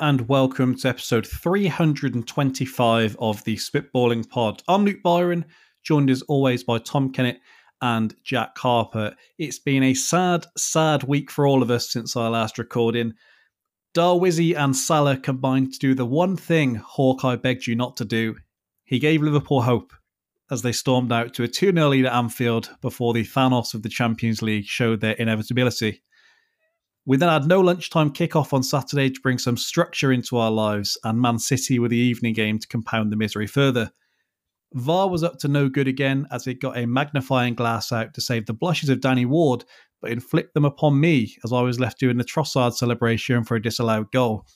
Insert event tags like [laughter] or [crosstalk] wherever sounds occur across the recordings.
and welcome to episode 325 of the Spitballing Pod. I'm Luke Byron, joined as always by Tom Kennett and Jack Harper. It's been a sad, sad week for all of us since our last recording. Darwizzy and Salah combined to do the one thing Hawkeye begged you not to do. He gave Liverpool hope as they stormed out to a 2 0 lead at Anfield before the Thanos of the Champions League showed their inevitability. We then had no lunchtime kickoff on Saturday to bring some structure into our lives, and Man City with the evening game to compound the misery further. VAR was up to no good again as it got a magnifying glass out to save the blushes of Danny Ward, but inflict them upon me as I was left doing the Trossard celebration for a disallowed goal.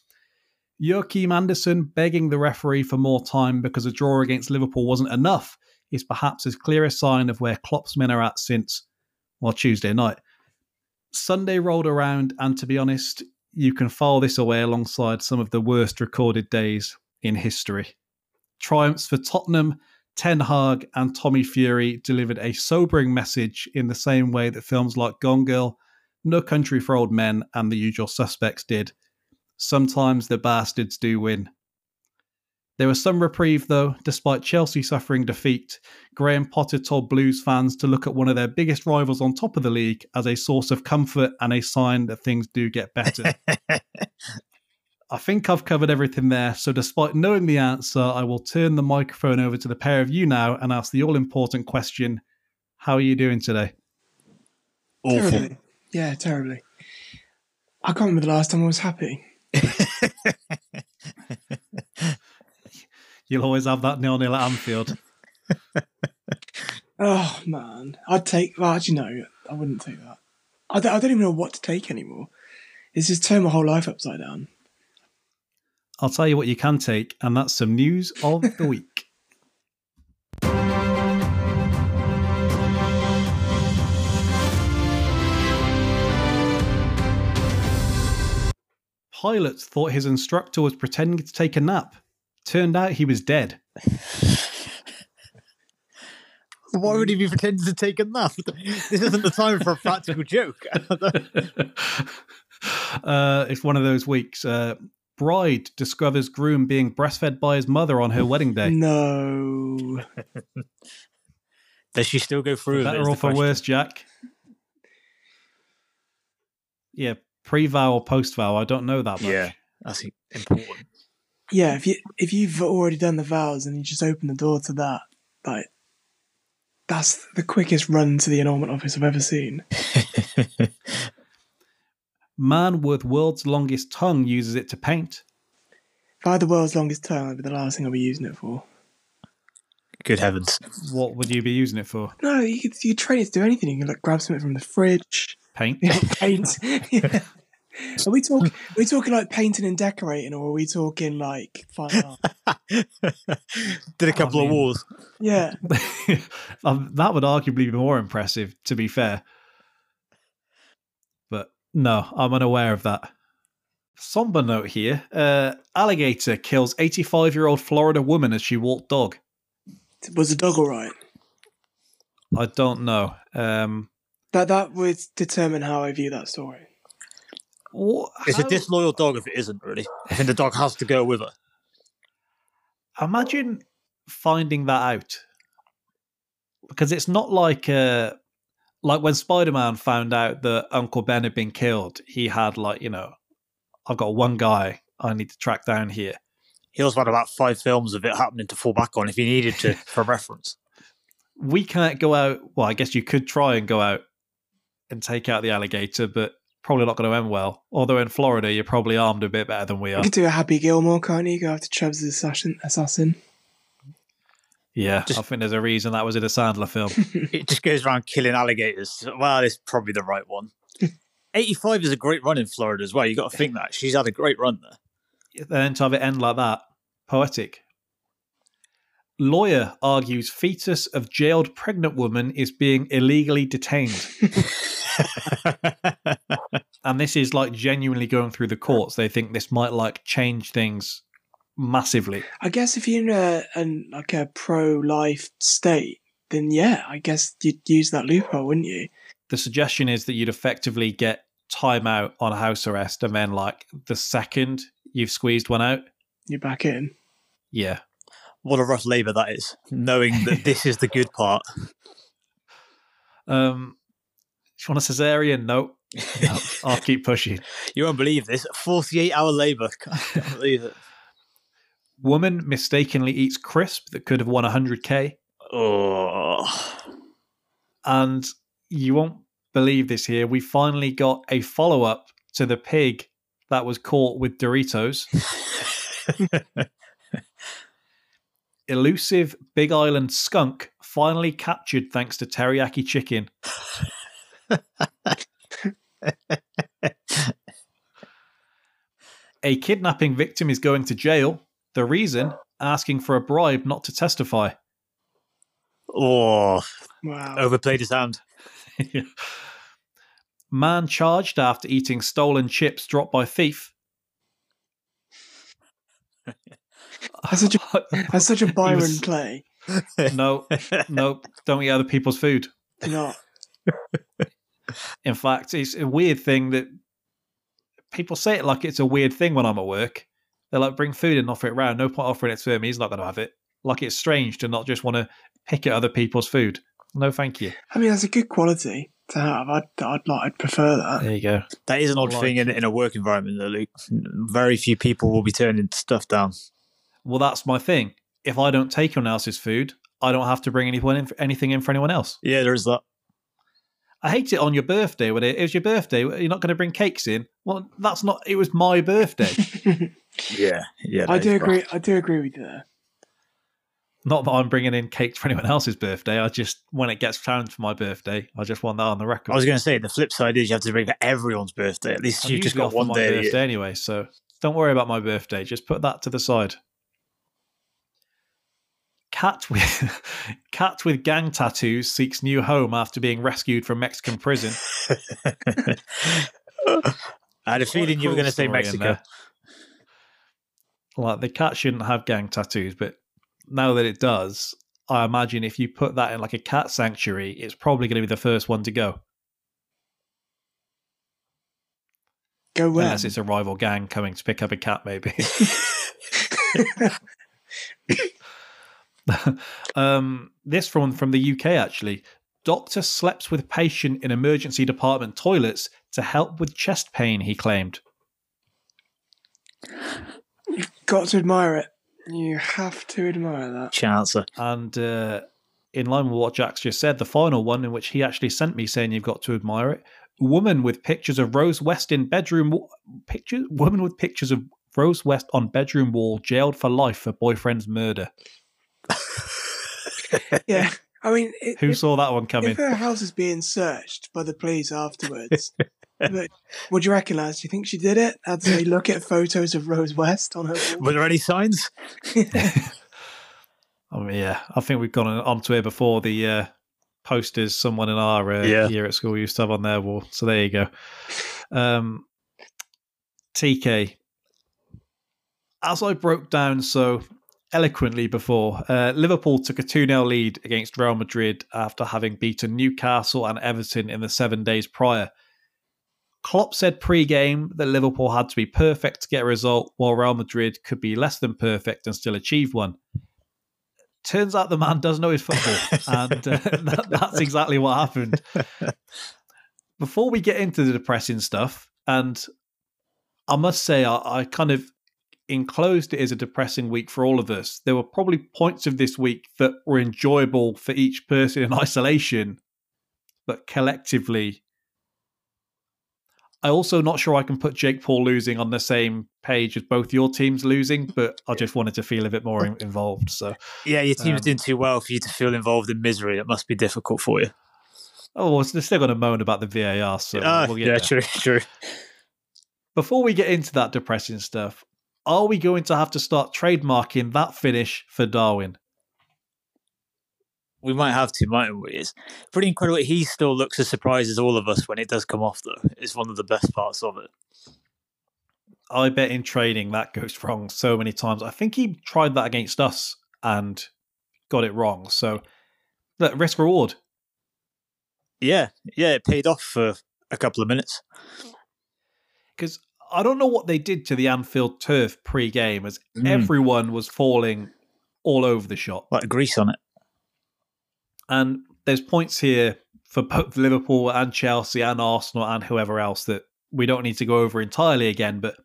Joachim Andersen begging the referee for more time because a draw against Liverpool wasn't enough is perhaps as clear a sign of where Klopp's men are at since, well, Tuesday night. Sunday rolled around, and to be honest, you can file this away alongside some of the worst recorded days in history. Triumphs for Tottenham, Ten Hag, and Tommy Fury delivered a sobering message in the same way that films like Gone Girl, No Country for Old Men, and The Usual Suspects did. Sometimes the bastards do win. There was some reprieve, though. Despite Chelsea suffering defeat, Graham Potter told Blues fans to look at one of their biggest rivals on top of the league as a source of comfort and a sign that things do get better. [laughs] I think I've covered everything there, so despite knowing the answer, I will turn the microphone over to the pair of you now and ask the all important question How are you doing today? Awful. Terribly. Yeah, terribly. I can't remember the last time I was happy. [laughs] You'll always have that nil nil at Anfield. [laughs] oh man, I'd take. Well, actually, no, I wouldn't take that. I don't, I don't even know what to take anymore. It's just turned my whole life upside down. I'll tell you what you can take, and that's some news of the [laughs] week. Pilot thought his instructor was pretending to take a nap. Turned out he was dead. [laughs] Why would he be pretending to take a nap? [laughs] This isn't the time for a practical [laughs] joke. uh, it's one of those weeks. Uh, bride discovers groom being breastfed by his mother on her wedding day. No. Does she still go through? For better or for worse, Jack? Yeah, pre vow or post vow. I don't know that much. Yeah, that's important. Yeah, if you if you've already done the vows and you just open the door to that, like that's the quickest run to the annulment office I've ever seen. [laughs] Man with world's longest tongue uses it to paint. If I had the world's longest tongue, that'd be the last thing I'd be using it for. Good heavens! What would you be using it for? No, you could you train it to do anything. You can like grab something from the fridge. Paint. [laughs] paint. yeah. [laughs] Are we talking? [laughs] Are we talking like painting and decorating, or are we talking like fine [laughs] art? Did a couple I mean, of walls. Yeah, [laughs] um, that would arguably be more impressive. To be fair, but no, I'm unaware of that. Somber note here: uh, alligator kills 85 year old Florida woman as she walked dog. Was the dog all right? I don't know. Um, that that would determine how I view that story. What, it's a disloyal dog if it isn't really. I think the dog has to go with her. Imagine finding that out because it's not like uh, like when Spider Man found out that Uncle Ben had been killed. He had like you know, I've got one guy I need to track down here. He also had about five films of it happening to fall back on if he needed to for [laughs] reference. We can't go out. Well, I guess you could try and go out and take out the alligator, but probably not going to end well. Although in Florida, you're probably armed a bit better than we are. You could do a Happy Gilmore, can't you? Go after Chubbs assassin. assassin. Yeah, just, I think there's a reason that was in a Sandler film. [laughs] it just goes around killing alligators. Well, it's probably the right one. [laughs] 85 is a great run in Florida as well. You've got to think that she's had a great run there. Then to have it end like that, poetic. Lawyer argues fetus of jailed pregnant woman is being illegally detained. [laughs] and this is like genuinely going through the courts. They think this might like change things massively. I guess if you're in a, a like a pro-life state, then yeah, I guess you'd use that loophole, wouldn't you? The suggestion is that you'd effectively get time out on house arrest, and then like the second you've squeezed one out. You're back in. Yeah. What a rough labour that is, knowing that this is the good part. [laughs] Um, do you want a cesarean? No. No. I'll keep pushing. [laughs] You won't believe this. 48 hour labour. [laughs] I can't believe it. Woman mistakenly eats crisp that could have won 100k. Oh. And you won't believe this here. We finally got a follow up to the pig that was caught with Doritos. [laughs] Elusive Big Island skunk finally captured thanks to teriyaki chicken. A kidnapping victim is going to jail. The reason? Asking for a bribe not to testify. oh. Wow. Overplayed his hand. [laughs] Man charged after eating stolen chips dropped by thief. That's such a, [laughs] That's such a Byron was- play. no, no, don't eat other people's food. Do not. [laughs] In fact, it's a weird thing that people say it like it's a weird thing when I'm at work. They're like, bring food and offer it round. No point offering it to him. He's not going to have it. Like it's strange to not just want to pick at other people's food. No, thank you. I mean, that's a good quality to have. I'd, I'd like, I'd prefer that. There you go. That is an odd Like- thing in, in a work environment, though, Luke. Very few people will be turning stuff down. Well, that's my thing. If I don't take anyone else's food, I don't have to bring anyone in, anything in for anyone else. Yeah, there is that. I hate it on your birthday when it, it was your birthday. You're not going to bring cakes in. Well, that's not. It was my birthday. [laughs] Yeah, yeah. I do is rough. agree. I do agree with you there. not that I'm bringing in cakes for anyone else's birthday. I just when it gets planned for my birthday, I just want that on the record. I was going to say the flip side is you have to bring for everyone's birthday. At least I've you've just got one day. a birthday anyway, so don't worry about my birthday. Just put that to the side. Cat with [laughs] cat with gang tattoos seeks new home after being rescued from Mexican prison. [laughs] I had a feeling you were going to say Mexico. there. Like the cat shouldn't have gang tattoos, but now that it does, I imagine if you put that in like a cat sanctuary, it's probably going to be the first one to go, Go where? unless it's a rival gang coming to pick up a cat, maybe. [laughs] [laughs] um, this from from the UK actually. Doctor slept with patient in emergency department toilets to help with chest pain. He claimed. You've got to admire it. You have to admire that. Chancer. And uh, in line with what Jack's just said, the final one in which he actually sent me saying you've got to admire it. Woman with pictures of Rose West in bedroom wa- pictures. Woman with pictures of Rose West on bedroom wall, jailed for life for boyfriend's murder. [laughs] Yeah. I mean, it, Who if, saw that one coming? if her house is being searched by the police afterwards, [laughs] but what do you reckon, lads? Do you think she did it? Had they look at photos of Rose West on her wall? Were there any signs? I [laughs] mean, yeah, I think we've gone on to it before. The uh, posters someone in our uh, Yeah. year at school used to have on their wall. So there you go. Um, TK, as I broke down so eloquently before, uh, Liverpool took a 2 0 lead against Real Madrid after having beaten Newcastle and Everton in the seven days prior. Klopp said pre game that Liverpool had to be perfect to get a result, while Real Madrid could be less than perfect and still achieve one turns out the man does know his football, [laughs] and uh, [laughs] that, that's exactly what happened. Before we get into the depressing stuff, and I must say, I, I kind of enclosed it as a depressing week for all of us. There were probably points of this week that were enjoyable for each person in [laughs] isolation, but collectively. I'm also not sure I can put Jake Paul losing on the same page as both your teams losing, but I just wanted to feel a bit more involved. So Yeah, your team's Um, doing too well for you to feel involved in misery. It must be difficult for you. Oh, well, they're still going to moan about the VAR, so Ah, we'll yeah, there. true, [laughs] true. Before we get into that depressing stuff, are we going to have to start trademarking that finish for Darwin? We might have to, mightn't we? It's pretty incredible. He still looks as surprised as all of us when it does come off, though. It's one of the best parts of it. I bet in training that goes wrong so many times. I think he tried that against us and got it wrong. So, look, risk reward. Yeah, yeah, it paid off for a couple of minutes. Because I don't know what they did to the Anfield turf pre-game, as Mm. everyone was falling all over the shop. Like grease on it. And there's points here for both Liverpool and Chelsea and Arsenal and whoever else that we don't need to go over entirely again. But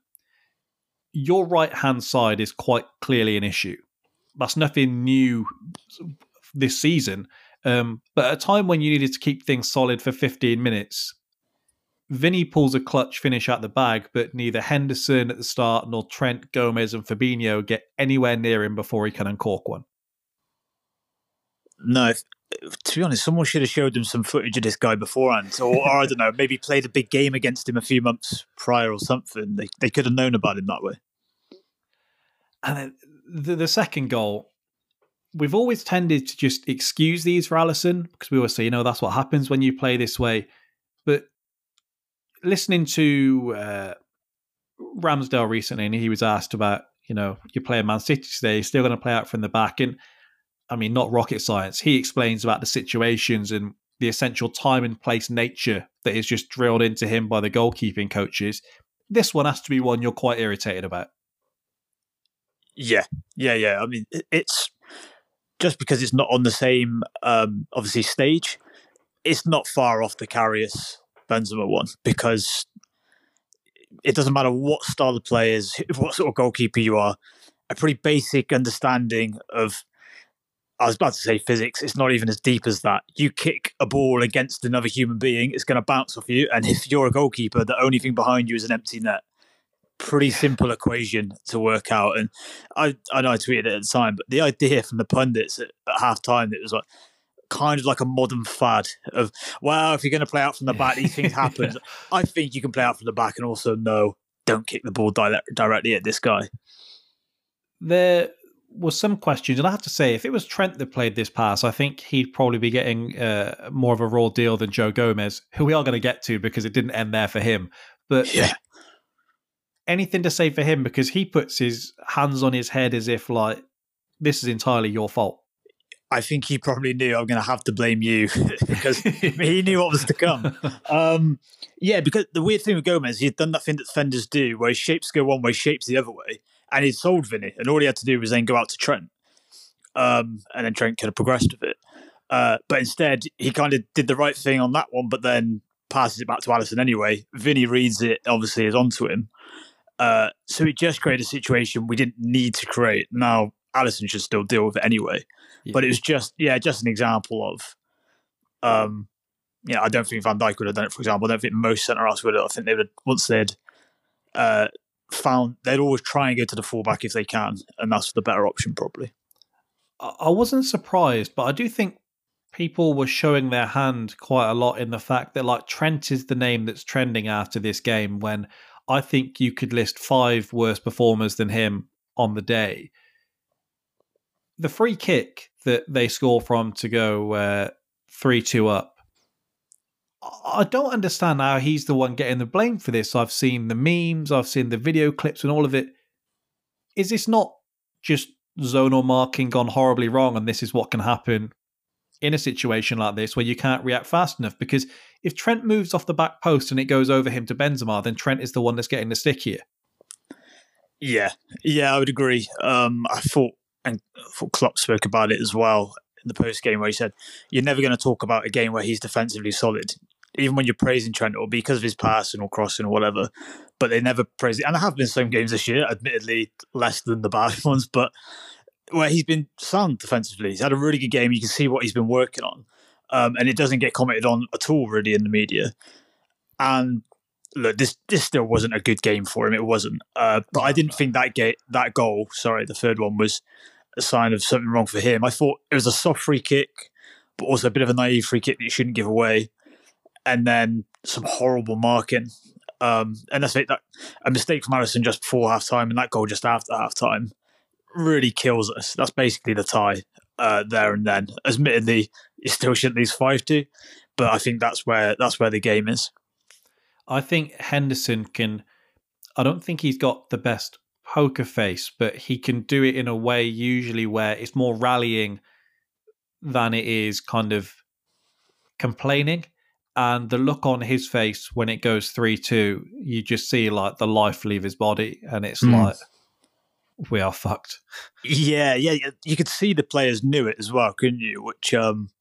your right hand side is quite clearly an issue. That's nothing new this season. Um, but at a time when you needed to keep things solid for 15 minutes, Vinny pulls a clutch finish out the bag, but neither Henderson at the start nor Trent, Gomez, and Fabinho get anywhere near him before he can uncork one. No, if, to be honest, someone should have showed them some footage of this guy beforehand, or, or I don't know, maybe played a big game against him a few months prior or something. They they could have known about him that way. And then the, the second goal, we've always tended to just excuse these for Alisson because we always say, you know, that's what happens when you play this way. But listening to uh, Ramsdale recently, and he was asked about, you know, you're playing Man City today, you're still going to play out from the back. And I mean, not rocket science. He explains about the situations and the essential time and place nature that is just drilled into him by the goalkeeping coaches. This one has to be one you're quite irritated about. Yeah, yeah, yeah. I mean, it's just because it's not on the same, um, obviously, stage. It's not far off the Karius Benzema one because it doesn't matter what style of play is, [laughs] what sort of goalkeeper you are. A pretty basic understanding of, I was about to say physics. It's not even as deep as that. You kick a ball against another human being, it's going to bounce off you. And [laughs] if you're a goalkeeper, the only thing behind you is an empty net pretty simple equation to work out. And I, I know I tweeted it at the time, but the idea from the pundits at, at half time, it was like kind of like a modern fad of, well, if you're going to play out from the back, these things [laughs] happen. I think you can play out from the back and also no, don't kick the ball di- directly at this guy. there was some questions, and I have to say, if it was Trent that played this pass, I think he'd probably be getting uh, more of a raw deal than Joe Gomez, who we are going to get to because it didn't end there for him. But Yeah. anything to say for him because he puts his hands on his head as if like this is entirely your fault. I think he probably knew I'm going to have to blame you [laughs] because [laughs] he knew what was to come. Um, yeah, because the weird thing with Gomez, he'd done that thing that defenders do, where shapes go one way, shapes the other way, and he'd sold Vinny, and all he had to do was then go out to Trent, um, and then Trent could have progressed with it. Uh, but instead, he kind of did the right thing on that one, but then passes it back to Alisson anyway. Vinny reads it, obviously, is onto him. Uh, so it just created a situation we didn't need to create. Now, Alisson should still deal with it anyway. But it was just, yeah, just an example of, um, yeah, I don't think Van Dijk would have done it, for example. I don't think most centre halves would have. I think they would have, once they'd uh, found, they'd always try and go to the fullback if they can. And that's the better option, probably. I wasn't surprised, but I do think people were showing their hand quite a lot in the fact that like Trent is the name that's trending after this game when I think you could list five worse performers than him on the day. The free kick that they score from to go uh, 3 2 up. I don't understand how he's the one getting the blame for this. I've seen the memes, I've seen the video clips, and all of it. Is this not just zonal marking gone horribly wrong, and this is what can happen in a situation like this where you can't react fast enough? Because if Trent moves off the back post and it goes over him to Benzema, then Trent is the one that's getting the stick here. Yeah, yeah, I would agree. Um, I thought, and Klopp spoke about it as well in the post game where he said, "You're never going to talk about a game where he's defensively solid, even when you're praising Trent, or because of his passing or crossing or whatever." But they never praise it, and there have been some games this year, admittedly less than the bad [laughs] ones, but where he's been sound defensively. He's had a really good game. You can see what he's been working on, um, and it doesn't get commented on at all really in the media. And look, this this still wasn't a good game for him. It wasn't. Uh, but I didn't think that ga- that goal, sorry, the third one was a sign of something wrong for him. I thought it was a soft free kick, but also a bit of a naive free kick that you shouldn't give away, and then some horrible marking. Um, and that's it. That a mistake from Alisson just before half time, and that goal just after half time really kills us. That's basically the tie uh, there and then. Admittedly, you still shouldn't lose five two, but I think that's where that's where the game is. I think Henderson can. I don't think he's got the best poker face, but he can do it in a way usually where it's more rallying than it is kind of complaining. and the look on his face when it goes 3 2, you just see like the life leave his body, and it's Mm. like, we are fucked. Yeah, yeah, yeah, you could see the players knew it as well, couldn't you? Which um,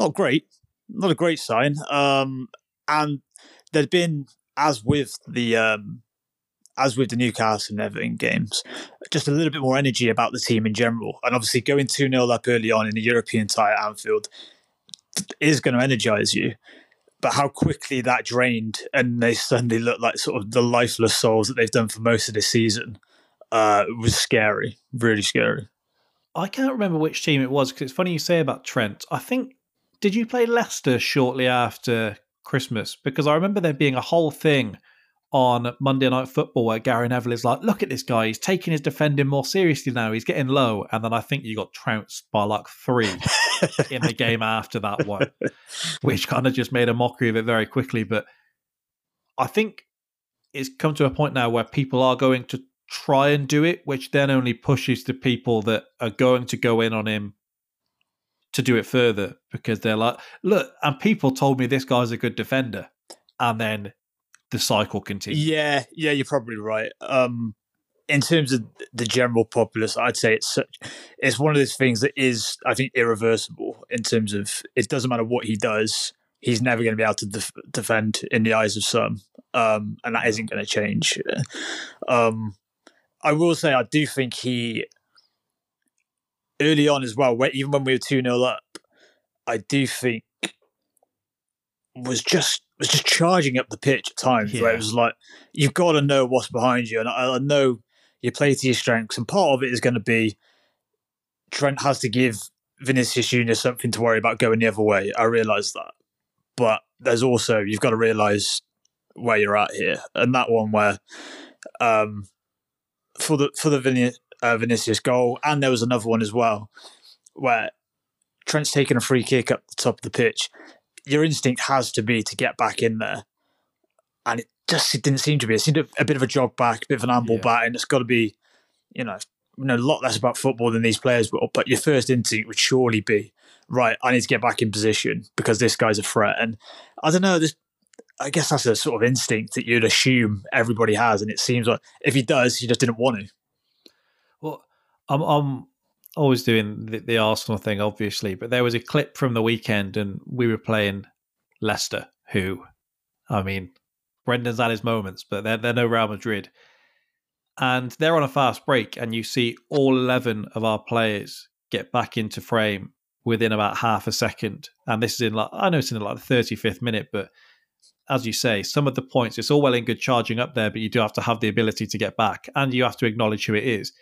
not great, not a great sign. Um, and there'd been as with the um, as with the Newcastle and Everton games, just a little bit more energy about the team in general. And obviously, going two 0 up early on in the European tie at Anfield is going to energize you. But how quickly that drained, and they suddenly looked like sort of the lifeless souls that they've done for most of this season uh, was scary, really scary. I can't remember which team it was because it's funny you say about Trent. I think, did you play Leicester shortly after Christmas? Because I remember there being a whole thing on Monday Night Football where Gary Neville is like, look at this guy, he's taking his defending more seriously now, he's getting low. And then I think you got trounced by like three in the game [laughs] after that one, which kind of just made a mockery of it very quickly. But I think it's come to a point now where people are going to try and do it, which then only pushes the people that are going to go in on him to do it further because they're like, look, and people told me this guy's a good defender. And then the cycle continues. Yeah, yeah, you're probably right. Um, in terms of the general populace, I'd say it's such, it's one of those things that is, I think, irreversible in terms of it doesn't matter what he does, he's never going to be able to def- defend in the eyes of some, um, and that isn't going to change. Um, I will say, I do think he early on as well, where, even when we were two 0 up, I do think was just was just charging up the pitch at times where it was like you've got to know what's behind you, and I, I know you play to your strengths, and part of it is going to be Trent has to give Vinicius Junior something to worry about going the other way. I realise that, but there's also you've got to realise where you're at here, and that one where um, for the for the Vini- uh, Vinicius goal, and there was another one as well where Trent's taking a free kick up the top of the pitch. Your instinct has to be to get back in there, and it just it didn't seem to be. It seemed a, a bit of a jog back, a bit of an amble Yeah. back, and it's got to be, you know, you know, a lot less about football than these players will. But your first instinct would surely be, right, I need to get back in position because this guy's a threat. And I don't know, this. I guess that's a sort of instinct that you'd assume everybody has, and it seems like if he does, he just didn't want to. I'm, I'm always doing the, the Arsenal thing, obviously, but there was a clip from the weekend, and we were playing Leicester, who, I mean, Brendan's had his moments, but they're, they're no Real Madrid. And they're on a fast break, and you see all 11 of our players get back into frame within about half a second. And this is in like, I know it's in like the 35th minute, but as you say, some of the points, it's all well and good charging up there, but you do have to have the ability to get back, and you have to acknowledge who it is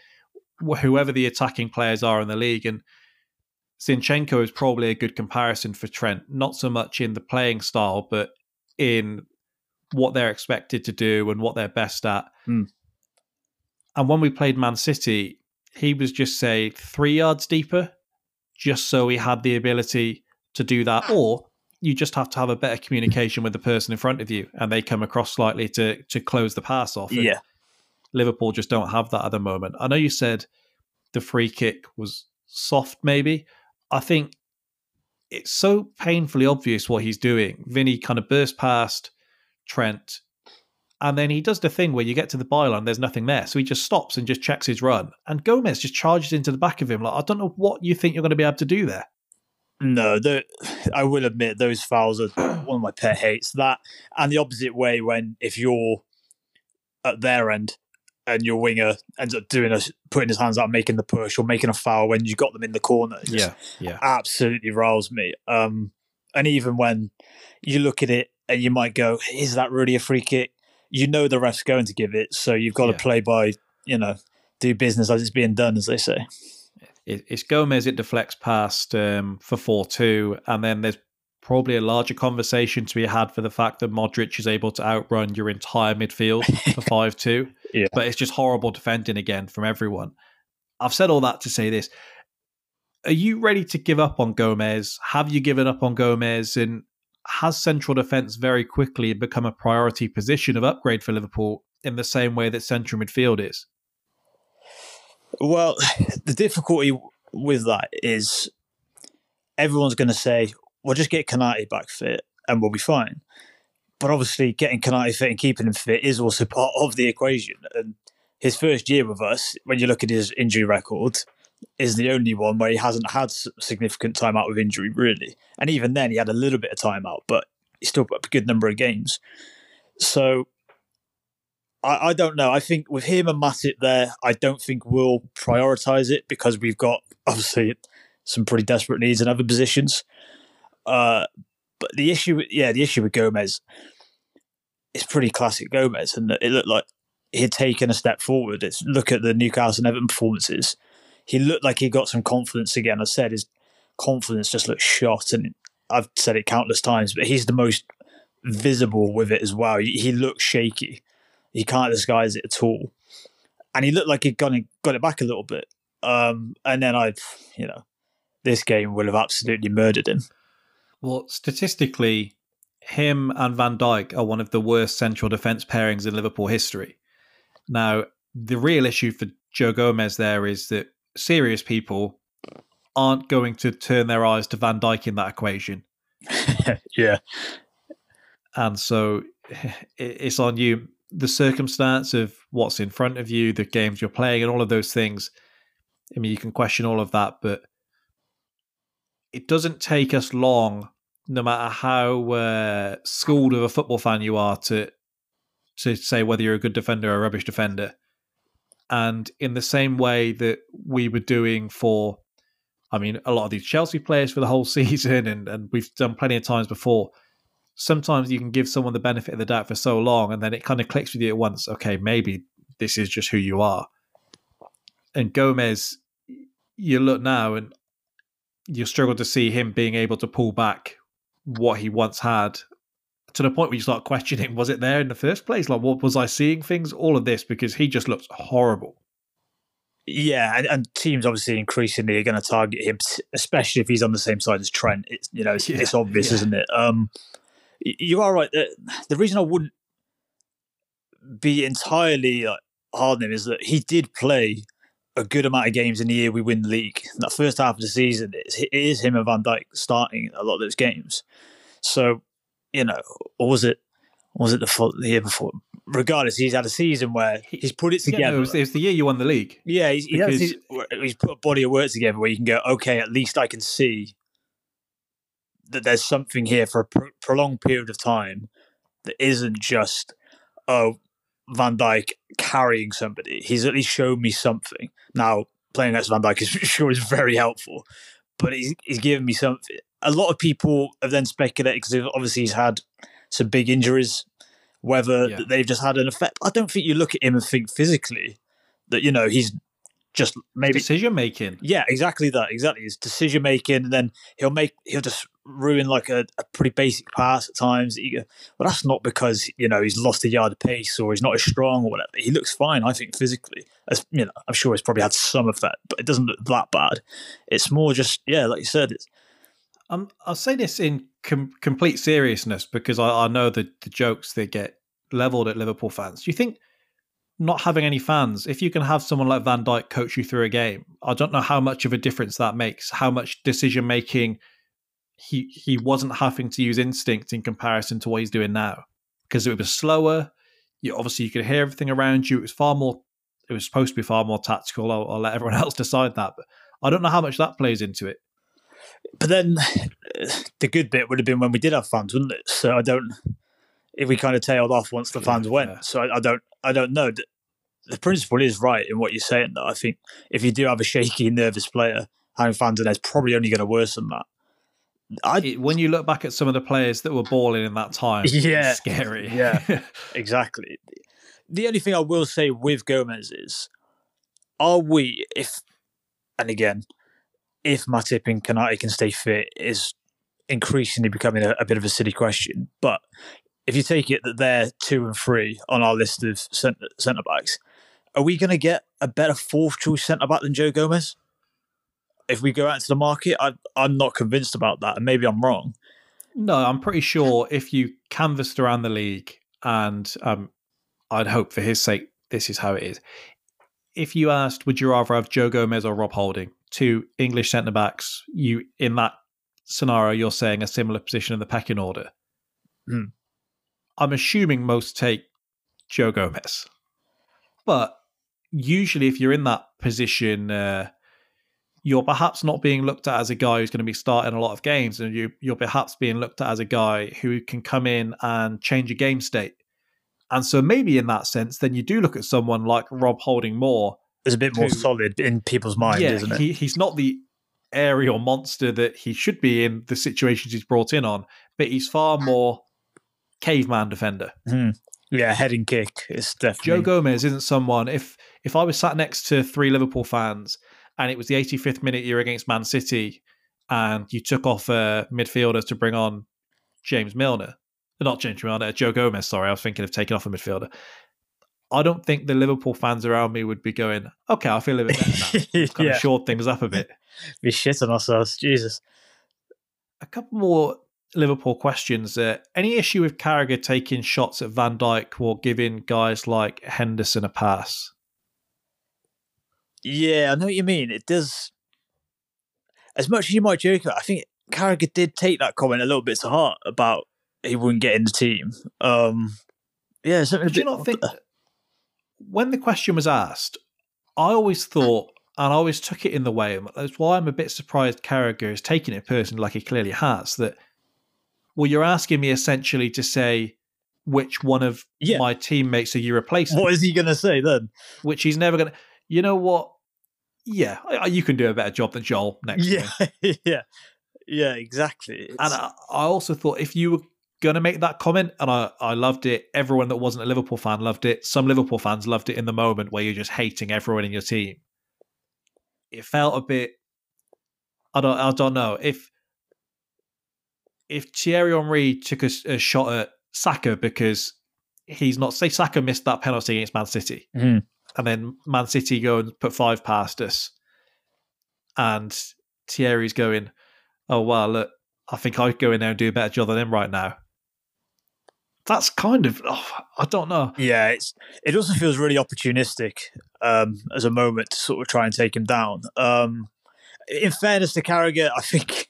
whoever the attacking players are in the league. And Zinchenko is probably a good comparison for Trent, not so much in the playing style, but in what they're expected to do and what they're best at. Hmm. And when we played Man City, he was just say three yards deeper, just so he had the ability to do that, or you just have to have a better communication with the person in front of you, and they come across slightly to to close the pass off. And Yeah, Liverpool just don't have that at the moment. I know you said the free kick was soft, maybe. I think it's so painfully obvious what he's doing. Vinny kind of burst past Trent, and then he does the thing where you get to the byline, there's nothing there. So he just stops and just checks his run. And Gomez just charges into the back of him. Like, I don't know what you think you're going to be able to do there. No, the, I will admit those fouls are [clears throat] one of my pet hates. That and the opposite way when if you're at their end and your winger ends up doing a putting his hands out, making the push or making a foul when you got them in the corner. It just yeah. absolutely riles me. Um, and even when you look at it and you might go, "Is that really a free kick?" You know the ref's going to give it, so you've got Yeah. to play by you know do business as it's being done, as they say. it's Gomez. It deflects past um, for four two, and then there's probably a larger conversation to be had for the fact that Modric is able to outrun your entire midfield for [laughs] five two. Yeah. but it's just horrible defending again from everyone. I've said all that to say this: Are you ready to give up on Gomez? Have you given up on Gomez? And has central defence very quickly become a priority position of upgrade for Liverpool in the same way that central midfield is? Well, the difficulty with that is everyone's going to say, "Well, just get Konate back fit," and we'll be fine. But obviously, getting Konate fit and keeping him fit is also [laughs] part of the equation. And his first year with us, when you look at his injury record, is the only one where he hasn't had significant time out with injury, really. And even then, he had a little bit of time out, but he still got a good number of games. So I, I don't know. I think with him and Matip there, I don't think we'll prioritise it because we've got [laughs] obviously some pretty desperate needs in other positions. Uh, but the issue, yeah, the issue with Gomez is pretty classic Gomez, and it looked like he'd taken a step forward. It's look at the Newcastle and Everton performances. He looked like he got some confidence again. I said his confidence just looked shot, and I've said it countless times, but he's the most visible with it as well. He, he looks shaky. He can't disguise it at all, and he looked like he'd it, got it back a little bit. Um, and then I, you know, this game will have absolutely murdered him. Well, statistically, him and Van Dijk are one of the worst central defence pairings in Liverpool history. Now, the real issue for Joe Gomez there is that serious people aren't going to turn their eyes to Van Dijk in that equation. [laughs] yeah. And so it's on you. The circumstance of what's in front of you, the games you're playing, and all of those things. I mean, you can question all of that, but it doesn't take us long, no matter how uh, schooled of a football fan you are, to to say whether you're a good defender or a rubbish defender. And in the same way that we were doing for, I mean, a lot of these Chelsea players for the whole [laughs] season, and, and we've done plenty of times before. Sometimes you can give someone the benefit of the doubt for so long, and then it kind of clicks with you at once. Okay, maybe this is just who you are. And Gomez, you look now, and you struggle to see him being able to pull back what he once had to the point where you start questioning was it there in the first place? Like what was i seeing things? All of this because he just looks horrible. Yeah and, and teams obviously increasingly are going to target him especially if he's on the same side as trent. It's you know it's, yeah, it's obvious yeah. isn't it? Um you are right the, the reason i wouldn't be entirely like, hard on him is that he did play a good amount of games in the year we win the league. That first half of the season, it is him and Van Dijk starting a lot of those games. So, you know, or was it was it the, the year before? Regardless, he's had a season where he's put it together. Yeah, no, it, was, it, was, the year you won the league. Yeah, he's, because... he's, he's put a body of work together where you can go, okay, at least I can see that there's something here for a pr- prolonged period of time that isn't just, oh, Van Dijk carrying somebody. He's at least shown me something. Now, playing against Van Dijk is [laughs] sure is very helpful, but he's, he's given me something. A lot of people have then speculated because obviously he's had some big injuries, whether yeah. they've just had an effect. I don't think you look at him and think physically that, you know, he's just maybe decision making. Yeah, exactly that. Exactly, his decision making, and then he'll make he'll just ruin like a, a pretty basic pass at times. Go, well, that's not because you know he's lost a yard of pace or he's not as strong or whatever. He looks fine, I think, physically. As you know, I'm sure he's probably had some of that, but it doesn't look that bad. It's more just yeah, like you said, it's. Um, I'll say this in com- complete seriousness because I, I know the, the jokes that get leveled at Liverpool fans. Do you think not having any fans, if you can have someone like Van Dijk coach you through a game, I don't know how much of a difference that makes. How much decision making he he wasn't having to use instinct in comparison to what he's doing now because it was slower. You obviously you could hear everything around you. It was far more. It was supposed to be far more tactical. I'll, I'll let everyone [laughs] else decide that, but I don't know how much that plays into it. But then [sighs] the good bit would have been when we did have fans, wouldn't it? So I don't. If we kind of tailed off once the fans yeah, went, yeah. so I, I, don't. I don't know the principle is right in what you're saying. Though I think if you do have a shaky, nervous player, having fans in there is probably only going to worsen that. I, when you look back at some of the players that were balling in that time, yeah, scary. Yeah, [laughs] exactly. The only thing I will say with Gomez is, are we if, and again, if Matip and Konate can stay fit is increasingly becoming a, a bit of a silly question. But if you take it that they're two and three on our list of centre backs, are we going to get a better fourth choice centre back than Joe Gomez? If we go out to the market, I, I'm not convinced about that, and maybe I'm wrong. No, I'm pretty sure if you canvassed around the league, and um, I'd hope for his sake, this is how it is. If you asked, would you rather have Joe Gomez or Rob Holding, two English centre backs, you in that scenario, you're saying a similar position in the pecking order. Hmm. I'm assuming most take Joe Gomez. But usually, if you're in that position, uh, you're perhaps not being looked at as a guy who's going to be starting a lot of games, and you, you're perhaps being looked at as a guy who can come in and change a game state. And so, maybe in that sense, then you do look at someone like Rob Holding more. Is a bit more Who- solid in people's mind, yeah, isn't it? He, he's not the aerial monster that he should be in the situations he's brought in on, but he's far more caveman defender. Hmm. Yeah, head and kick is definitely. Joe Gomez isn't someone. If if I was sat next to three Liverpool fans and it was the 85th minute you're against Man City and you took off a midfielder to bring on James Milner, not James Milner, Joe Gomez. Sorry, I was thinking of taking off a midfielder. I don't think the Liverpool fans around me would be going, "Okay, I feel a bit better now." [laughs] Kind yeah, of shored things up a bit. we shit on ourselves. Jesus. a couple more Liverpool questions. Uh, any issue with Carragher taking shots at Van Dijk or giving guys like Henderson a pass? Yeah, I know what you mean. It does. As much as you might joke about, I think Carragher did take that comment a little bit to heart about he wouldn't get in the team. Um, yeah, something. Did you bit- not think when the question was asked, I always thought, and I always took it in the way, that's why I'm a bit surprised Carragher is taking it personally, like he clearly has. That, well, you're asking me essentially to say which one of Yeah. my teammates are you replacing, What is he going to say then? which he's never going to. You know what? Yeah, you can do a better job than Joel [laughs] next. to me. Yeah, yeah, yeah, exactly. And I, I also thought if you were going to make that comment, and I, I loved it, everyone that wasn't a Liverpool fan loved it. Some Liverpool fans loved it in the moment where you're just hating everyone in your team. It felt a bit. I don't. I don't know if if Thierry Henry took a shot at Saka because he's not. Say Saka missed that penalty against Man City, Mhm. And then Man City go and put five past us, and Thierry's going, "Oh well, look, I think I'd go in there and do a better job than him right now." That's kind of, oh, I don't know. Yeah, it's it also feels really opportunistic um, as a moment to sort of try and take him down. Um, in fairness to Carragher, I think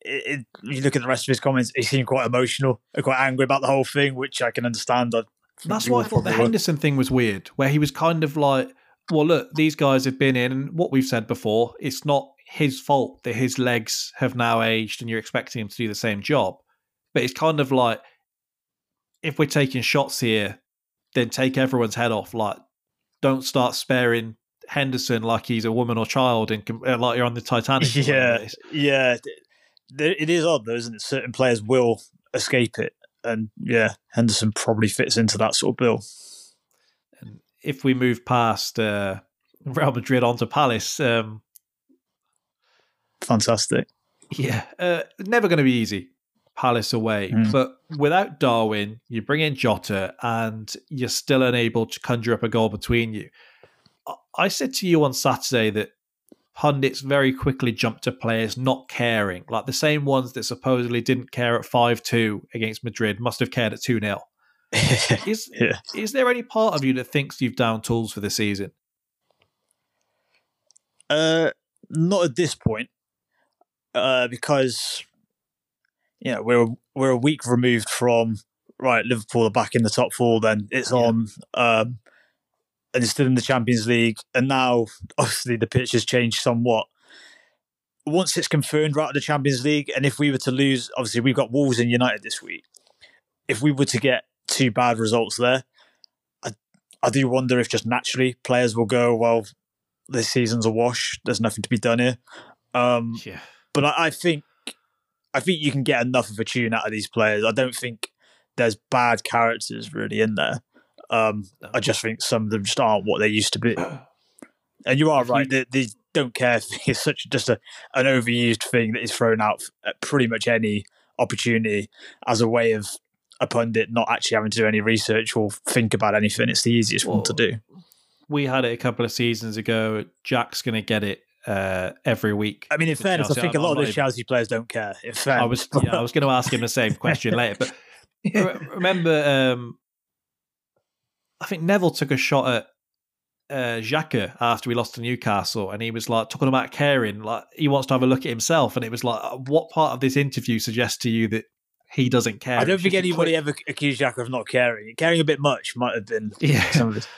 it, it, you look at the rest of his comments, he seemed quite emotional and quite angry about the whole thing, which I can understand. I That's why I thought the. Henderson thing was weird, where he was kind of like, well, look, these guys have been in, and what we've said before, it's not his fault that his legs have now aged and you're expecting him to do the same job. But it's kind of like, if we're taking shots here, then take everyone's head off. Like, don't start sparing Henderson like he's a woman or child and uh, like you're on the Titanic. Yeah, yeah. It is odd though, isn't it? Certain players will escape it, and yeah, Henderson probably fits into that sort of bill. And if we move past uh, Real Madrid onto Palace, um, Fantastic. Yeah, uh, never going to be easy. Palace away, Mm. but without Darwin, you bring in Jota, and you're still unable to conjure up a goal between you. I- I said to you on Saturday that pundits very quickly jumped to players not caring, like the same ones that supposedly didn't care at five two against Madrid must have cared at two 0 [laughs] Is yeah. is there any part of you that thinks you've down tools for the season? Uh, not at this point, uh, because you know we're we're a week removed from right. Liverpool are back in the top four. Then it's Yeah. on, um, and it's still in the Champions League. And now, [laughs] obviously, the pitch has changed somewhat. Once it's confirmed, right, at the Champions League, and if we were to lose, obviously we've got Wolves and United this week. If we were to get two bad results there, I I do wonder if just naturally players will go well this season's a wash. There's nothing to be done here. Um, Yeah, but I, I think I think you can get enough of a tune out of these players. I don't think there's bad characters really in there. Um, I just think some of them just aren't what they used to be. [clears throat] And you are right. they, The, the don't care is [laughs] such just a an overused thing that is thrown out at pretty much any opportunity as a way of a pundit not actually having to do any research or think about anything. It's the easiest one to do. we had it a couple of seasons ago. Jack's going to get it uh, every week. I mean, in fairness, I think a lot of even- Chelsea players don't care. Fairness, I was yeah, I was going to ask him the same question later, but [laughs] remember, um, I think Neville took a shot at uh, Xhaka after we lost to Newcastle, and he was like talking about caring, like he wants to have a look at himself, and it was like, uh, what part of this interview suggests to you that he doesn't care. I don't think anybody ever accused Xhaka of not caring. Caring a bit much might have been Yeah. some of it.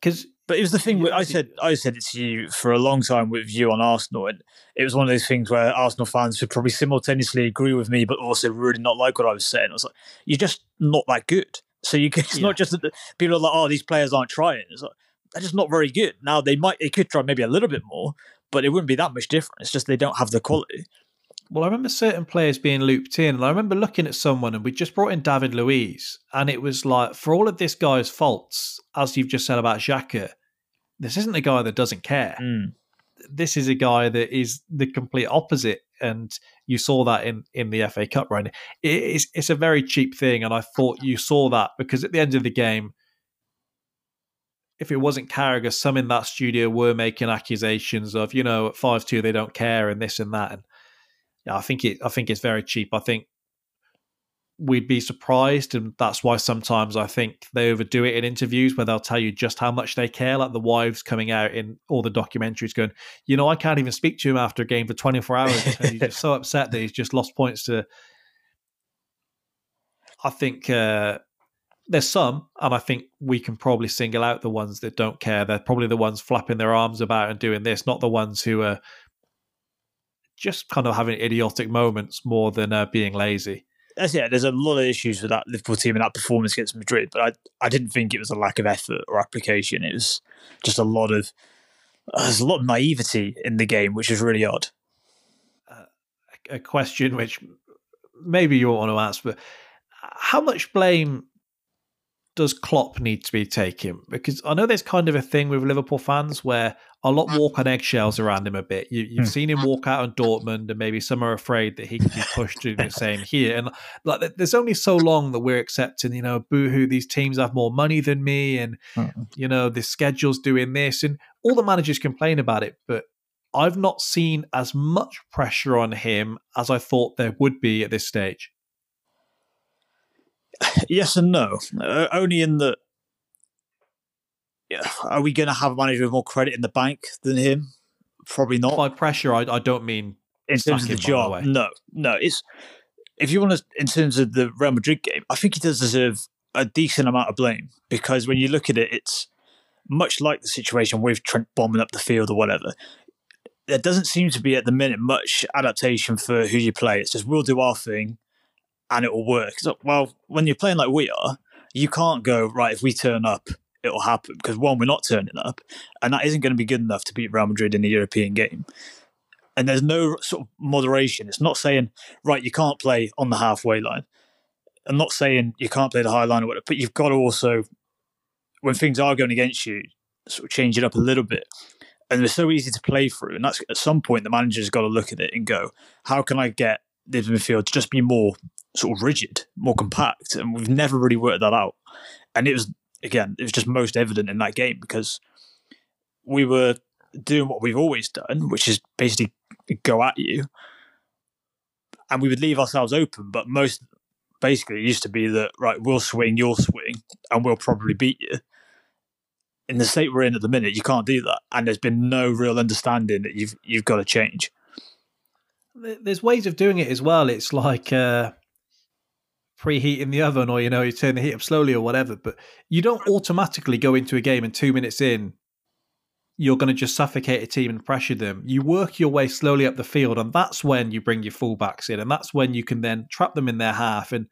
because [laughs] But it was the thing. Yeah, I I said I said it to you for a long time with you on Arsenal, and it was one of those things where Arsenal fans would probably simultaneously agree with me, but also really not like what I was saying. I was like, "You're just not that good." So you can, [laughs] it's Yeah. not just that the, people are like, "Oh, these players aren't trying." It's like they're just not very good. Now they might, they could try maybe a little bit more, but it wouldn't be that much different. It's just they don't have the quality. Well, I remember certain players being looped in, and I remember looking at someone, and we just brought in David Luiz, and it was like, for all of this guy's faults, as you've just said about Xhaka, this isn't a guy that doesn't care. Mm. This is a guy that is the complete opposite, and you saw that in in the FA Cup run. It's it's a very cheap thing, and I thought you saw that because at the end of the game. If it wasn't Carragher, some in that studio were making accusations of, you know, at five two they don't care and this and that. And yeah, I think it. I think it's very cheap. I think we'd be surprised, and that's why sometimes I think they overdo it in interviews where they'll tell you just how much they care. Like the wives coming out in all the documentaries, going, you know, I can't even speak to him after a game for 24 hours because he's just so [laughs] upset that he's just lost points to. I think uh, there's some, and I think we can probably single out the ones that don't care. They're probably the ones flapping their arms about and doing this, not the ones who are just kind of having idiotic moments more than uh, being lazy. Yeah. There's a lot of issues with that Liverpool team and that performance against Madrid, but I I didn't think it was a lack of effort or application. It was just a lot of uh, there's a lot of naivety in the game, which is really odd. A question which maybe you won't want to ask, but how much blame does Klopp need to be taken? Because I know there's kind of a thing with Liverpool fans where a lot walk on eggshells around him a bit. You, you've Hmm. seen him walk out on Dortmund, and maybe some are afraid that he could be pushed to do the [laughs] same here. And like, there's only so long that we're accepting, you know, boohoo, these teams have more money than me, and Mm. you know, the schedule's doing this, and all the managers complain about it, but. I've not seen as much pressure on him as I thought there would be at this stage. Yes and no. Uh, only in the. Yeah, are we going to have a manager with more credit in the bank than him? Probably not. By pressure, I, I don't mean in terms of the by the job. no, no. It's if you want to, in terms of the Real Madrid game, I think he does deserve a decent amount of blame because when you look at it, it's much like the situation with Trent bombing up the field or whatever. There doesn't seem to be at the minute much adaptation for who you play. It's just we'll do our thing and it will work. So, well, when you're playing like we are, you can't go right. If we turn up, it'll happen because one, we're not turning up, and that isn't going to be good enough to beat Real Madrid in a European game and there's no sort of moderation. It's not saying right you can't play on the halfway line. I'm not saying you can't play the high line or whatever, but you've got to also, when things are going against you, sort of change it up a little bit. And they're so easy to play through, and that's at some point the manager's got to look at it and go, how can I get this midfield to just be more sort of rigid, more compact? And we've never really worked that out. And it was again, it was just most evident in that game because we were doing what we've always done, which is basically go at you. And we would leave ourselves open, but most basically it used to be that right, we'll swing, you'll swing, and we'll probably beat you. In the state we're in at the minute, you can't do that, and there's been no real understanding that you've you've got to change. There's ways of doing it as well. It's like uh, preheating the oven, or you know, you turn the heat up slowly, or whatever. But you don't automatically go into a game and two minutes in, you're going to just suffocate a team and pressure them. You work your way slowly up the field, and that's when you bring your fullbacks in, and that's when you can then trap them in their half. And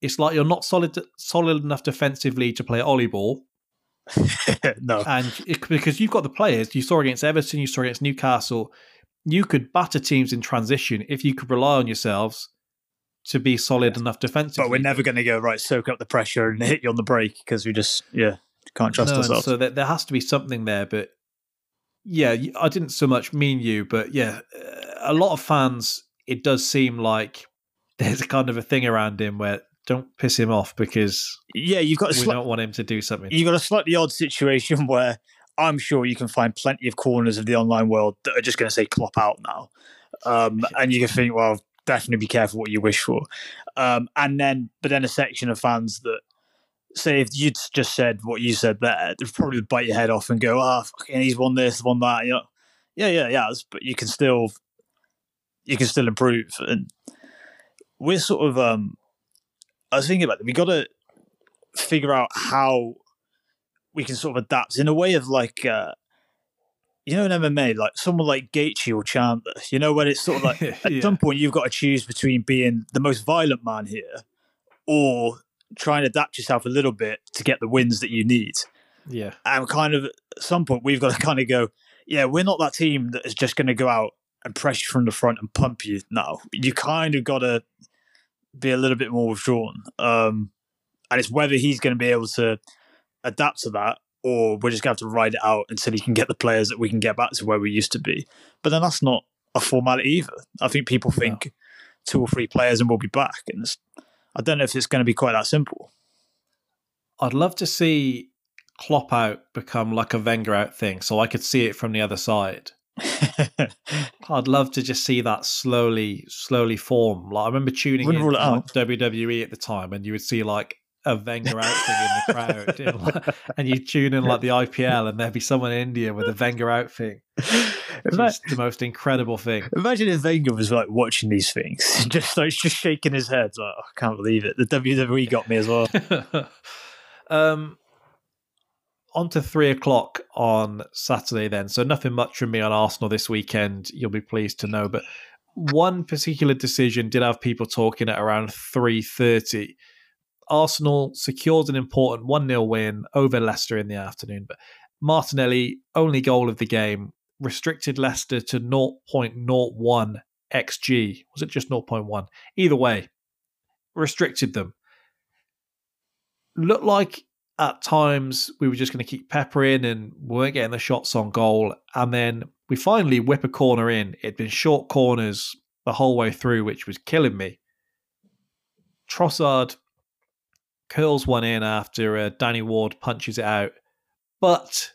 it's like you're not solid solid enough defensively to play ollie ball, [laughs] no, and it, because you've got the players, you saw against Everton, you saw against Newcastle, you could batter teams in transition if you could rely on yourselves to be solid enough defensively. but we're never going to go right, soak up the pressure and hit you on the break because we just yeah can't trust No, ourselves. So there, there has to be something there, but yeah, I didn't so much mean you, but yeah, uh, a lot of fans. It does seem like [laughs] there's a kind of a thing around him where don't piss him off because yeah, you've got a we don't want him to do something. you've got a slightly odd situation [laughs] where I'm sure you can find plenty of corners of the online world that are just going to say "Klopp out" now, um, [laughs] and you can think, well, definitely be careful what you wish for. Um, and then, but then a section of fans that say if you'd just said what you said there, they'd probably bite your head off and go, "Ah, fucking, he's won this, won that." You know, yeah, yeah, yeah, but you can still, you can still improve. And we're sort of um I was thinking about it. We got to figure out how we can sort of adapt in a way of like uh you know in MMA like someone like Gaethje or Chandler. You know when it's sort of like [laughs] at Yeah. some point you've got to choose between being the most violent man here or try and adapt yourself a little bit to get the wins that you need. Yeah. And kind of at some point we've got to [laughs] kind of go, yeah, we're not that team that is just going to go out and press you from the front and pump you. No, you kind of got to be a little bit more withdrawn. Um, and it's whether he's going to be able to adapt to that or we're just going to have to ride it out until he can get the players that we can get back to where we used to be. But then that's not a formality either. I think people think two or three players and we'll be back. And it's, I don't know if it's going to be quite that simple. I'd love to see Klopp out become like a Wenger out thing, so I could see it from the other side. [laughs] I'd love to just see that slowly, slowly form. Like I remember tuning Wouldn't in to, like, WWE at the time, and you would see like a Wenger outfit in the crowd, [laughs] and, like- and you tune in like the IPL, and there'd be someone in India with a Wenger outfit. It's the most incredible thing. Imagine if Wenger was like watching these things, [laughs] just like just shaking his head, like "Oh, I can't believe it. The WWE got me as well. [laughs] um, on to three o'clock on Saturday then. So nothing much from me on Arsenal this weekend. You'll be pleased to know, but one particular decision did have people talking at around three thirty. Arsenal secured an important one 0 win over Leicester in the afternoon, but Martinelli only goal of the game restricted Leicester to 0.01 xg. Was it just 0.1? Either way, restricted them looked like at times we were just going to keep peppering and we weren't getting the shots on goal. And then we finally whip a corner in. It'd been short corners the whole way through, which was killing me. Trossard curls one in after uh, Danny Ward punches it out. But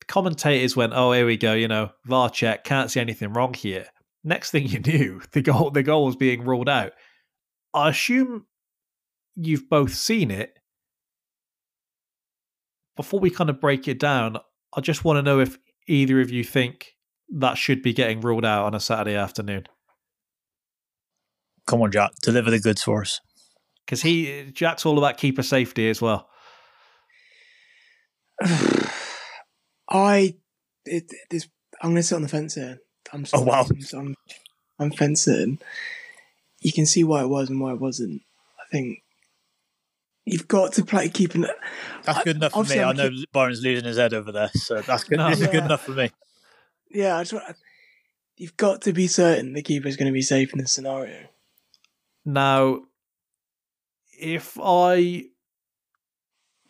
the commentators went, oh, here we go, you know, VAR check, can't see anything wrong here. Next thing you [laughs] knew, the goal the goal was being ruled out. I assume you've both seen it. Before we kind of break it down, I just want to know if either of you think that should be getting ruled out on a Saturday afternoon. Come on, Jack, deliver the goods for us. Because he Jack's all about keeper safety as well. [sighs] I, it, this, I'm going to sit on the fence here. I'm Oh, wow. I'm, I'm, I'm fencing. You can see why it was and why it wasn't. I think you've got to play keeping it. That's good enough for me. Obviously, I I'm know Byron's losing his head over there, so that's good. No. This is good enough for me. Yeah, I just want, you've got to be certain the keeper is going to be safe in this scenario. Now, if I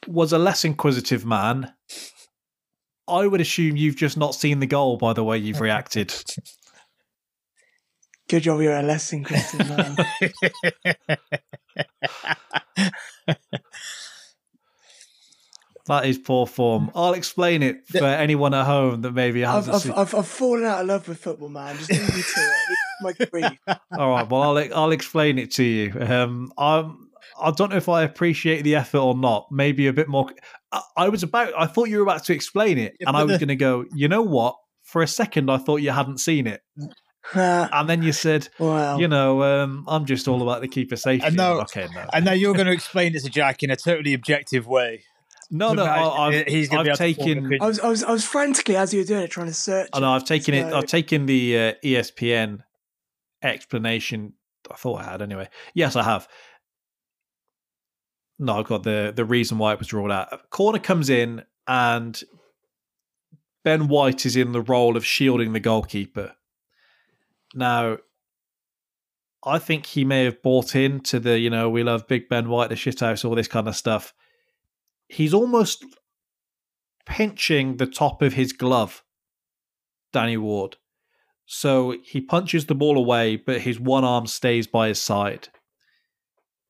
was a less inquisitive man, I would assume you've just not seen the goal by the way you've reacted. [laughs] Good job, you're a less inquisitive man. [laughs] That is poor form. I'll explain it for anyone at home that maybe hasn't I've, seen. I've, I've fallen out of love with football, man. Just leave me to it. My grief. [laughs] All right, well, I'll I'll explain it to you. Um, I'm I don't know if I appreciate the effort or not. Maybe a bit more. I, I was about. I thought you were about to explain it, Yeah, and I was the- going to go. You know what? For a second, I thought you hadn't seen it, [laughs] and then you said, wow. "You know, um, I'm just all about the keeper safety." I know. Okay, no, and now you're going to explain it to Jack in a totally objective way. no, no. So I, I've, he's gonna be I've to taken. opinion. I was, I was, I was frantically as you were doing it, trying to search. I know I've taken it. I've taken the uh, ESPN explanation. I thought I had anyway. Yes, I have. No, I've got the the reason why it was ruled out. Corner comes in and Ben White is in the role of shielding the goalkeeper. Now, I think he may have bought into the, you know, we love Big Ben White, the shithouse, all this kind of stuff. He's almost pinching the top of his glove, Danny Ward. So he punches the ball away, but his one arm stays by his side.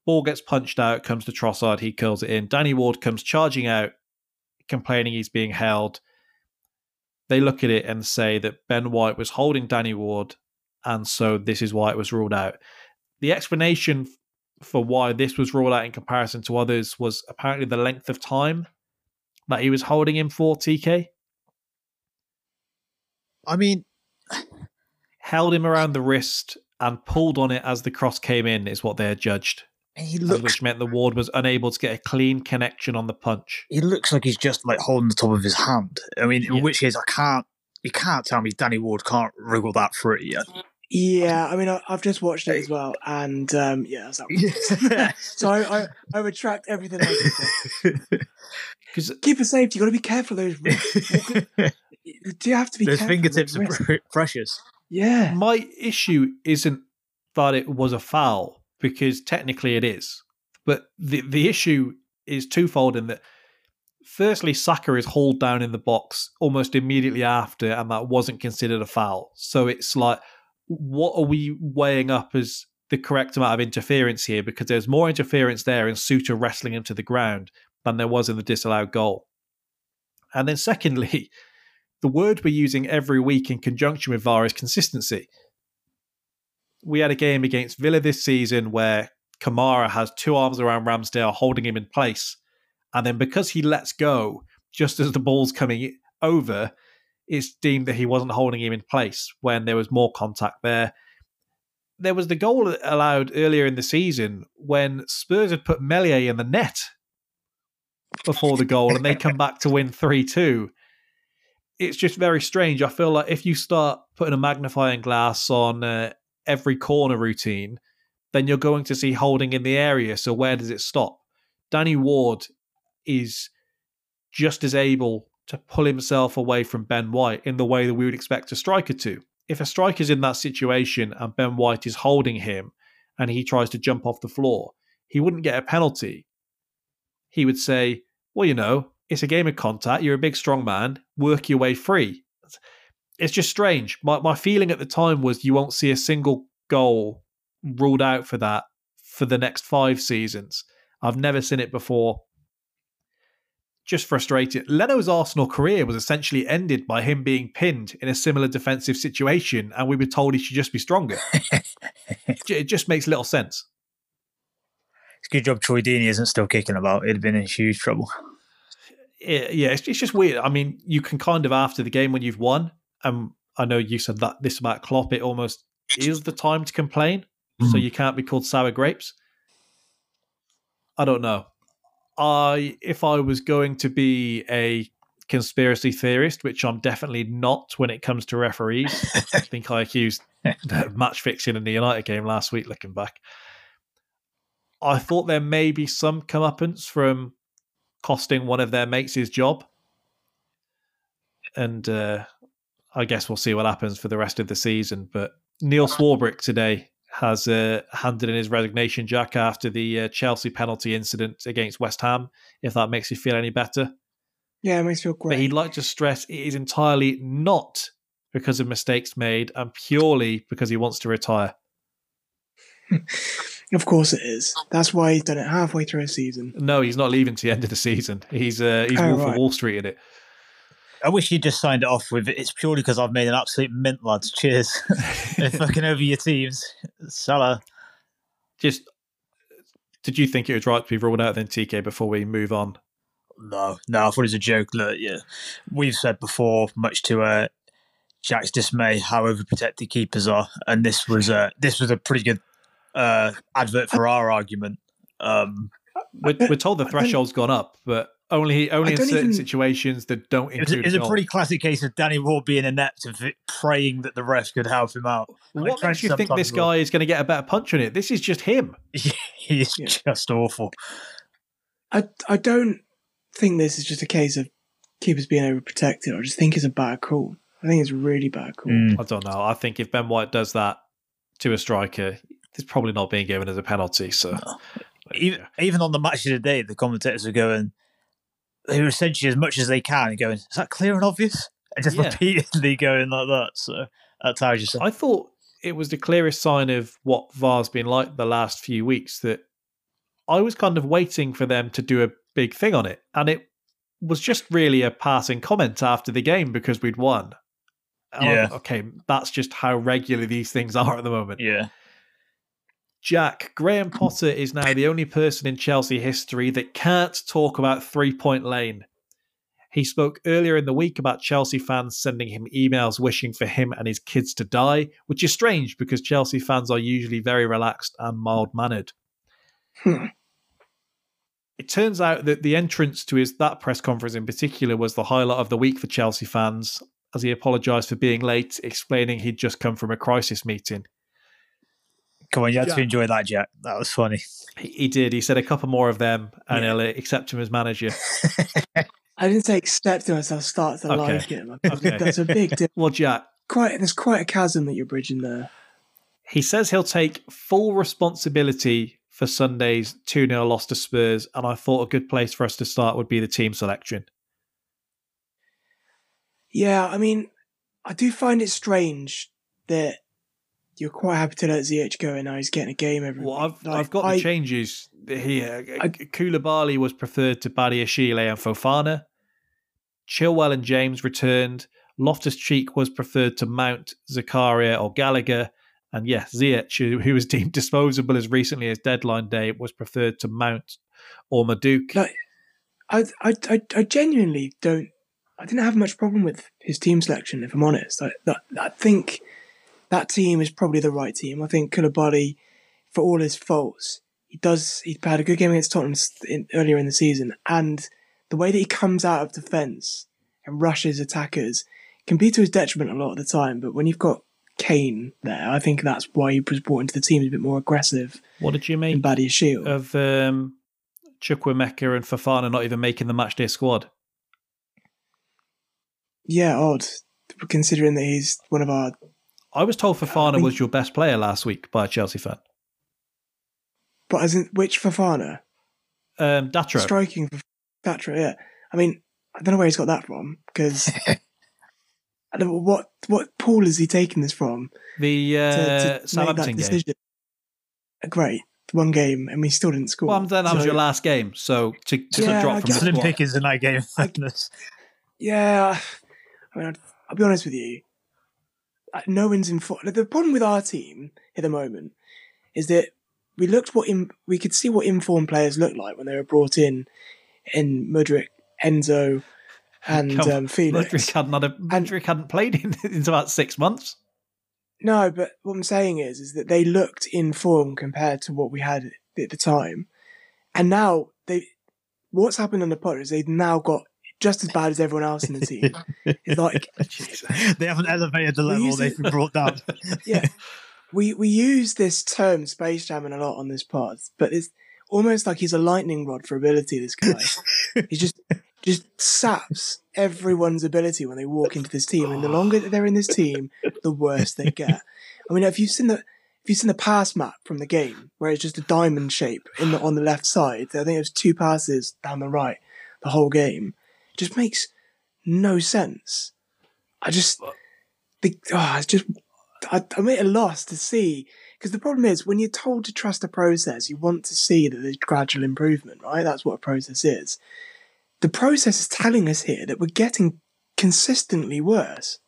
Ball gets punched out, comes to Trossard, he curls it in. Danny Ward comes charging out, complaining he's being held. They look at it and say that Ben White was holding Danny Ward, and so this is why it was ruled out. The explanation for why this was ruled out in comparison to others was apparently the length of time that he was holding him for, TK. I mean, [sighs] held him around the wrist and pulled on it as the cross came in, is what they had judged. He looks, which meant the ward was unable to get a clean connection on the punch. he looks like he's just like holding the top of his hand. I mean, Yeah. in which case I can't. You can't tell me Danny Ward can't wriggle that free. Yeah, I mean, I, I've just watched it as [laughs] well, and um, yeah, that's that [laughs] So I, I, I retract everything I just said. [laughs] Because Keeper safety, you got to be careful those. Do you have to be Those careful fingertips those are wrists? precious. Yeah. my issue isn't that it was a foul, because technically it is. But the, the issue is twofold in that, firstly, Saka is hauled down in the box almost immediately after, and that wasn't considered a foul. So it's like, what are we weighing up as the correct amount of interference here? Because there's more interference there in Souttar wrestling him to the ground than there was in the disallowed goal. And then, secondly, [laughs] the word we're using every week in conjunction with VAR is consistency. We had a game against Villa this season where Kamara has two arms around Ramsdale holding him in place. And then because he lets go just as the ball's coming over, it's deemed that he wasn't holding him in place when there was more contact there. There was the goal allowed earlier in the season when Spurs had put Meslier in the net before the goal and they come back to win 3 2 it's just very strange. I feel like if you start putting a magnifying glass on uh, every corner routine, then you're going to see holding in the area. So where does it stop? Danny Ward is just as able to pull himself away from Ben White in the way that we would expect a striker to. If a striker's in that situation and Ben White is holding him and he tries to jump off the floor, he wouldn't get a penalty. He would say, Well, you know, it's a game of contact. You're a big, strong man. Work your way free. It's just strange. My, my feeling at the time was you won't see a single goal ruled out for that for the next five seasons. I've never seen it before. Just frustrated. Leno's Arsenal career was essentially ended by him being pinned in a similar defensive situation, and we were told he should just be stronger. [laughs] it just makes little sense. It's a good job Troy Deeney isn't still kicking about. He'd have been in huge trouble. Yeah, yeah, it's, it's just weird. I mean, you can kind of after the game when you've won, and I know you said that this about Klopp, it almost is the time to complain, so Mhm. you can't be called sour grapes. I don't know. I if I was going to be a conspiracy theorist, which I'm definitely not when it comes to referees. I [laughs] think I accused match fixing in the United game last week. Looking back, I thought there may be some comeuppance from costing one of their mates his job, and uh, I guess we'll see what happens for the rest of the season. But Neil Swarbrick today has uh, handed in his resignation, Jack, after the uh, Chelsea penalty incident against West Ham. If that makes you feel any better, Yeah, it makes me feel but he'd like to stress it is entirely not because of mistakes made and purely because he wants to retire. [laughs] Of course it is. That's why he's done it halfway through a season. No, he's not leaving to the end of the season. He's uh, he's Oh, Wolf right. Wall Street in it. I wish you'd just signed it off with it's purely because I've made an absolute mint, lads. Cheers. [laughs] They're [laughs] fucking over your teams. Salah. Just did you think it was right to be ruled out then, TK? Before we move on, No, no, I thought it was a joke. Look, yeah, we've said before, much to uh, Jack's dismay, how overprotected keepers are, and this was uh, this was a pretty good uh, advert for our argument. Um, we're, we're told the threshold's gone up, but only only in certain even- situations that don't it include. it was a a pretty classic case of Danny Ward being inept and fi- praying that the refs could help him out. What Trent makes you think this guy is going to get a better punch on it? This is just him. [laughs] He's Yeah. just awful. I I don't think this is just a case of keepers being overprotected. I just think it's a bad call. I think it's really bad call. Mm. I don't know. I think if Ben White does that to a striker, it's probably not being given as a penalty. So, even, even on the match of the day, the commentators are going, they were essentially as much as they can going, is that clear and obvious? And just Yeah. repeatedly going like that. So that's how you just. I thought it was the clearest sign of what VAR's been like the last few weeks that I was kind of waiting for them to do a big thing on it. And it was just really a passing comment after the game because we'd won. And Yeah. okay, that's just how regular these things are at the moment. Yeah. Jack, Graham Potter is now the only person in Chelsea history that can't talk about three point lane. He spoke earlier in the week about Chelsea fans sending him emails wishing for him and his kids to die, which is strange because Chelsea fans are usually very relaxed and mild mannered. Hmm. It turns out that the entrance to his that press conference in particular was the highlight of the week for Chelsea fans, as he apologised for being late, explaining he'd just come from a crisis meeting. Come on, you had Yeah. to enjoy that, Jack. That was funny. He, he did. He said a couple more of them, and Yeah. he'll uh, accept him as manager. [laughs] I didn't say accept him as I'll start to Okay. like him. Okay. That's a big [laughs] difference. Well, Jack, Quite, there's quite a chasm that you're bridging there. he says he'll take full responsibility for Sunday's 2 0 loss to Spurs, and I thought a good place for us to start would be the team selection. Yeah, I mean, I do find it strange that you're quite happy to let ZH go and now he's getting a game every Well, week. I've, Like, I've got I- the changes here. I- Koulibaly was preferred to Badiashile and Fofana. Chilwell and James returned. Loftus Cheek was preferred to Mount, Zakaria, or Gallagher. And yes, Ziyech, who- was [laughs] deemed disposable as recently as deadline day, was preferred to Mount or Madueke. Like, I, I, I, I genuinely don't. I didn't have much problem with his team selection, if I'm honest. I, that, I think that team is probably the right team. I think Koulibaly, for all his faults, he does. He had a good game against Tottenham in, earlier in the season, and the way that he comes out of defence and rushes attackers can be to his detriment a lot of the time. But when you've got Kane there, I think that's why he was brought into the team. A bit more aggressive What did you make Badiashile. of um, Chukwuemeka and Fofana not even making the matchday squad? yeah, odd. Considering that he's one of our I was told Fofana think- was your best player last week by a Chelsea fan. But as in which Fofana? Um, Datro. Striking for Thatcher, yeah. I mean, I don't know where he's got that from because [laughs] I don't know what what pool is he taking this from the to, uh, to make Southampton that game. decision? Great, one game, and we still didn't score. Well, then that was your last game, so to, to Yeah, drop from guess- the Slim squad. Pickens in that game. Madness. Yeah, I mean, I'd, I'll be honest with you. Uh, No one's in. fo- The problem with our team at the moment is that we looked what in, we could see what informed players looked like when they were brought in in Mudryk, Enzo, and Come- um, Felix. Mudryk hadn't had a, Mudryk hadn't played in, [laughs] in about six months. No, but what I'm saying is, is that they looked in form compared to what we had at the time, and now they, what's happened on the pod is they've now got just as bad as everyone else in the team. [laughs] it's like, [laughs] they haven't elevated the level. They've been brought down. [laughs] yeah, we we use this term space jamming a lot on this pod, but it's almost like he's a lightning rod for ability. This guy, he just just saps everyone's ability when they walk into this team, and the longer that they're in this team, the worse they get. I mean, if you've seen the if you've seen the pass map from the game, where it's just a diamond shape in the on the left side, I think it was two passes down the right the whole game. Just makes no sense. I just the oh, it's just I, I'm at a loss to see because the problem is when you're told to trust a process, you want to see that there's gradual improvement, right? That's what a process is. The process is telling us here that we're getting consistently worse.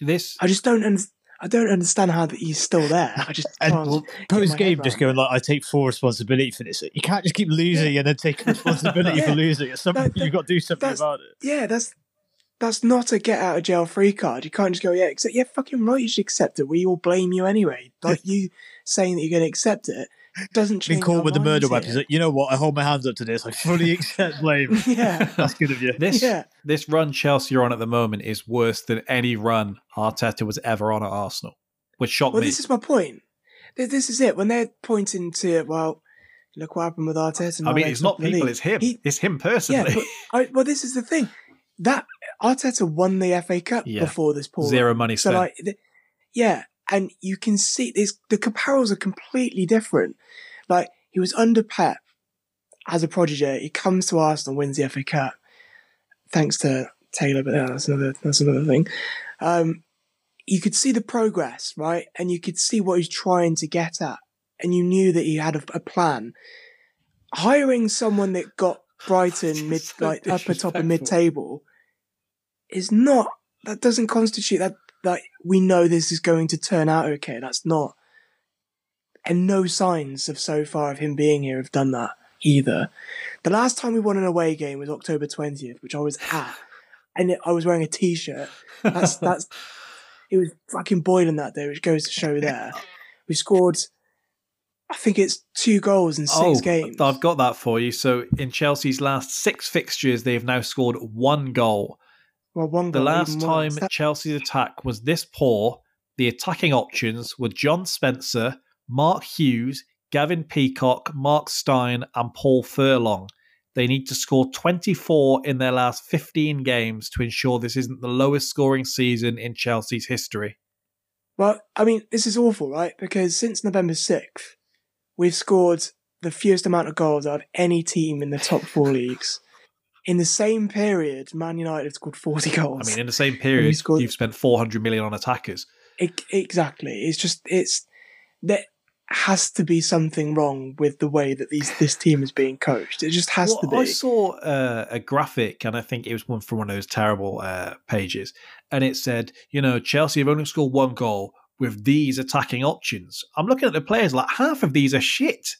This I just don't. Un- I don't understand how that he's still there. [laughs] I just And can't well, post game, just going like, "I take full responsibility for this." You can't just keep losing and then take [laughs] responsibility for losing. At some That- point, that- you've got to do something about it. Yeah, that's that's not a get out of jail free card. You can't just go, yeah, accept. Yeah, fucking right, you should accept it. We all blame you anyway. Like you saying that you're going to accept it doesn't change. Been caught with the murder minds weapon. Like, you know what? I hold my hands up to this. I fully accept blame. [laughs] yeah, [laughs] That's good of you. this yeah. this run Chelsea are on at the moment is worse than any run Arteta was ever on at Arsenal, which shocked Well, me. this is my point. This, this is it. When they're pointing to, well, look what happened with Arteta. I mean, it's not people; league. it's him. He- it's him personally. yeah, personally. but I, well, this is the thing. That Arteta won the FA Cup Yeah. before this poor Zero run. money So like, the, yeah, and you can see this. The comparables are completely different. Like he was under Pep as a prodigy. He comes to Arsenal, wins the FA Cup, thanks to Taylor. But yeah, that's another that's another thing. Um, you could see the progress, right, and you could see what he's trying to get at, and you knew that he had a, a plan. Hiring someone that got Brighton mid, [laughs] So like upper top of mid table, is not that doesn't constitute that that we know this is going to turn out okay. That's not, and no signs of so far of him being here have done that. either. The last time we won an away game was October 20th, which I was at, and it, I was wearing a t-shirt. That's that's. [laughs] It was fucking boiling that day, which goes to show there. We scored, I think it's two goals in six oh, games. I've got that for you. So in Chelsea's last six fixtures, they've now scored one goal. Well, one The last time Chelsea's attack was this poor, the attacking options were John Spencer, Mark Hughes, Gavin Peacock, Mark Stein, and Paul Furlong. They need to score 24 in their last 15 games to ensure this isn't the lowest scoring season in Chelsea's history. Well, I mean, this is awful, right? Because since November 6th, we've scored the fewest amount of goals out of any team in the top four leagues. In the same period, Man United have scored 40 goals. I mean, in the same period, scored- you've spent 400 million on attackers. E- exactly. It's just, it's, there has to be something wrong with the way that these this team is being coached. It just has Well, to be. I saw uh, a graphic, and I think it was one from one of those terrible uh, pages, and it said, you know, Chelsea have only scored one goal with these attacking options. I'm looking at the players like half of these are shit.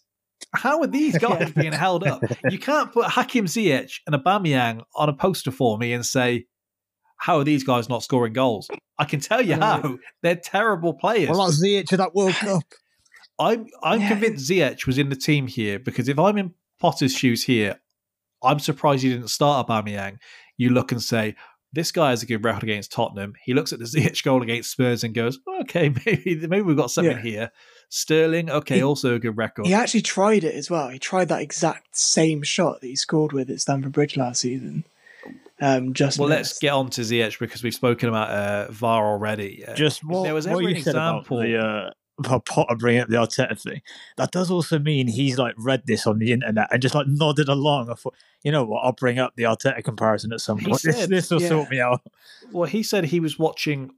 How are these [laughs] guys being held up? You can't put Hakim Ziyech and Aubameyang on a poster for me and say, how are these guys not scoring goals? I can tell you know. how. They're terrible players. Well, the itch of that World [sighs] Cup. I'm I'm Yeah. convinced Ziyech was in the team here because if I'm in Potter's shoes here, I'm surprised he didn't start Aubameyang. You look and say, this guy has a good record against Tottenham. He looks at the [laughs] Ziyech goal against Spurs and goes, okay, [laughs] maybe maybe we've got something Yeah. here. Sterling, okay, He- also a good record. He actually tried it as well. He tried that exact same shot that he scored with at Stamford Bridge last season. Um, just well, let's get on to Ziyech because we've spoken about uh, VAR already. Uh, Just what, there was what ever you an said about example- the uh, about Potter bringing up the Arteta thing. That does also mean he's like read this on the internet and just like nodded along. I thought, you know what, I'll bring up the Arteta comparison at some He point. [laughs] said- this this will Yeah. sort me out. Well, he said he was watching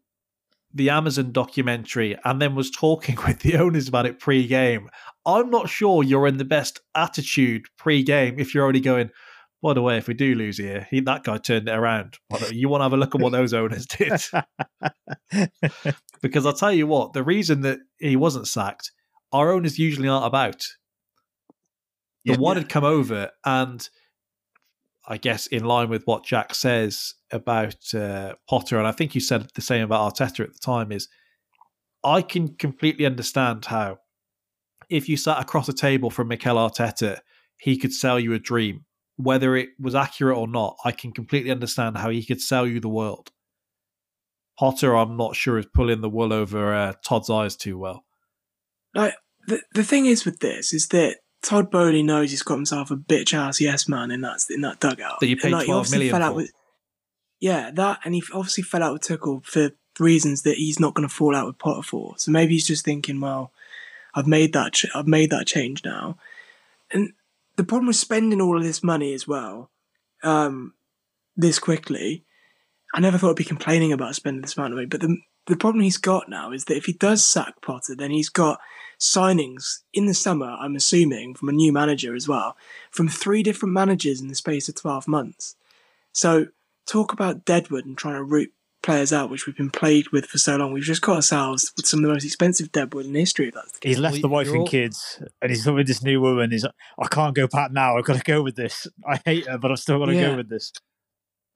the Amazon documentary and then was talking [laughs] with the owners about it pre-game. I'm not sure you're in the best attitude pre-game if you're already going. By the way, if we do lose here, he, that guy turned it around. You want to have a look at what those owners [laughs] did, because I'll tell you what: the reason that he wasn't sacked, our owners usually aren't about. The Yeah. one had come over, and I guess in line with what Jack says about uh, Potter, and I think you said the same about Arteta at the time, is I can completely understand how if you sat across a table from Mikel Arteta, he could sell you a dream. Whether it was accurate or not, I can completely understand how he could sell you the world. Potter, I'm not sure, is pulling the wool over uh, Todd's eyes too well. the the thing is with this is that Todd Boehly knows he's got himself a bitch ass yes man in that in that dugout. That you And, paid like, he 12 obviously million fell out for. with yeah that, and he obviously fell out with Tuchel for reasons that he's not going to fall out with Potter for. So maybe he's just thinking, well, I've made that ch- I've made that change now, and the problem with spending all of this money as well, um, this quickly. I never thought I'd be complaining about spending this amount of money, but the the problem he's got now is that if he does sack Potter, then he's got signings in the summer, I'm assuming, from a new manager as well, from three different managers in the space of 12 months. So, talk about Deadwood and trying to root players out, which we've been played with for so long. We've just got ourselves with some of the most expensive Deadwood in history, if that's the. He's left Well, the wife you're and all- kids, and he's with this new woman. He's like, I can't go back now. I've got to go with this. I hate her, but I've still got to Yeah. go with this.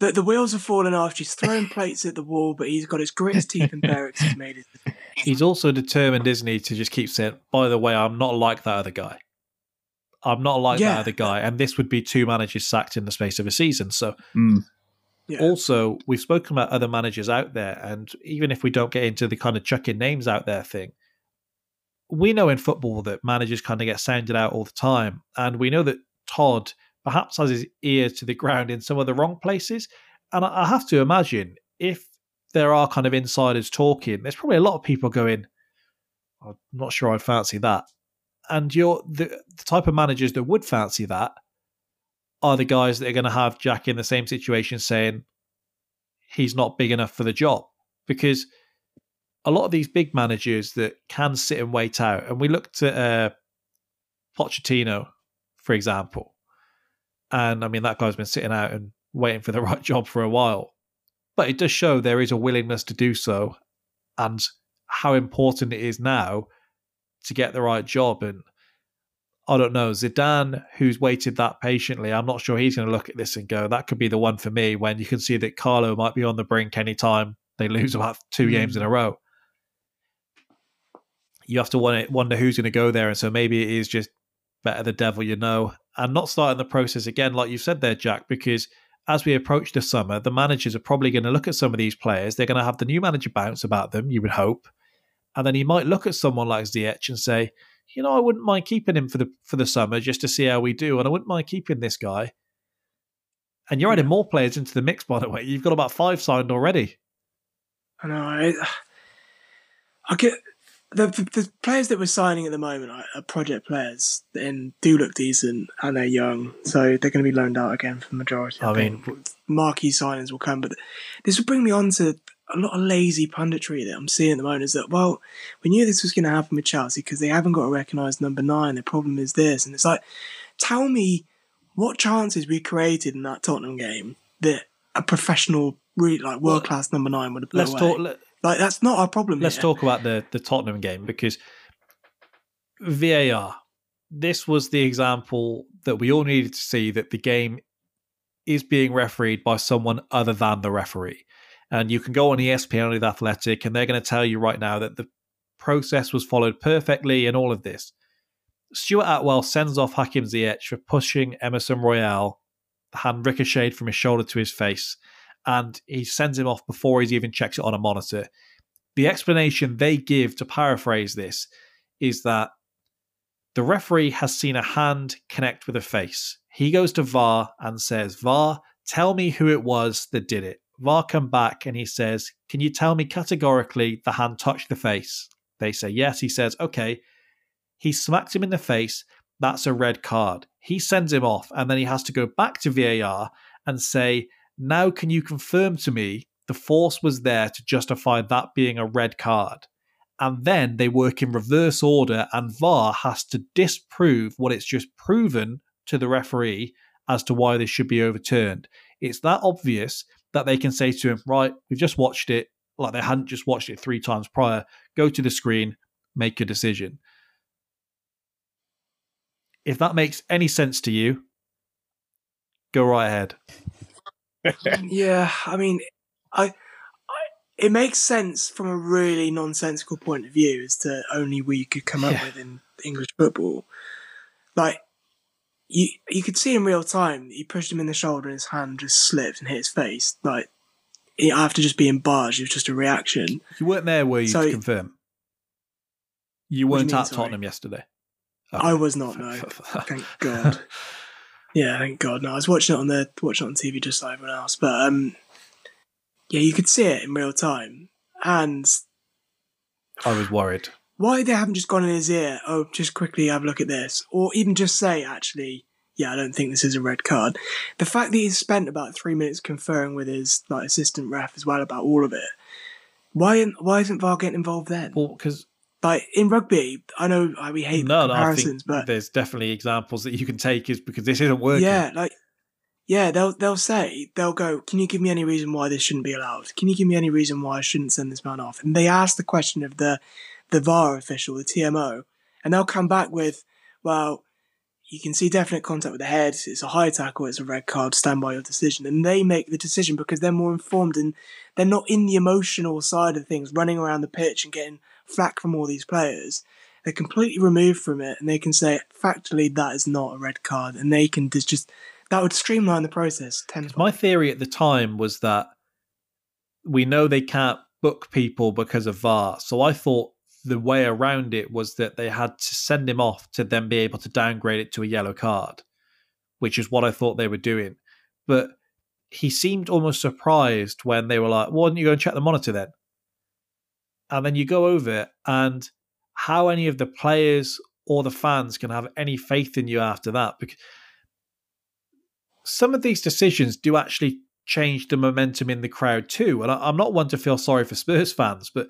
The, the wheels are falling off. She's throwing [laughs] plates at the wall, but he's got his grit his teeth and barracks. He's made his. He's also determined, isn't he, to just keep saying, by the way, I'm not like that other guy. I'm not like Yeah. that other guy. And this would be two managers sacked in the space of a season. So Mm. Yeah. also, we've spoken about other managers out there. And even if we don't get into the kind of chucking names out there thing, we know in football that managers kind of get sounded out all the time. And we know that Todd perhaps has his ear to the ground in some of the wrong places. And I have to imagine if there are kind of insiders talking, there's probably a lot of people going, I'm not sure I'd fancy that. And you're the, the type of managers that would fancy that are the guys that are going to have Jack in the same situation saying he's not big enough for the job. Because a lot of these big managers that can sit and wait out, and we looked at uh, Pochettino, for example, and I mean, that guy's been sitting out and waiting for the [laughs] right job for a while. But it does show there is a willingness to do so and how important it is now to get the right job. And I don't know. Zidane, who's waited that patiently, I'm not sure he's going to look at this and go, that could be the one for me when you can see that Carlo might be on the brink anytime they lose about two mm. games in a row. You have to wonder who's going to go there. And so maybe it is just better the devil you know and not starting the process again, like you've said there, Jack, because as we approach the summer, the managers are probably going to look at some of these players. They're going to have the new manager bounce about them, you would hope. And then he might look at someone like Ziyech and say, you know, I wouldn't mind keeping him for the for the summer just to see how we do, and I wouldn't mind keeping this guy. And you're adding more players into the mix, by the way. You've got about five signed already. I know. I, I get the, the, the players that we're signing at the moment are, are, project players and do look decent and they're young, so they're going to be loaned out again for the majority. I, I mean, marquee signings will come, but this will bring me on to a lot of lazy punditry that I'm seeing at the moment. Is that well, we knew this was going to happen with Chelsea because they haven't got a recognised number nine. The problem is this, and it's like, tell me what chances we created in that Tottenham game that a professional, really like world class number nine would have. Let's away. talk. Let, like that's not our problem. Let's here. talk about the the Tottenham game because VAR. This was the example that we all needed to see that the game is being refereed by someone other than the referee. And you can go on ESPN with Athletic, and they're going to tell you right now that the process was followed perfectly in all of this. Stuart Atwell sends off Hakim Ziyech for pushing Emerson Royal. The hand ricocheted from his shoulder to his face and he sends him off before he even checks it on a monitor. The explanation they give to paraphrase this is that the referee has seen a hand connect with a face. He goes to VAR and says, VAR, tell me who it was that did it. VAR come back and he says, Can you tell me categorically the hand touched the face? They say yes. He says, Okay. He smacked him in the face. That's a red card. He sends him off and then he has to go back to VAR and say, now, can you confirm to me the force was there to justify that being a red card? And then they work in reverse order, and VAR has to disprove what it's just proven to the referee as to why this should be overturned. It's that obvious that they can say to him, Right, we've just watched it, like they hadn't just watched it three times prior. Go to the screen, make a decision. If that makes any sense to you, go right ahead yeah, I mean, I, I, it makes sense from a really nonsensical point of view as to only we could come up yeah. with in English football. Like, you you could see in real time, he pushed him in the shoulder and his hand just slipped and hit his face. Like, after just being barged, it was just a reaction. You weren't there, were you, so, to confirm? You weren't you mean, at sorry? Tottenham yesterday? Okay. I was not, no. [laughs] Thank God. [laughs] Yeah, thank God. No, I was watching it on the watching it on TV just like everyone else, but um, yeah, you could see it in real time, and I was worried. Why they haven't just gone in his ear? Oh, just quickly have a look at this, or even just say, actually, yeah, I don't think this is a red card. The fact that he's spent about three minutes conferring with his like assistant ref as well about all of it. Why why isn't VAR getting involved then? Well, because like in rugby, I know we hate no, comparisons, no, but there's definitely examples that you can take is because this isn't working. Yeah, like yeah, they'll they'll say they'll go, "Can you give me any reason why this shouldn't be allowed? Can you give me any reason why I shouldn't send this man off?" And they ask the question of the the VAR official, the TMO, and they'll come back with, "Well, you can see definite contact with the head. It's a high tackle. It's a red card. Stand by your decision." And they make the decision because they're more informed and they're not in the emotional side of things, running around the pitch and getting flack from all these players. They're completely removed from it, and they can say factually that is not a red card, and they can just that would streamline the process. My theory at the time was that we know they can't book people because of VAR, so I thought the way around it was that they had to send him off to then be able to downgrade it to a yellow card, which is what I thought they were doing. But he seemed almost surprised when they were like, "Why don't you go and check the monitor then?" and then you go over and how any of the players or the fans can have any faith in you after that because some of these decisions do actually change the momentum in the crowd too and i'm not one to feel sorry for spurs fans but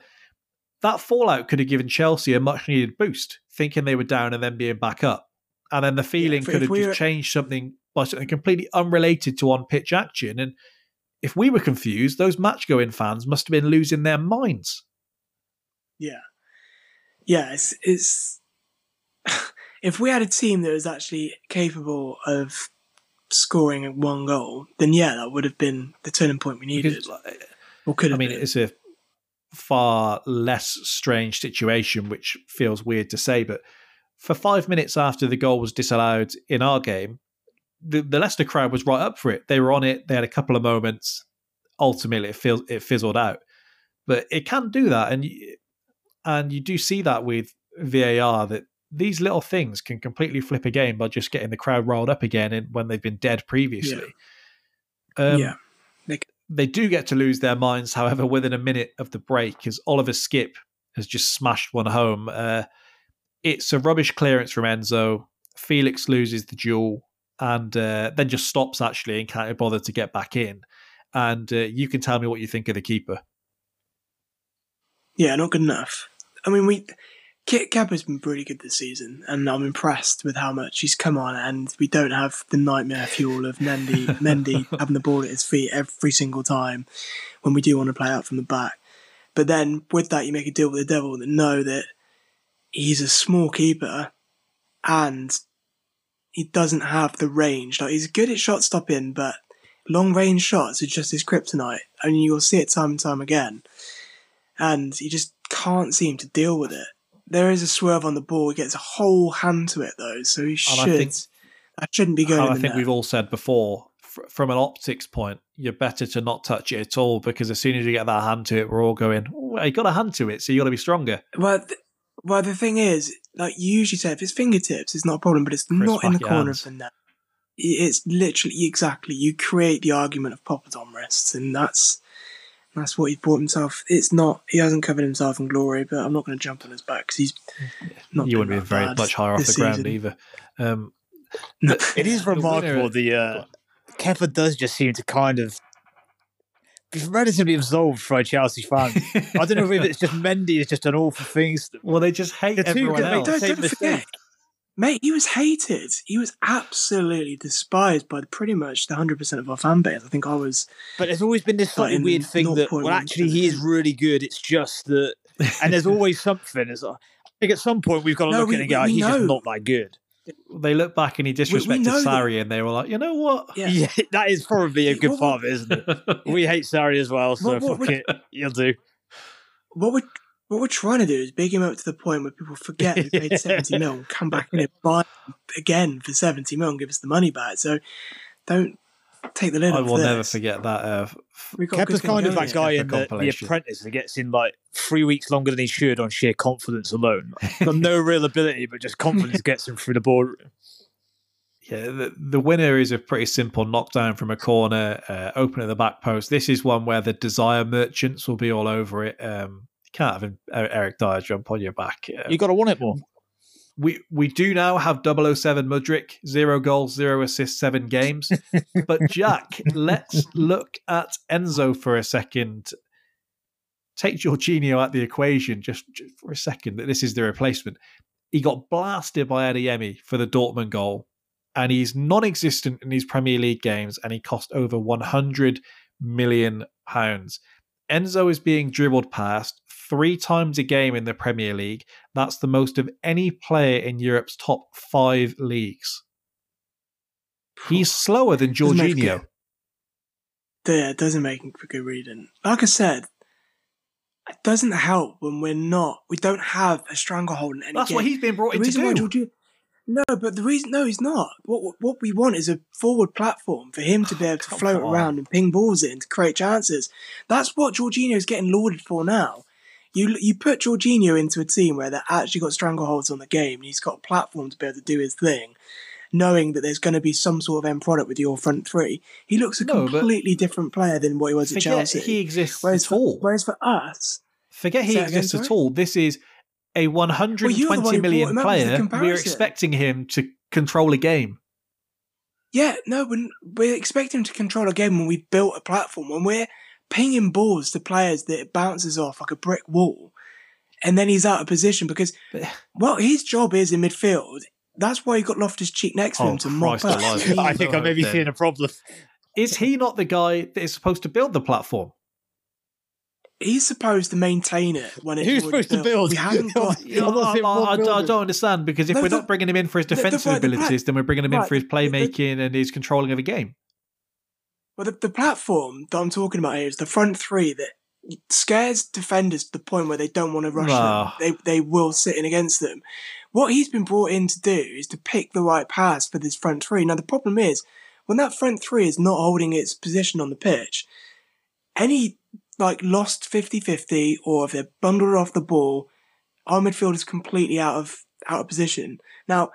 that fallout could have given chelsea a much needed boost thinking they were down and then being back up and then the feeling yeah, could have just changed something by something completely unrelated to on pitch action and if we were confused those match going fans must have been losing their minds yeah, yeah. It's it's [laughs] if we had a team that was actually capable of scoring one goal, then yeah, that would have been the turning point we needed. Because, or could I mean, been. it's a far less strange situation, which feels weird to say, but for five minutes after the goal was disallowed in our game, the, the Leicester crowd was right up for it. They were on it. They had a couple of moments. Ultimately, it, fizz, it fizzled out. But it can do that, and you, and you do see that with VAR that these little things can completely flip a game by just getting the crowd riled up again and when they've been dead previously. Um, yeah. They, do get to lose their minds, however, within a minute of the break, as Oliver Skipp has just smashed one home. Uh, it's a rubbish clearance from Enzo. Felix loses the duel and uh, then just stops actually and can't bother to get back in. And uh, you can tell me what you think of the keeper. yeah, not good enough. I mean, we Kit Kepa's been pretty good this season, and I'm impressed with how much he's come on. And we don't have the nightmare fuel of Mendy, [laughs] Mendy having the ball at his feet every single time when we do want to play out from the back. But then with that, you make a deal with the devil and know that he's a small keeper, and he doesn't have the range. Like he's good at shot stopping, but long range shots are just his kryptonite, I and you'll see it time and time again. And he just can't seem to deal with it. There is a swerve on the ball. He gets a whole hand to it though, so he should. I think- that shouldn't be going. I think there. we've all said before, fr- from an optics point, you're better to not touch it at all because as soon as you get that hand to it, we're all going, oh, you got a hand to it, so you got to be stronger. Well, th- well, the thing is, like you usually say, if it's fingertips, it's not a problem, but it's not in the corner hands. of the net. It's literally exactly you create the argument of Popadon wrists, and that's that's what he's brought himself. It's not he hasn't covered himself in glory, but I'm not going to jump on his back because he's [laughs] not. you wouldn't be very much higher off the this ground season. either. Um, No. It is [laughs] The remarkable. winner- The uh, Kepa does just seem to kind of be relatively absolved for a Chelsea fan. I don't know if [laughs] it's just Mendy has just done awful things. well, they just hate The everyone else. the Don't, don't forget, mistake. Mate. He was hated. He was absolutely despised by pretty much the hundred percent of our fan base. I think I was. But there's always been this slightly in weird thing that, well, actually, he is really good. It's just that, and there's [laughs] always something. It's like, I think at some point we've got to No, look we- at it and go, we he's just not that good. they look back and he disrespected know that- Sarri, and they were like, you know what? [laughs] Yeah. Yeah, that is probably a good What- part of it, isn't it? We hate Sarri as well, so What- what fuck would- it. You'll do. what we're what we're trying to do is big him up to the point where people forget we paid [laughs] seventy mil and come back in and [laughs] buy again for seventy mil and give us the money back. So don't take the lid I off will this. never forget that. Uh, f- Kepa's kind of that guy in the, the apprentice that gets in like three weeks longer than he should on sheer confidence alone. Got no real ability, but just confidence gets him through the boardroom. [laughs] yeah, the, the winner is a pretty simple knockdown from a corner, uh, open at the back post. This is one where the desire merchants will be all over it. Um, you can't have Er- Eric Dier jump on your back. You got to want it more. we we do now have 007 Mudryk, zero goals, zero assists, seven games. [laughs] but Jack, let's look at Enzo for a second. Take Jorginho out the equation just, just for a second. That this is the replacement. He got blasted by Adeyemi for the Dortmund goal, and he's non-existent in his Premier League games, and he cost over 100 million pounds. Enzo is being dribbled past three times a game in the Premier League. That's the most of any player in Europe's top five leagues. He's slower than Jorginho. good. Yeah, it doesn't make for good reading. Like I said, it doesn't help when we're not. We don't have a stranglehold in any game. That's game. what he's been brought the in to why do. Jorginho. No, but the reason no, he's not. What what we want is a forward platform for him to be able to [sighs] Come float on. around and ping balls in to create chances. That's what Jorginho's getting lauded for now. You you put Jorginho into a team where they've actually got strangleholds on the game, and he's got a platform to be able to do his thing, knowing that there's going to be some sort of end product with your front three. He looks a No, completely different player than what he was at Chelsea. Forget he exists whereas at all. For, whereas for us, Forget he Say that again, exists at all. This is a Well, you're the one 120 who million brought him up as the player. We're expecting him to control a game. Yeah, no, when we're expecting him to control a game when we've built a platform, when we're pinging balls to players that it bounces off like a brick wall, and then he's out of position because, well, his job is in midfield. That's why he got Loftus Cheek next to Oh, him to mop up. [laughs] I think I may be seeing a problem. Is he not the guy that is supposed to build the platform? he's supposed to maintain it when it's Who's already supposed to built. build? We haven't got. [laughs] Yeah, I'm I, I- I- I don't understand because if No, we're the- not bringing him in for his the- the- defensive the pla- abilities, then we're bringing him in right, for his the- the- playmaking and his controlling of a game. Well, the, the platform that I'm talking about here is the front three that scares defenders to the point where they don't want to rush Ah. them. They they will sit in against them. What he's been brought in to do is to pick the right pass for this front three. Now the problem is when that front three is not holding its position on the pitch, any like lost 50-50 or if they're bundled off the ball, our midfield is completely out of out of position. Now,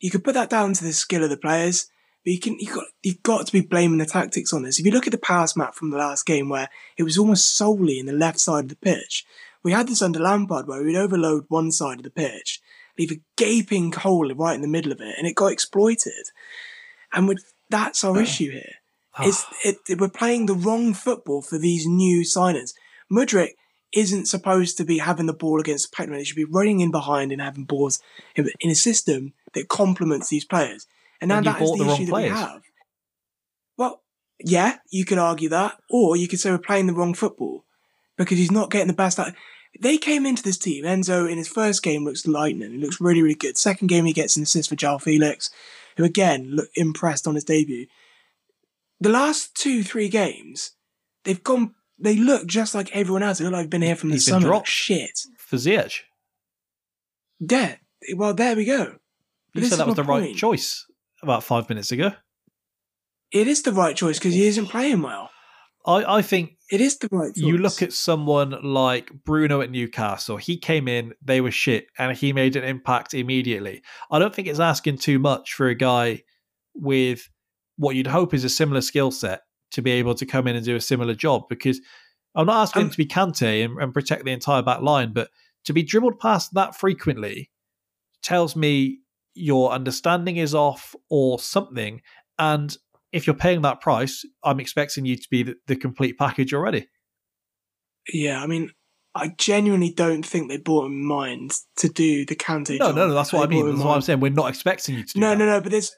you could put that down to the skill of the players, but you can you got you've got to be blaming the tactics on this. If you look at the pass map from the last game where it was almost solely in the left side of the pitch, we had this under Lampard where we'd overload one side of the pitch, leave a gaping hole right in the middle of it, and it got exploited. And with, that's our issue here. Ah. It's, it, it- we're playing the wrong football for these new signings. Mudryk isn't supposed to be having the ball against Pacman. He should be running in behind and having balls in, in a system that complements these players. And now that is the, the issue that we have. Well, yeah, you could argue that, or you could say we're playing the wrong football because he's not getting the best out. They came into this team. Enzo in his first game looks lightning. He looks really, really good. Second game he gets an assist for João Felix, who again looked impressed on his debut. The last two, three games, they've gone. They look just like everyone else. They look like they've been here from the He's summer. dropped. Shit. For Ziyech, Yeah. Well, there we go. But you said that was the right choice about five minutes ago. It is the right choice because he isn't playing well. I, I think It is the right choice. you look at someone like Bruno at Newcastle. He came in, they were shit, and he made an impact immediately. I don't think it's asking too much for a guy with what you'd hope is a similar skill set to be able to come in and do a similar job. Because I'm not asking him Um, to be Kante and, and protect the entire back line, but to be dribbled past that frequently tells me your understanding is off or something. And if you're paying that price, I'm expecting you to be the, the complete package already. Yeah, I mean, I genuinely don't think they bought him in mind to do the Kante No, job. no, no. That's They what I mean. That's what I'm saying. We're not expecting you to do No, that. no, no. But this,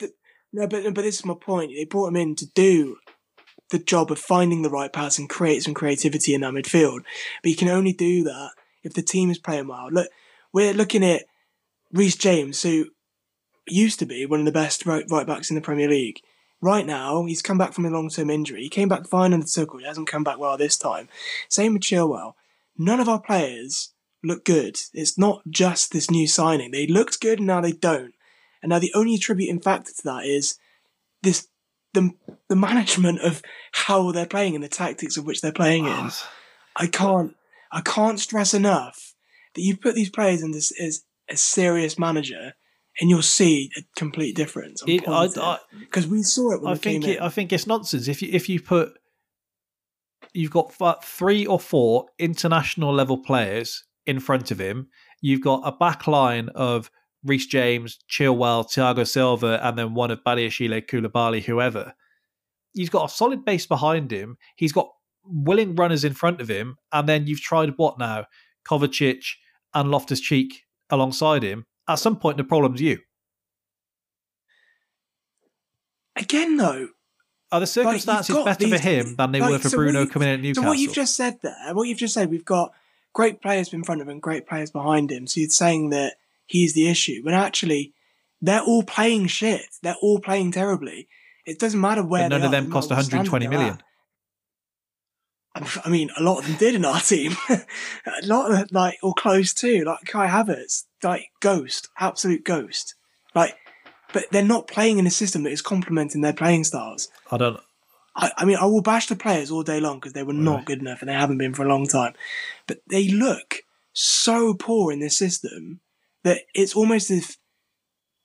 no, but but this is my point. They brought him in to do the job of finding the right pass and create some creativity in that midfield. But you can only do that if the team is playing well. Look, we're looking at Reece James, who used to be one of the best right, right backs in the Premier League. Right now, he's come back from a long term injury. He came back fine under Tuchel. He hasn't come back well this time. Same with Chilwell. None of our players look good. It's not just this new signing. They looked good and now they don't. And now the only attributing factor to that is this the the management of how they're playing and the tactics of which they're playing in. I can't I can't stress enough that you put these players in this as a serious manager and you'll see a complete difference. It- I, I, Because we saw it when I we came think it. I think it's nonsense. If you if you put you've got three or four international level players in front of him, you've got a back line of Reece James, Chilwell, Thiago Silva, and then one of Badiashile, Koulibaly, whoever. He's got a solid base behind him. He's got willing runners in front of him, and then you've tried what now? Kovacic and Loftus Cheek alongside him. At some point, the problem's you. Again though, Are the circumstances got better for him than they like, were for so Bruno you- coming in at Newcastle? So what you've just said there, what you've just said, we've got great players in front of him, great players behind him. So you're saying that he's the issue, when actually they're all playing shit. They're all playing terribly. It doesn't matter where. None of them cost matter what 120 standard they're million. at. I mean, a lot of them did in our [laughs] team. a lot of them, like, or close to, like Kai Havertz, like ghost, absolute ghost. Like, but they're not playing in a system that is complementing their playing styles. I don't. I, I mean, I will bash the players all day long because they were not good enough and they haven't been for a long time. But they look so poor in this system that it's almost as if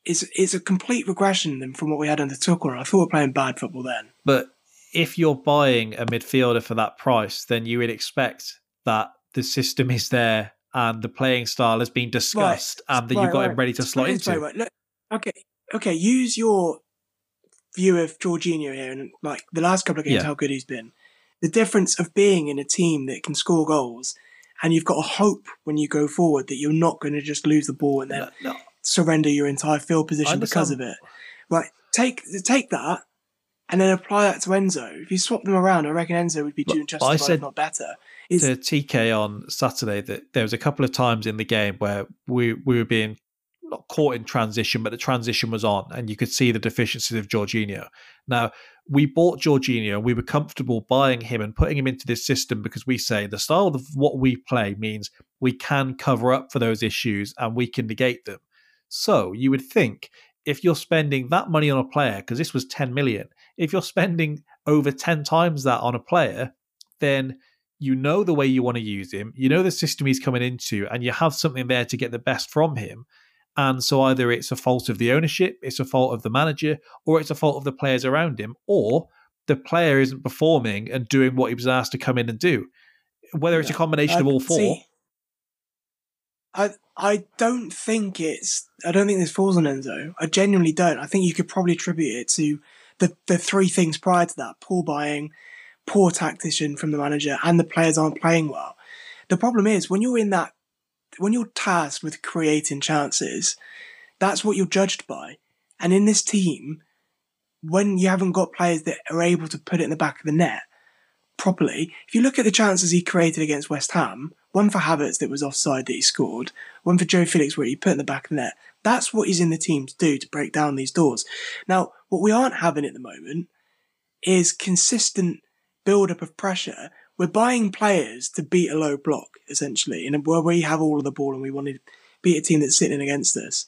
it's, it's a complete regression from what we had under Tuchel. I thought we were playing bad football then. But if you're buying a midfielder for that price, then you would expect that the system is there and the playing style has been discussed and that you've got right. him ready to slot put it this way, into. right, look, okay, okay. Use your view of Jorginho here, and like the last couple of games, Yeah. how good he's been. The difference of being in a team that can score goals, and you've got a hope when you go forward that you're not going to just lose the ball and then No, no, surrender your entire field position because of it. Right, take take that. And then apply that to Enzo. If you swap them around, I reckon Enzo would be doing just I as well, said- not better, It's, to TK on Saturday that there was a couple of times in the game where we we were being not caught in transition, but the transition was on, and you could see the deficiencies of Jorginho. Now we bought Jorginho, and we were comfortable buying him and putting him into this system because we say the style of what we play means we can cover up for those issues and we can negate them. So you would think if you're spending that money on a player, because this was 10 million, if you're spending over 10 times that on a player, then you know the way you want to use him, you know the system he's coming into, and you have something there to get the best from him. And so either it's a fault of the ownership, it's a fault of the manager, or it's a fault of the players around him, or the player isn't performing and doing what he was asked to come in and do. Whether it's a combination I- of all four. see, I I don't think it's. I don't think this falls on Enzo. I genuinely don't. I think you could probably attribute it to the the three things prior to that: poor buying, poor tactician from the manager, and the players aren't playing well. The problem is when you're in that, when you're tasked with creating chances, that's what you're judged by. And in this team, when you haven't got players that are able to put it in the back of the net properly, if you look at the chances he created against West Ham, one for Havertz that was offside that he scored, one for Joe Felix where he put in the back of the net. That's what he's in the team to do to break down these doors. Now, what we aren't having at the moment is consistent build up of pressure. We're buying players to beat a low block, essentially, and where we have all of the ball and we want to beat a team that's sitting against us.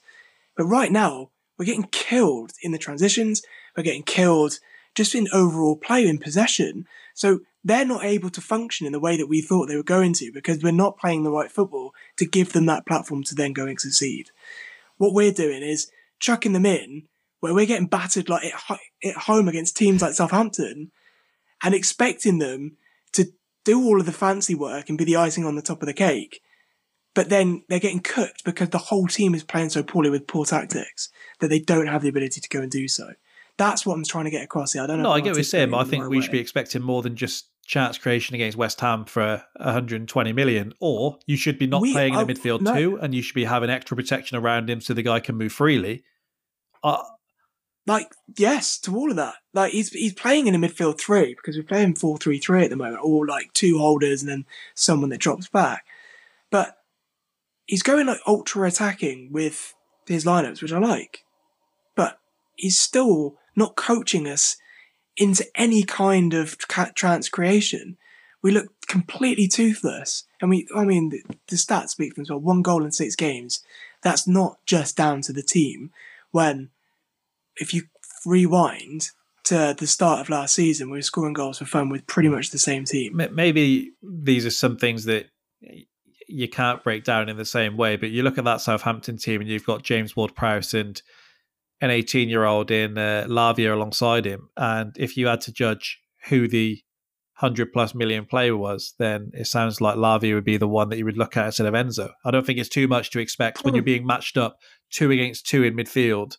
But right now, we're getting killed in the transitions. We're getting killed just in overall play in possession. So they're not able to function in the way that we thought they were going to because we're not playing the right football to give them that platform to then go and succeed. What we're doing is chucking them in where we're getting battered like at ho- at home against teams like Southampton and expecting them to do all of the fancy work and be the icing on the top of the cake. But then they're getting cooked because the whole team is playing so poorly with poor tactics that they don't have the ability to go and do so. That's what I'm trying to get across here. I don't know. No, I get what you're saying, but I think we right should be expecting more than just chance creation against West Ham for 120 million, or you should be not We- playing in the midfield no. too, and you should be having extra protection around him so the guy can move freely. Uh, like yes to all of that. Like he's he's playing in a midfield three because we're playing four three three at the moment, or like two holders and then someone that drops back. But he's going like ultra attacking with his lineups, which I like. But he's still not coaching us into any kind of ca- trans creation. We look completely toothless, and we. I mean, the, the stats speak for themselves. One goal in six games. That's not just down to the team. When if you rewind to the start of last season, we were scoring goals for fun with pretty much the same team. maybe these are some things that you can't break down in the same way, but you look at that Southampton team and you've got James Ward Prowse and an 18 year old in uh, Lavia alongside him. And if you had to judge who the 100 plus million player was, then it sounds like Lavia would be the one that you would look at instead of Enzo. I don't think it's too much to expect when you're being matched up two against two in midfield.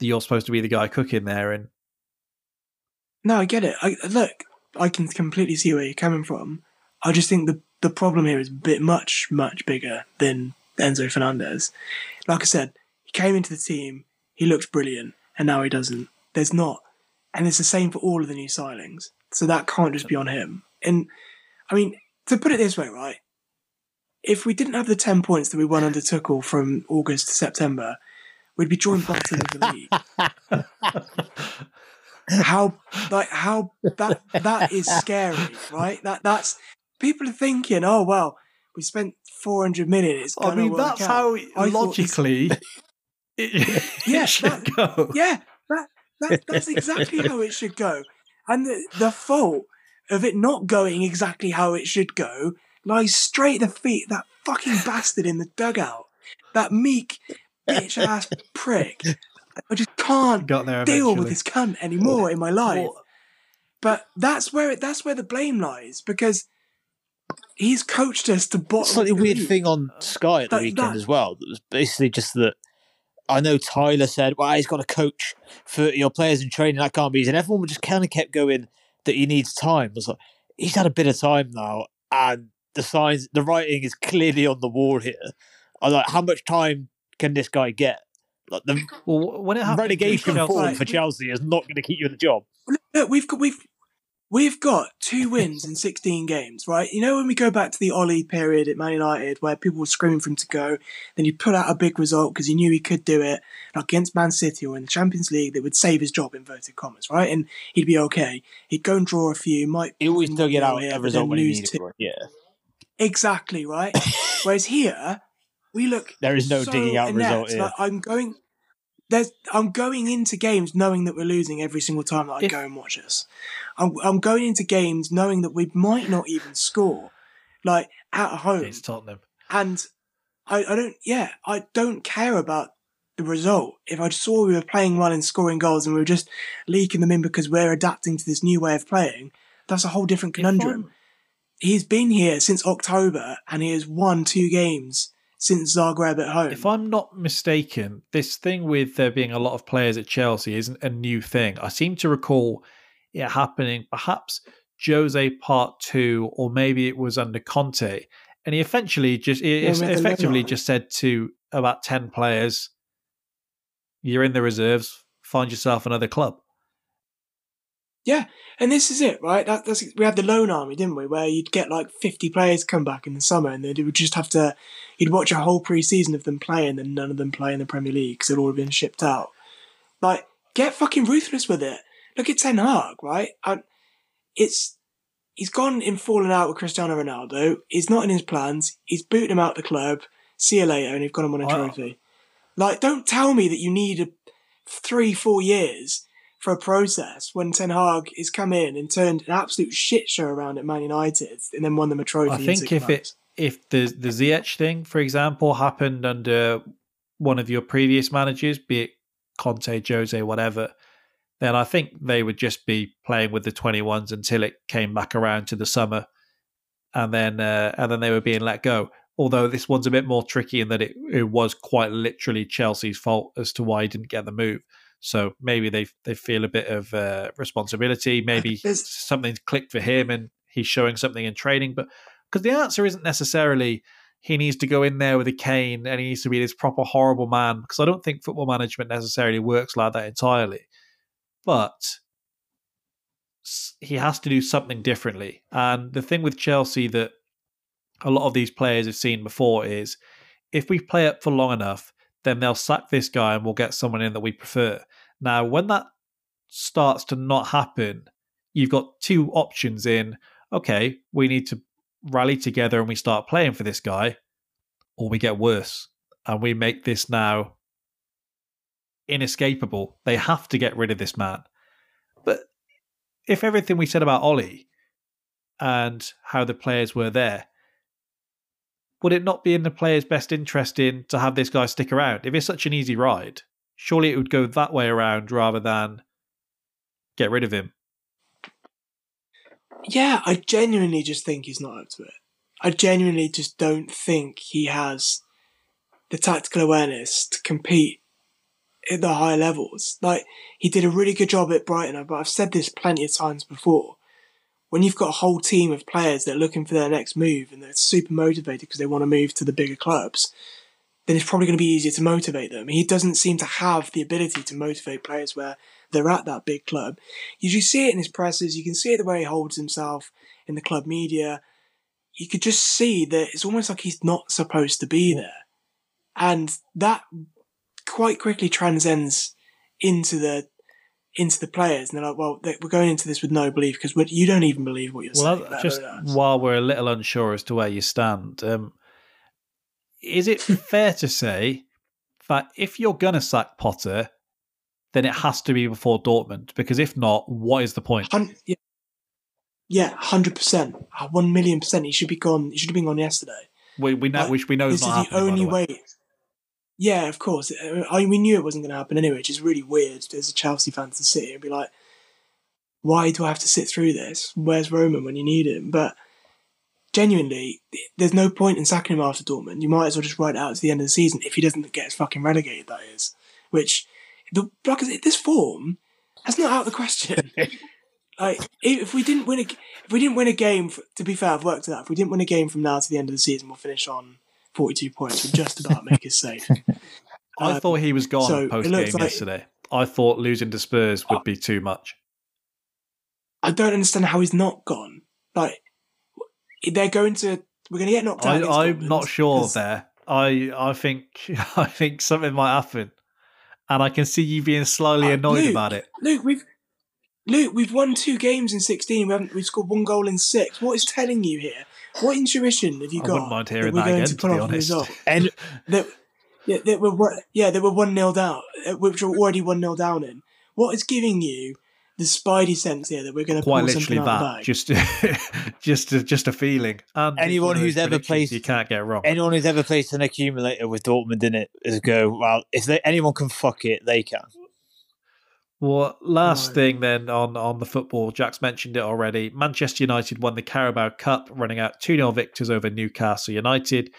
You're supposed to be the guy cooking there, and No, I get it. I, look, I can completely see where you're coming from. I just think the the problem here is a bit much, much bigger than Enzo Fernandez. Like I said, he came into the team, he looked brilliant, and now he doesn't. There's not, and it's the same for all of the new signings. So that can't just be on him. And I mean, to put it this way, right? If we didn't have the ten points that we won under Tuchel from August to September, we'd be joint bottom of the league. how like how that that is scary, right? That that's people are thinking, oh well, we spent four hundred million. It's I mean that's out. how I logically [laughs] it, Yeah, [laughs] that- go. yeah, that, that that's exactly how it should go. And the, the fault of it not going exactly how it should go lies straight at the feet of that fucking bastard in the dugout. That meek bitch ass prick. I just can't Got there deal eventually. with this cunt anymore in my life. Well, But that's where it, that's where the blame lies because he's coached us to bottom. slightly weird league. thing on uh, Sky at the That- weekend that- as well. That was basically just that. I know Tyler said, "Well, he's got to coach for your players in training. That can't be easy." And everyone just kind of kept going that he needs time. I was like, he's had a bit of time now, and the signs, the writing is clearly on the wall here. I was like, how much time can this guy get? Like the well, when it happened, relegation form Right. for Chelsea is not going to keep you in the job. Look, we've got we've We've got two wins in 16 games, right? You know, when we go back to the Ole period at Man United, where people were screaming for him to go, then he'd put out a big result because he knew he could do it against Man City or in the Champions League that would save his job, inverted commas, right? And he'd be okay. He'd go and draw a few, might. He always still get out here, a result when he lose needed two. to. Yeah. Exactly, right? [laughs] Whereas here, we look. There is no so digging out inept. result here. Like, I'm going. There's, I'm going into games knowing that we're losing every single time that I If- go and watch us. I'm, I'm going into games knowing that we might not even score, like at home, It's Tottenham. and I, I don't. Yeah, I don't care about the result. If I saw we were playing well and scoring goals and we were just leaking them in because we're adapting to this new way of playing, that's a whole different conundrum he's been here since October and he has won two games since Zagreb at home. If I'm not mistaken, this thing with there being a lot of players at Chelsea isn't a new thing. I seem to recall it happening perhaps Jose part two, or maybe it was under Conte. And he eventually just he Yeah, we had the effectively just said to about 10 players, You're in the reserves, find yourself another club. And this is it, right? That, that's we had the loan army, didn't we? Where you'd get like fifty players come back in the summer, and they would just have to. You'd watch a whole pre-season of them play, and then none of them play in the Premier League because they'd all have been shipped out. Like, get fucking ruthless with it. Look at Ten Hag, right? I, it's he's gone in falling out with Cristiano Ronaldo. He's not in his plans. He's booting him out the club. See you later, and you've got him on a Wow. trophy. Like, don't tell me that you need a three, four years for a process when Ten Hag has come in and turned an absolute shit show around at Man United and then won them a trophy. I think if months. it if the the Ziyech thing, for example, happened under one of your previous managers, be it Conte, Jose, whatever, then I think they would just be playing with the twenty ones until it came back around to the summer, and then uh, and then they were being let go. Although this one's a bit more tricky in that it, it was quite literally Chelsea's fault as to why he didn't get the move. So maybe they they feel a bit of uh, responsibility. Maybe There's- something's clicked for him and he's showing something in training. But because the answer isn't necessarily he needs to go in there with a cane and he needs to be this proper horrible man. Because I don't think football management necessarily works like that entirely. But he has to do something differently. And the thing with Chelsea that a lot of these players have seen before is if we play up for long enough, then they'll sack this guy and we'll get someone in that we prefer. Now, when that starts to not happen, you've got two options in okay, we need to rally together and we start playing for this guy, or we get worse and we make this now inescapable. They have to get rid of this man. But if everything we said about Ole and how the players were there, would it not be in the players' best interest in to have this guy stick around? If it's such an easy ride, surely it would go that way around rather than get rid of him. yeah, I genuinely just think he's not up to it. I genuinely just don't think he has the tactical awareness to compete at the higher levels. Like he did a really good job at Brighton, but I've said this plenty of times before. When you've got a whole team of players that are looking for their next move and they're super motivated because they want to move to the bigger clubs, then it's probably going to be easier to motivate them. He doesn't seem to have the ability to motivate players where they're at that big club. You just see it in his presses. You can see it the way he holds himself in the club media. You could just see that it's almost like he's not supposed to be there, and that quite quickly transcends into the into the players. And they're like, "Well, they- we're going into this with no belief because you don't even believe what you're saying." Well, just while we're a little unsure as to where you stand, um, is it [laughs] fair to say that if you're going to sack Potter, then it has to be before Dortmund? Because if not, what is the point? Yeah, yeah, hundred percent, one million percent. He should be gone. He should have been gone yesterday. We we know Like, which we know this is the only way. way. Yeah, of course. I mean, we knew it wasn't going to happen anyway, which is really weird as a Chelsea fan to sit here and be like, why do I have to sit through this? Where's Roman when you need him? But genuinely, there's no point in sacking him after Dortmund. You might as well just ride it out to the end of the season if he doesn't get fucking relegated, that is. Which, the, this form, that's not out of the question. [laughs] like, if we didn't win a, if we didn't win a game, to be fair, I've worked it out. If we didn't win a game from now to the end of the season, we'll finish on 42 points. We'll just about make us safe. [laughs] I Um, thought he was gone so post game like- yesterday. I thought losing to Spurs would be too much. I don't understand how he's not gone. Like they're going to we're going to get knocked out. I, I'm not sure there. I I think [laughs] I think something might happen, and I can see you being slightly Uh, annoyed Luke, about it. Luke, we've Luke, we've won two games in sixteen. We haven't. We've scored one goal in six. What is telling you here? What intuition have you got? I got? wouldn't mind hearing we're that going again, to to pull be off a honest. And [laughs] That, yeah, they were one- yeah, they were one 0 down, uh, which were already one 0 down in. What is giving you the spidey sense here that we're going to Quite pull literally something out that, of the bag? [laughs] just just a, just a feeling. And Anyone one of who's ever placed- you can't get wrong. anyone who's ever placed an accumulator with Dortmund in it is go, well, if they, anyone can fuck it, they can. Well, last Right. thing then on, on the football, Jack's mentioned it already. Manchester United won the Carabao Cup, running out 2 0 victors over Newcastle United.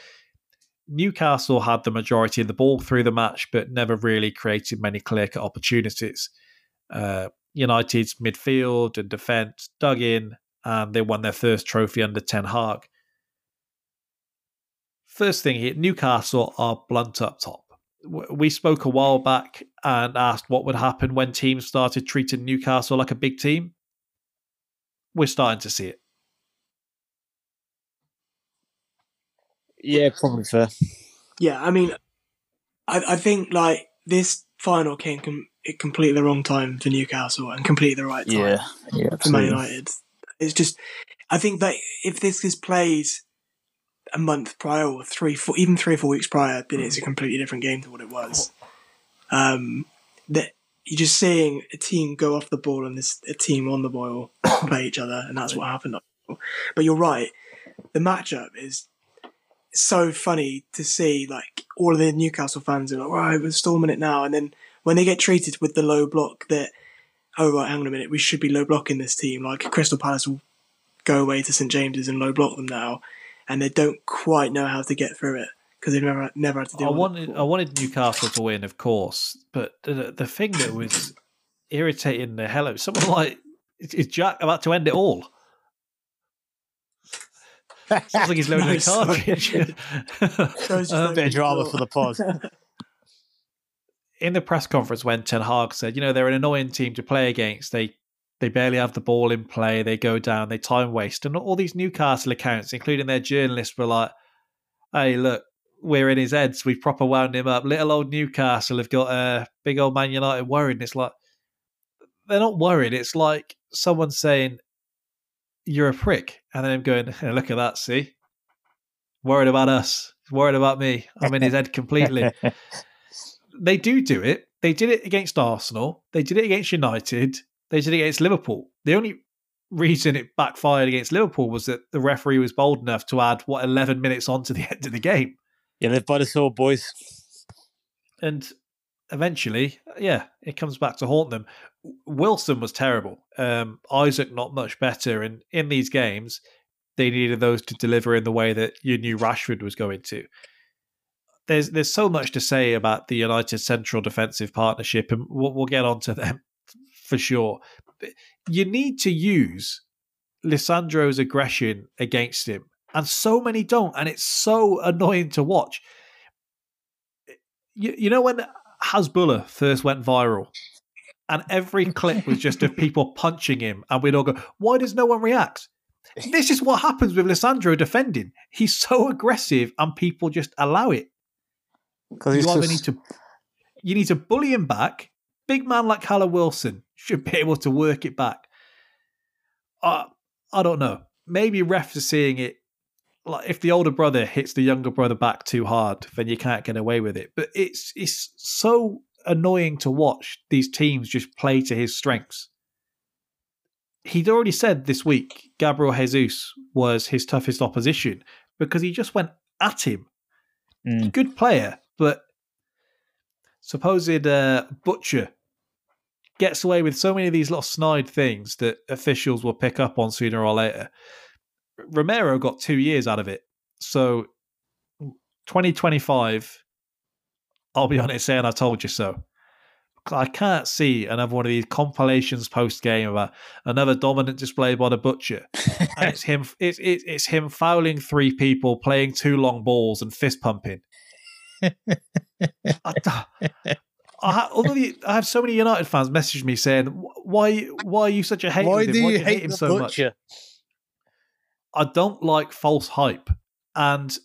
Newcastle had the majority of the ball through the match, but never really created many clear cut opportunities. Uh, United's midfield and defence dug in, and they won their first trophy under Ten Hag. First thing here Newcastle are blunt up top we spoke a while back and asked what would happen when teams started treating Newcastle like a big team. We're starting to see it. Yeah, probably fair. Yeah, I mean, I, I think like this final came com- at completely the wrong time for Newcastle and completely the right time Yeah, yeah, for Man United. It's just, I think that if this is played a month prior or three, four, even three or four weeks prior, then it's a completely different game to what it was. Um, that you're just seeing a team go off the ball and this a team on the ball [coughs] play each other, and that's what happened. But you're right, the matchup is so funny to see. Like all of the Newcastle fans are like, "Right, we're storming it now," and then when they get treated with the low block, that oh right, hang on a minute, we should be low blocking this team. Like Crystal Palace will go away to St James's and low block them now, and they don't quite know how to get through it because they've never never had to deal I with wanted it. I wanted Newcastle to win, of course, but the, the thing that was irritating the hell out of someone like is is Jack about to end it all. Sounds like he's loading No, a [laughs] cartridge. [laughs] Those Um, don't Bit of drama for the pod. [laughs] in the press conference when Ten Hag said, you know, they're an annoying team to play against. They they barely have the ball in play. They go down. They time waste. And all these Newcastle accounts, including their journalists, were like, "Hey, look, we're in his heads. We've proper wound him up. Little old Newcastle have got a big old Man United worried." And it's like they're not worried. It's like someone saying, "You're a prick," and then him going, hey, "Look at that. See, worried about us. Worried about me. I'm in his head completely." [laughs] they do do it. They did it against Arsenal. They did it against United. They did it against Liverpool. The only reason it backfired against Liverpool was that the referee was bold enough to add what 11 minutes on to the [laughs] end of the game. you live by the sword, boys. And eventually, yeah, it comes back to haunt them. Wilson was terrible. Um, Isak not much better. And in these games, they needed those to deliver in the way that you knew Rashford was going to. There's there's so much to say about the United Central Defensive Partnership, and we'll, we'll get onto them for sure. But you need to use Lisandro's aggression against him, and so many don't, and it's so annoying to watch. You, you know when Hasbulla first went viral, and every clip was just of people [laughs] punching him, and we'd all go, "Why does no one react?" This is what happens with Lissandro defending. He's so aggressive, and people just allow it. You either just, need to, you need to bully him back. Big man like Callum Wilson should be able to work it back. I I don't know. Maybe refs are seeing it. Like if the older brother hits the younger brother back too hard, then you can't get away with it. But it's it's so annoying to watch these teams just play to his strengths. He'd already said this week Gabriel Jesus was his toughest opposition because he just went at him. Mm. Good player, but supposed uh, butcher gets away with so many of these little snide things that officials will pick up on sooner or later. Romero got two years out of it. So 2025, I'll be [laughs] honest saying I told you so. I can't see another one of these compilations post game about another dominant display by the butcher. and it's him [laughs] it's, it's it's him fouling three people, playing two long balls and fist pumping. [laughs] I, I, ha- the, I have so many United fans message me saying, "Why, why are you such a hater? Why him? do Why you do hate him the so much?" I don't like false hype. And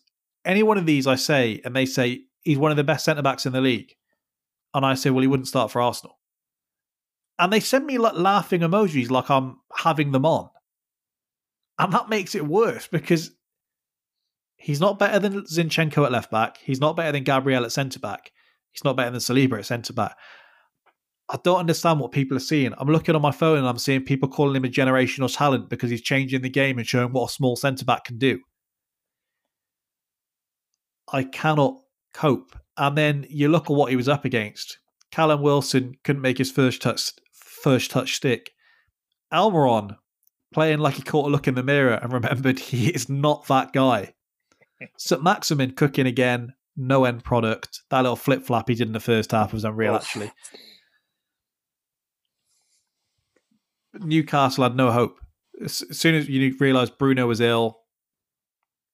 any one of these I say, and they say he's one of the best centre backs in the league, and I say, well, he wouldn't start for Arsenal. And they send me like laughing emojis, like I'm having them on, and that makes it worse because he's not better than Zinchenko at left back. He's not better than Gabriel at centre back. He's not better than Saliba at centre back. I don't understand what people are seeing. I'm looking on my phone and I'm seeing people calling him a generational talent because he's changing the game and showing what a small centre back can do. I cannot cope. And then you look at what he was up against. Callum Wilson couldn't make his first touch first touch stick. Almiron playing like he caught a look in the mirror and [laughs] remembered he is not that guy. St. Maximin cooking again, no end product. That little flip flap he did in the first half was unreal, Oh. actually. Newcastle had no hope. As as soon as you realise Bruno was ill,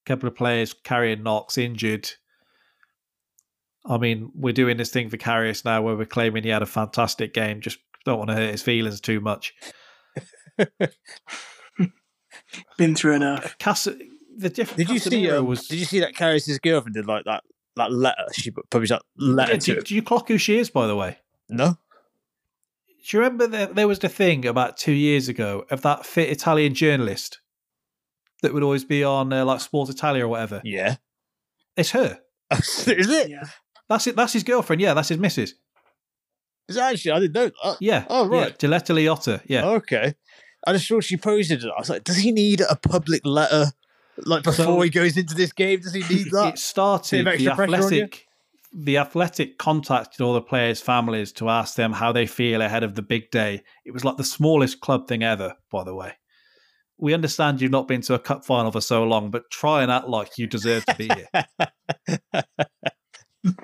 a couple of players carrying knocks, injured. I mean, we're doing this thing for Karius now where we're claiming he had a fantastic game. Just don't want to hurt his feelings too much. Been through enough. Cass- the difference. Did you see? Um, Did you see that Karius' girlfriend did like that? That letter she published that letter Yeah, to do, him. do you clock who she is, by the way? No, Do you remember that there was the thing about two years ago of that fit Italian journalist that would always be on uh, like Sports Italia or whatever? yeah, It's her. [laughs] is it? Yeah. That's it. That's his girlfriend. Yeah, that's his missus. Is it actually? I didn't know. That. Yeah. Oh, right. Yeah, Diletta Leotta. Yeah. Okay. I just saw she posted it. I was like, does he need a public letter like before So- he goes into this game? Does he need [laughs] that? it started the extra pressure on you? athletic the athletic contacted all the players' families to ask them how they feel ahead of the big day. It was like the smallest club thing ever, by the way. We understand you've not been to a cup final for so long, but try and act like you deserve to be here. [laughs]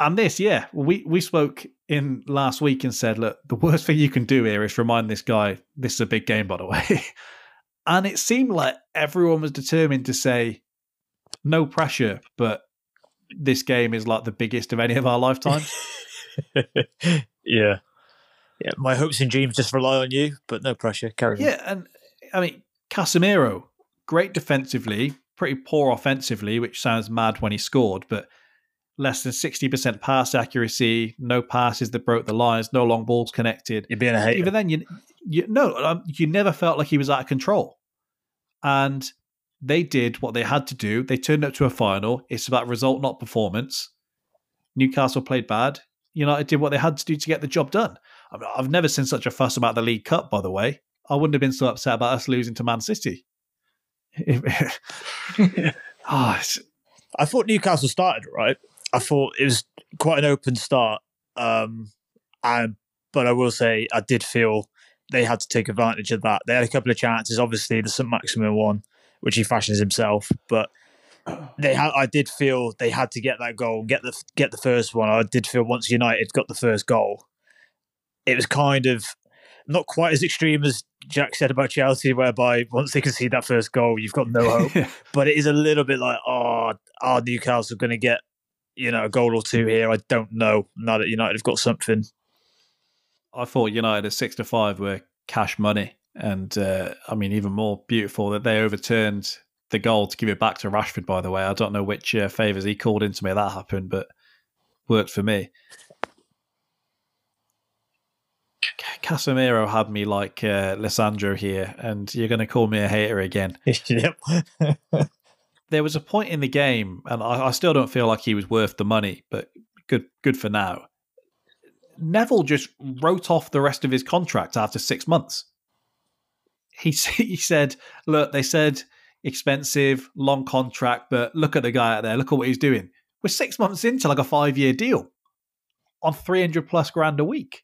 and this, yeah, we we spoke in last week and said, look, the worst thing you can do here is remind this guy this is a big game, by the way. [laughs] and it seemed like everyone was determined to say, no pressure, but this game is like the biggest of any of our lifetimes. [laughs] yeah. Yeah. My hopes and dreams just rely on you, but no pressure. Carry on. yeah, and I mean Casemiro, great defensively, pretty poor offensively, which sounds mad when he scored, but less than sixty percent pass accuracy, no passes that broke the lines, no long balls connected. You're being a hater. Even then, you, you no, you never felt like he was out of control, and they did what they had to do. They turned up to a final. It's about result, not performance. Newcastle played bad. United did what they had to do to get the job done. I've never seen such a fuss about the League Cup, by the way. I wouldn't have been so upset about us losing to Man City. [laughs] It's- I thought Newcastle started right. I thought it was quite an open start. Um, and, but I will say, I did feel they had to take advantage of that. They had a couple of chances. Obviously, the St. Maximin one, which he fashions himself, but they had. I did feel they had to get that goal, get the get the first one. I did feel once United got the first goal, it was kind of not quite as extreme as Jack said about Chelsea, whereby once they concede that first goal, you've got no [laughs] hope but it is a little bit like, oh, are Newcastle going to get, you know, a goal or two here? I don't know. Now that United have got something. I thought United at six to five were cash money, and uh, I mean even more beautiful that they overturned the goal to give it back to Rashford. By the way, I don't know which uh, favors he called into me that happened, but worked for me. Casemiro had me like uh, Lisandro here, and you're going to call me a hater again. [laughs] yep. [laughs] There was a point in the game, and I, I still don't feel like he was worth the money, but good, good for now. Neville just wrote off the rest of his contract after six months. He [laughs] he said, "Look, they said expensive, long contract, but look at the guy out there. Look at what he's doing. We're six months into like a five year deal on three hundred plus grand a week.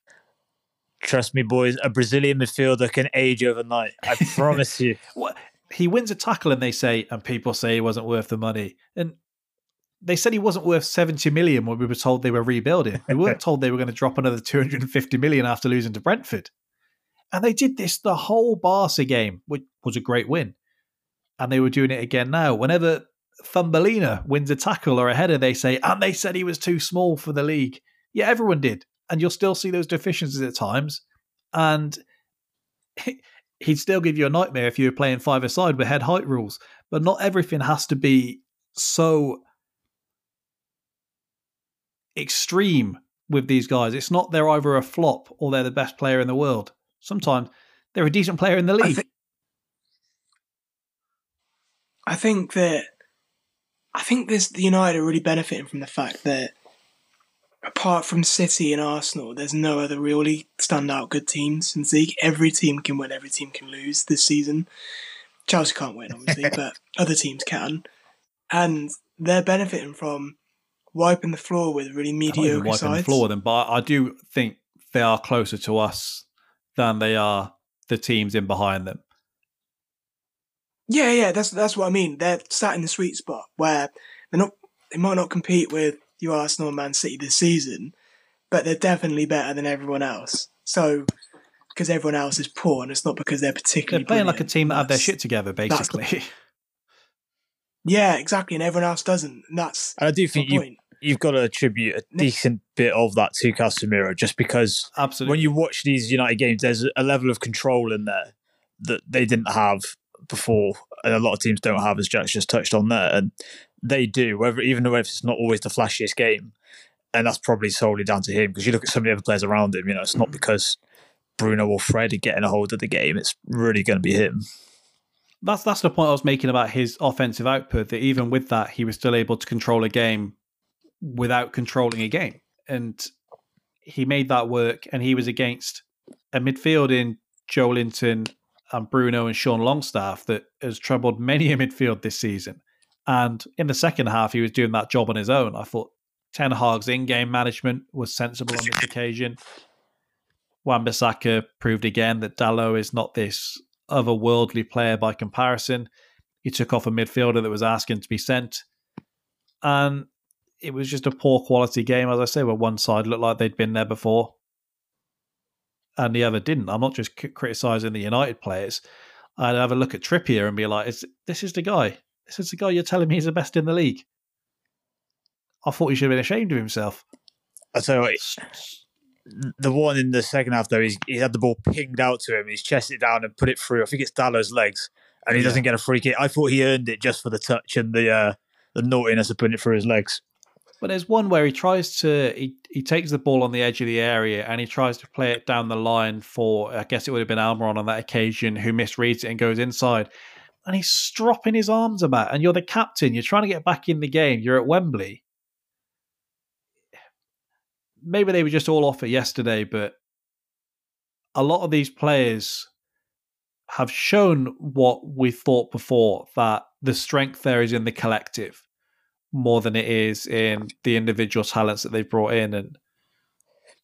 Trust me, boys, a Brazilian midfielder can age overnight. I [laughs] promise you. What he wins a tackle, and they say, and people say he wasn't worth the money, and." They said he wasn't worth 70 million when we were told they were rebuilding. We weren't [laughs] told they were going to drop another 250 million after losing to Brentford. And they did this the whole Barca game, which was a great win. And they were doing it again now. Whenever Thumbelina wins a tackle or a header, they say, and they said he was too small for the league. Yeah, everyone did. and you'll still see those deficiencies at times. And [laughs] he'd still give you a nightmare if you were playing five aside with head height rules. But not everything has to be so extreme with these guys. It's not they're either a flop or they're the best player in the world. Sometimes they're a decent player in the league. I, th- I think that I think this the United are really benefiting from the fact that apart from City and Arsenal, there's no other really standout good teams in the league. Every team can win, every team can lose this season. Chelsea can't win, obviously, [laughs] but other teams can. And they're benefiting from wiping the floor with really mediocre wiping sides. the floor with them, but I do think they are closer to us than they are the teams in behind them. Yeah, yeah, that's that's what I mean. They're sat in the sweet spot where they're not. They might not compete with you Arsenal and Man City this season, but they're definitely better than everyone else. So, because everyone else is poor, and it's not because they're particularly They're playing like a team that have their shit together, that's- basically. [laughs] Yeah, exactly, and everyone else doesn't. And that's And I do think you point. You've got to attribute a decent bit of that to Casemiro, just because Absolutely. when you watch these United games, there's a level of control in there that they didn't have before, and a lot of teams don't have, as Jack's just touched on there, and they do. Whether even though it's not always the flashiest game, and that's probably solely down to him because you look at some of the other players around him. You know, it's not mm. because Bruno or Fred are getting a hold of the game; it's really going to be him. that's that's the point I was making about his offensive output. That even with that, he was still able to control a game without controlling a game, and he made that work. And he was against a midfield in Joelinton and Bruno and Sean Longstaff that has troubled many a midfield this season. And in the second half, he was doing that job on his own. I thought Ten Hag's in-game management was sensible on this occasion. Wan-Bissaka proved again that Dalot is not this otherworldly player by comparison. He took off a midfielder that was asking to be sent. And it was just a poor quality game, as I say, where one side looked like they'd been there before and the other didn't. I'm not just c- criticising the United players. I'd have a look at Trippier and be like, is, this is the guy. This is the guy you're telling me he's the best in the league. I thought he should have been ashamed of himself. I tell you what, the one in the second half though, he's, he had the ball pinged out to him. He's chested it down and put it through. I think it's Dalot's legs, and he Yeah. doesn't get a free kick. I thought he earned it just for the touch and the uh, the naughtiness of putting it through his legs. But there's one where he tries to he, he takes the ball on the edge of the area and he tries to play it down the line for I guess it would have been Almiron on that occasion who misreads it and goes inside. And he's stropping his arms about, and you're the captain. You're trying to get back in the game. You're at Wembley. Maybe they were just all off it yesterday, but a lot of these players have shown what we thought before that the strength there is in the collective more than it is in the individual talents that they've brought in. And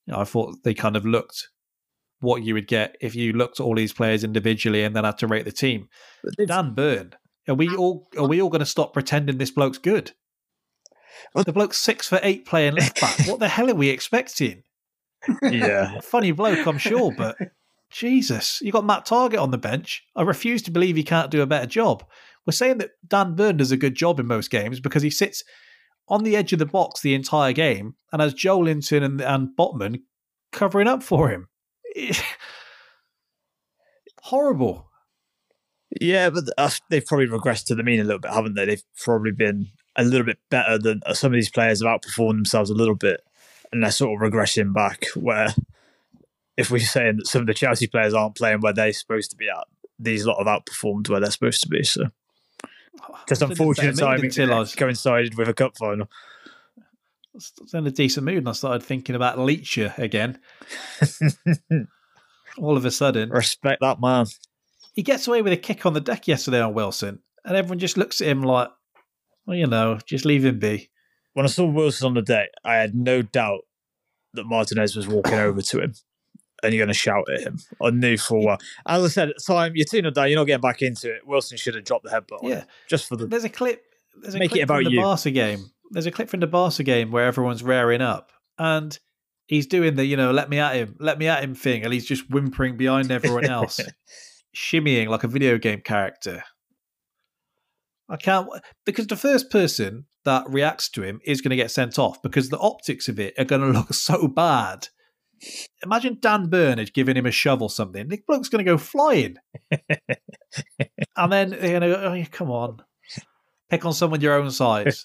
you know, I thought they kind of looked what you would get if you looked at all these players individually and then had to rate the team. Dan Burn, are we ah. all are we all going to stop pretending this bloke's good? Oh. The bloke's six for eight playing left back. What the hell are we expecting? [laughs] yeah, Funny bloke, I'm sure, but Jesus, you got Matt Targett on the bench. I refuse to believe he can't do a better job. We're saying that Dan Burn does a good job in most games because he sits on the edge of the box the entire game and has Joelinton and, and Botman covering up for him. [laughs] Horrible. yeah, but they've probably regressed to the mean a little bit, haven't they? They've probably been a little bit better than some of these players have outperformed themselves a little bit, and they're sort of regressing back. Where if we're saying that some of the Chelsea players aren't playing where they're supposed to be at, these lot have outperformed where they're supposed to be. So just unfortunate timing until I was coincided with a cup final. I was in a decent mood and I started thinking about Licha again. [laughs] All of a sudden, Respect that man. he gets away with a kick on the deck yesterday on Wilson, and everyone just looks at him like, well, you know, just leave him be. When I saw Wilson on the deck, I had no doubt that Martinez was walking over to him and you're going to shout at him. I knew for a while. As I said at the time, you're 2 0 down, you're not getting back into it. Wilson should have dropped the headbutt. on Yeah. him, just for the. There's a clip. There's a Make it clip about from the you. Barca game. There's a clip from the Barca game where everyone's rearing up, and he's doing the you know let me at him, let me at him thing, and he's just whimpering behind everyone else, [laughs] shimmying like a video game character. I can't because the first person that reacts to him is going to get sent off because the optics of it are going [laughs] to look so bad Imagine Dan Burnage giving him a shove or something. Nick bloke's going to go flying. [laughs] and then they're going to go, oh, come on. Pick on someone your own size.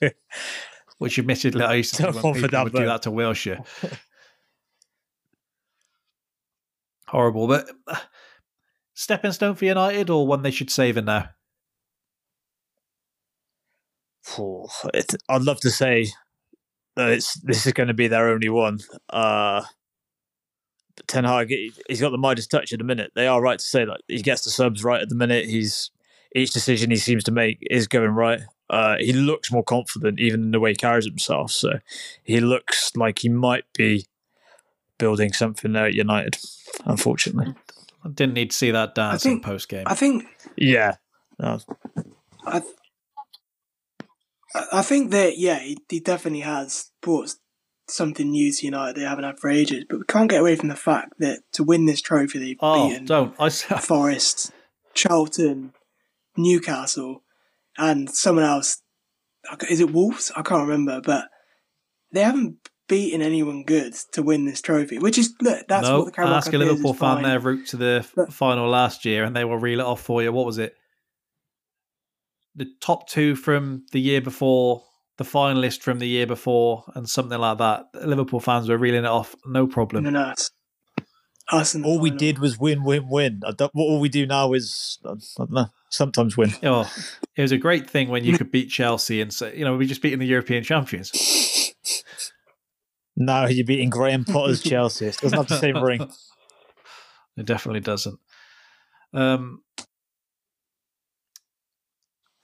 [laughs] Which admittedly, I used to when people would do that to Wilshere. [laughs] Horrible. But uh, stepping stone for United or one they should savour now? Phew, it, I'd love to say that it's this is going to be their only one. Uh, Ten Hag, he- he's got the Midas touch at the minute. They are right to say that he gets the subs right at the minute. He's each decision he seems to make is going right. Uh, he looks more confident, even in the way he carries himself. So he looks like he might be building something there at United. Unfortunately, I didn't need to see that dance think- in post game. I think yeah. Uh, I, th- I I think that yeah, he, he definitely has brought something new to United they haven't had for ages. But we can't get away from the fact that to win this trophy, they've oh, beaten don't. I, [laughs] Forest, Charlton, Newcastle, and someone else. Is it Wolves? I can't remember, but they haven't beaten anyone good to win this trophy. Which is look, that's no, what the Carabao ask a Liverpool fan their route to the But- final last year, and they will reel it off for you. What was it? The top two from the year before, the finalist from the year before, and something like that. Liverpool fans were reeling it off, no problem. No, no, it's us all we did was win, win, win. I don't, what all we do now is I don't know. Sometimes win. Oh, [laughs] it was a great thing when you could beat Chelsea and say, you know, we just beaten the European champions. [laughs] Now you're beating Graham Potter's [laughs] Chelsea. It doesn't have the same ring. It definitely doesn't. Um,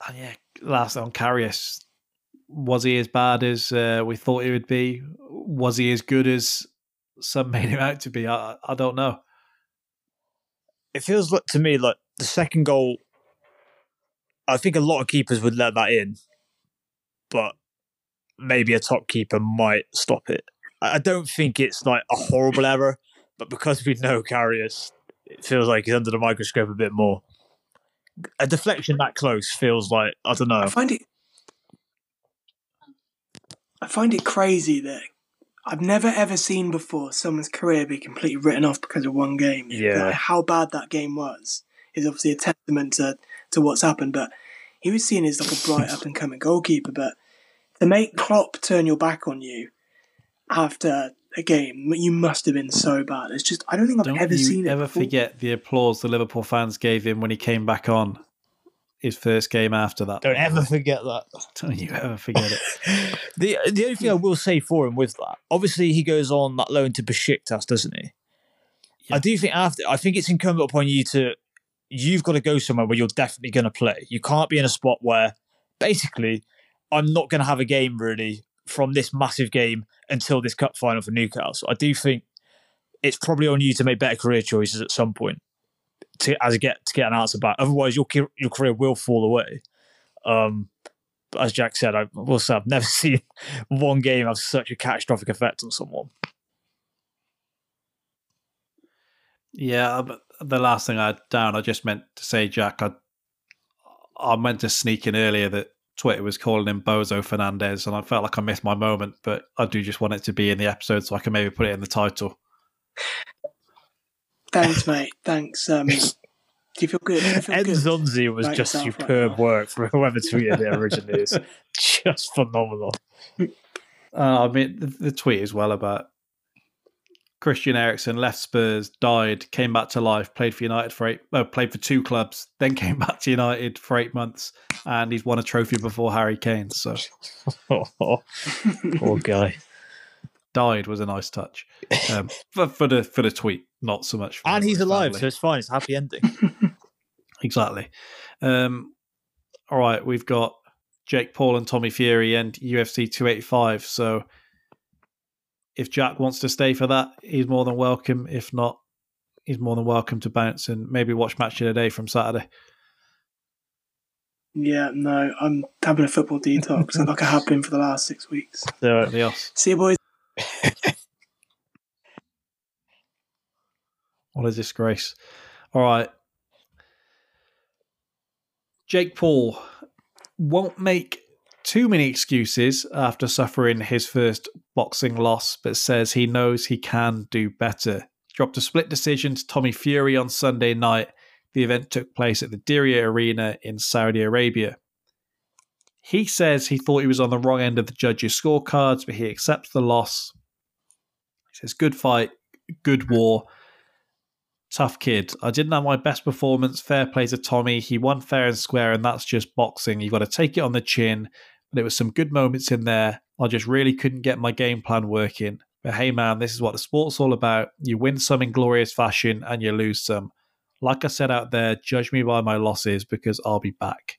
and yeah, last on Karius, was he as bad as uh, we thought he would be? Was he as good as some [laughs] made him out to be? I, I don't know. It feels like to me like the second goal. I think a lot of keepers would let that in, but maybe a top keeper might stop it. I I don't think it's like a horrible error, but because we know Karius, it feels like he's under the microscope a bit more. A deflection that close feels like I don't know. I find it. I find it crazy that I've never ever seen before someone's career be completely written off because of one game. Yeah. Like, how bad that game was is obviously a testament to, to what's happened. But he was seen as like a bright [laughs] up and coming goalkeeper. But to make Klopp turn your back on you after a game, you must have been so bad. It's just I don't think I've Don't ever seen it. ever before. forget the applause the Liverpool fans gave him when he came back on his first game after that? Don't ever forget that. Don't you ever forget it? [laughs] The the only thing I will say for him with that, obviously he goes on that loan to Besiktas, doesn't he? Yeah. I do think after I think it's incumbent upon you to you've got to go somewhere where you're definitely going to play. You can't be in a spot where basically I'm not going to have a game really from this massive game until this cup final for Newcastle. I do think it's probably on you to make better career choices at some point to as a get to get an answer back. Otherwise, your your career will fall away. Um, but as Jack said, I will say I've [laughs] never seen one game have such a catastrophic effect on someone. Yeah, but the last thing I down, I just meant to say, Jack, I I meant to sneak in earlier that Twitter was calling him Bozo Fernandez, and I felt like I missed my moment, but I do just want it to be in the episode so I can maybe put it in the title. Thanks, mate. Thanks. Um, do you feel good? Do you feel Ed good? Zonzi was about just yourself right superb now? work for whoever tweeted it originally. It's [laughs] just phenomenal. Uh, I mean, the, the tweet as well about Christian Eriksen left Spurs, died, came back to life, played for United for eight, uh, played for two clubs, then [laughs] came back to United for eight months, and he's won a trophy before Harry Kane. So [laughs] Poor guy. Died was a nice touch [laughs] um, for, for the for the tweet, not so much. For And the he's alive, family. so it's fine. It's a happy ending. [laughs] Exactly. Um, all right, we've got Jake Paul and Tommy Fury and UFC 285. So if Jack wants to stay for that, he's more than welcome. If not, he's more than welcome to bounce and maybe watch Match of the Day from Saturday. Yeah, no, I'm having a football detox, like I have been for the last six weeks. So Adios. See you, boys. What a disgrace. All right. Jake Paul won't make too many excuses after suffering his first boxing loss, but says he knows he can do better. Dropped a split decision to Tommy Fury on Sunday night. The event took place at the Diriyah Arena in Saudi Arabia. He says he thought he was on the wrong end of the judges' scorecards, but he accepts the loss. He says, Good fight, good war, tough kid. I didn't have my best performance. Fair play to Tommy. He won fair and square, and that's just boxing. You've got to take it on the chin. But it was some good moments in there. I just really couldn't get my game plan working. But hey, man, this is what the sport's all about. You win some in glorious fashion and you lose some. Like I said out there, judge me by my losses because I'll be back.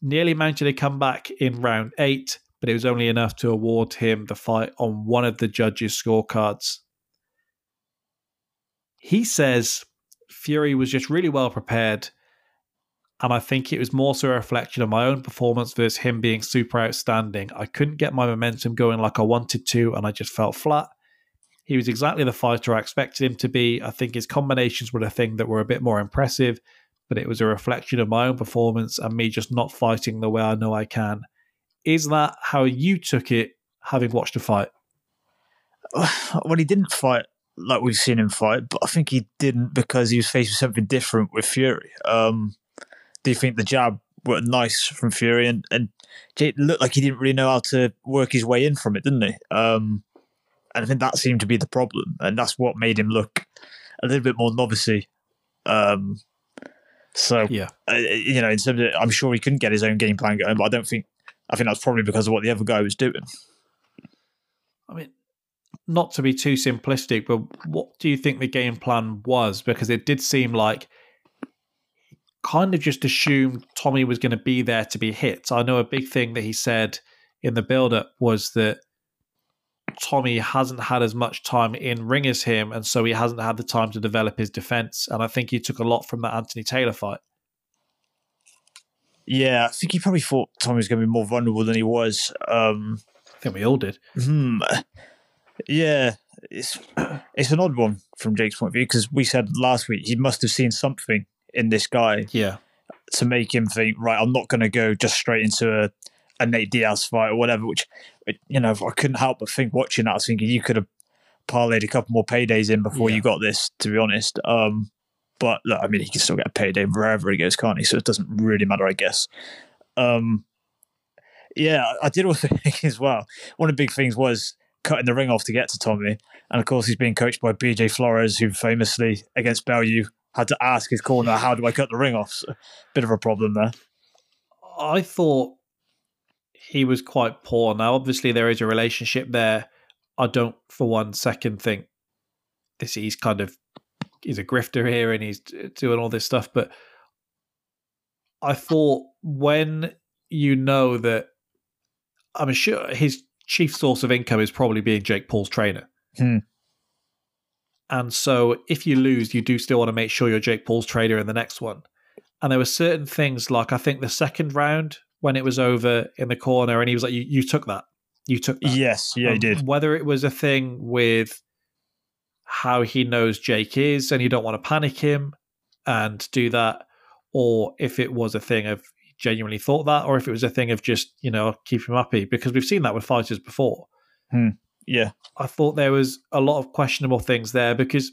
Nearly mounted a comeback in round eight, but it was only enough to award him the fight on one of the judges' scorecards. He says Fury was just really well prepared and I think it was more so a reflection of my own performance versus him being super outstanding. I couldn't get my momentum going like I wanted to, and I just felt flat. He was exactly the fighter I expected him to be. I think his combinations were the thing that were a bit more impressive, but it was a reflection of my own performance and me just not fighting the way I know I can. Is that how you took it, having watched a fight? [sighs] Well, he didn't fight like we've seen him fight, but I think he didn't because he was with something different with Fury. Um, do you think the jab were nice from Fury and and Jake looked like he didn't really know how to work his way in from it, didn't he? Um, and I think that seemed to be the problem, and that's what made him look a little bit more novicey. Um, so yeah, uh, you know, in terms of, I'm sure he couldn't get his own game plan going, but I don't think I think that's probably because of what the other guy was doing. I mean, not to be too simplistic, but what do you think the game plan was? Because it did seem like kind of just assumed Tommy was going to be there to be hit. I know a big thing that he said in the build up was that Tommy hasn't had as much time in ring as him, and so he hasn't had the time to develop his defense. And I think he took a lot from that Anthony Taylor fight. Yeah, I think he probably thought Tommy was going to be more vulnerable than he was. Um, I think we all did. Hmm. Yeah, it's [clears throat] it's an odd one from Jake's point of view because we said last week he must have seen something in this guy. Yeah. To make him think, right, I'm not going to go just straight into a, a Nate Diaz fight or whatever, which, you know, I couldn't help but think watching that, I was thinking you could have parlayed a couple more paydays in before yeah. you got this, to be honest. Um, but look, I mean, he can still get a payday wherever he goes, can't he? So it doesn't really matter, I guess. Um, yeah, I did also [laughs] think as well. One of the big things was cutting the ring off to get to Tommy, and of course he's being coached by BJ Flores, who famously against Bellew had to ask his corner, "How do I cut the ring off?" So, bit of a problem there. I thought he was quite poor. Now, obviously, there is a relationship there. I don't, for one second, think this. He's kind of he's a grifter here, and he's doing all this stuff. But I thought when you know that, I'm sure his chief source of income is probably being Jake Paul's trainer. Hmm. And so if you lose, you do still want to make sure you're Jake Paul's trader in the next one. And there were certain things like I think the second round when it was over in the corner and he was like, You, you took that. You took that. Yes, yeah, um, he did. Whether it was a thing with how he knows Jake is and you don't want to panic him and do that, or if it was a thing of genuinely thought that, or if it was a thing of just, you know, keep him happy. Because we've seen that with fighters before. Hmm. Yeah. I thought there was a lot of questionable things there because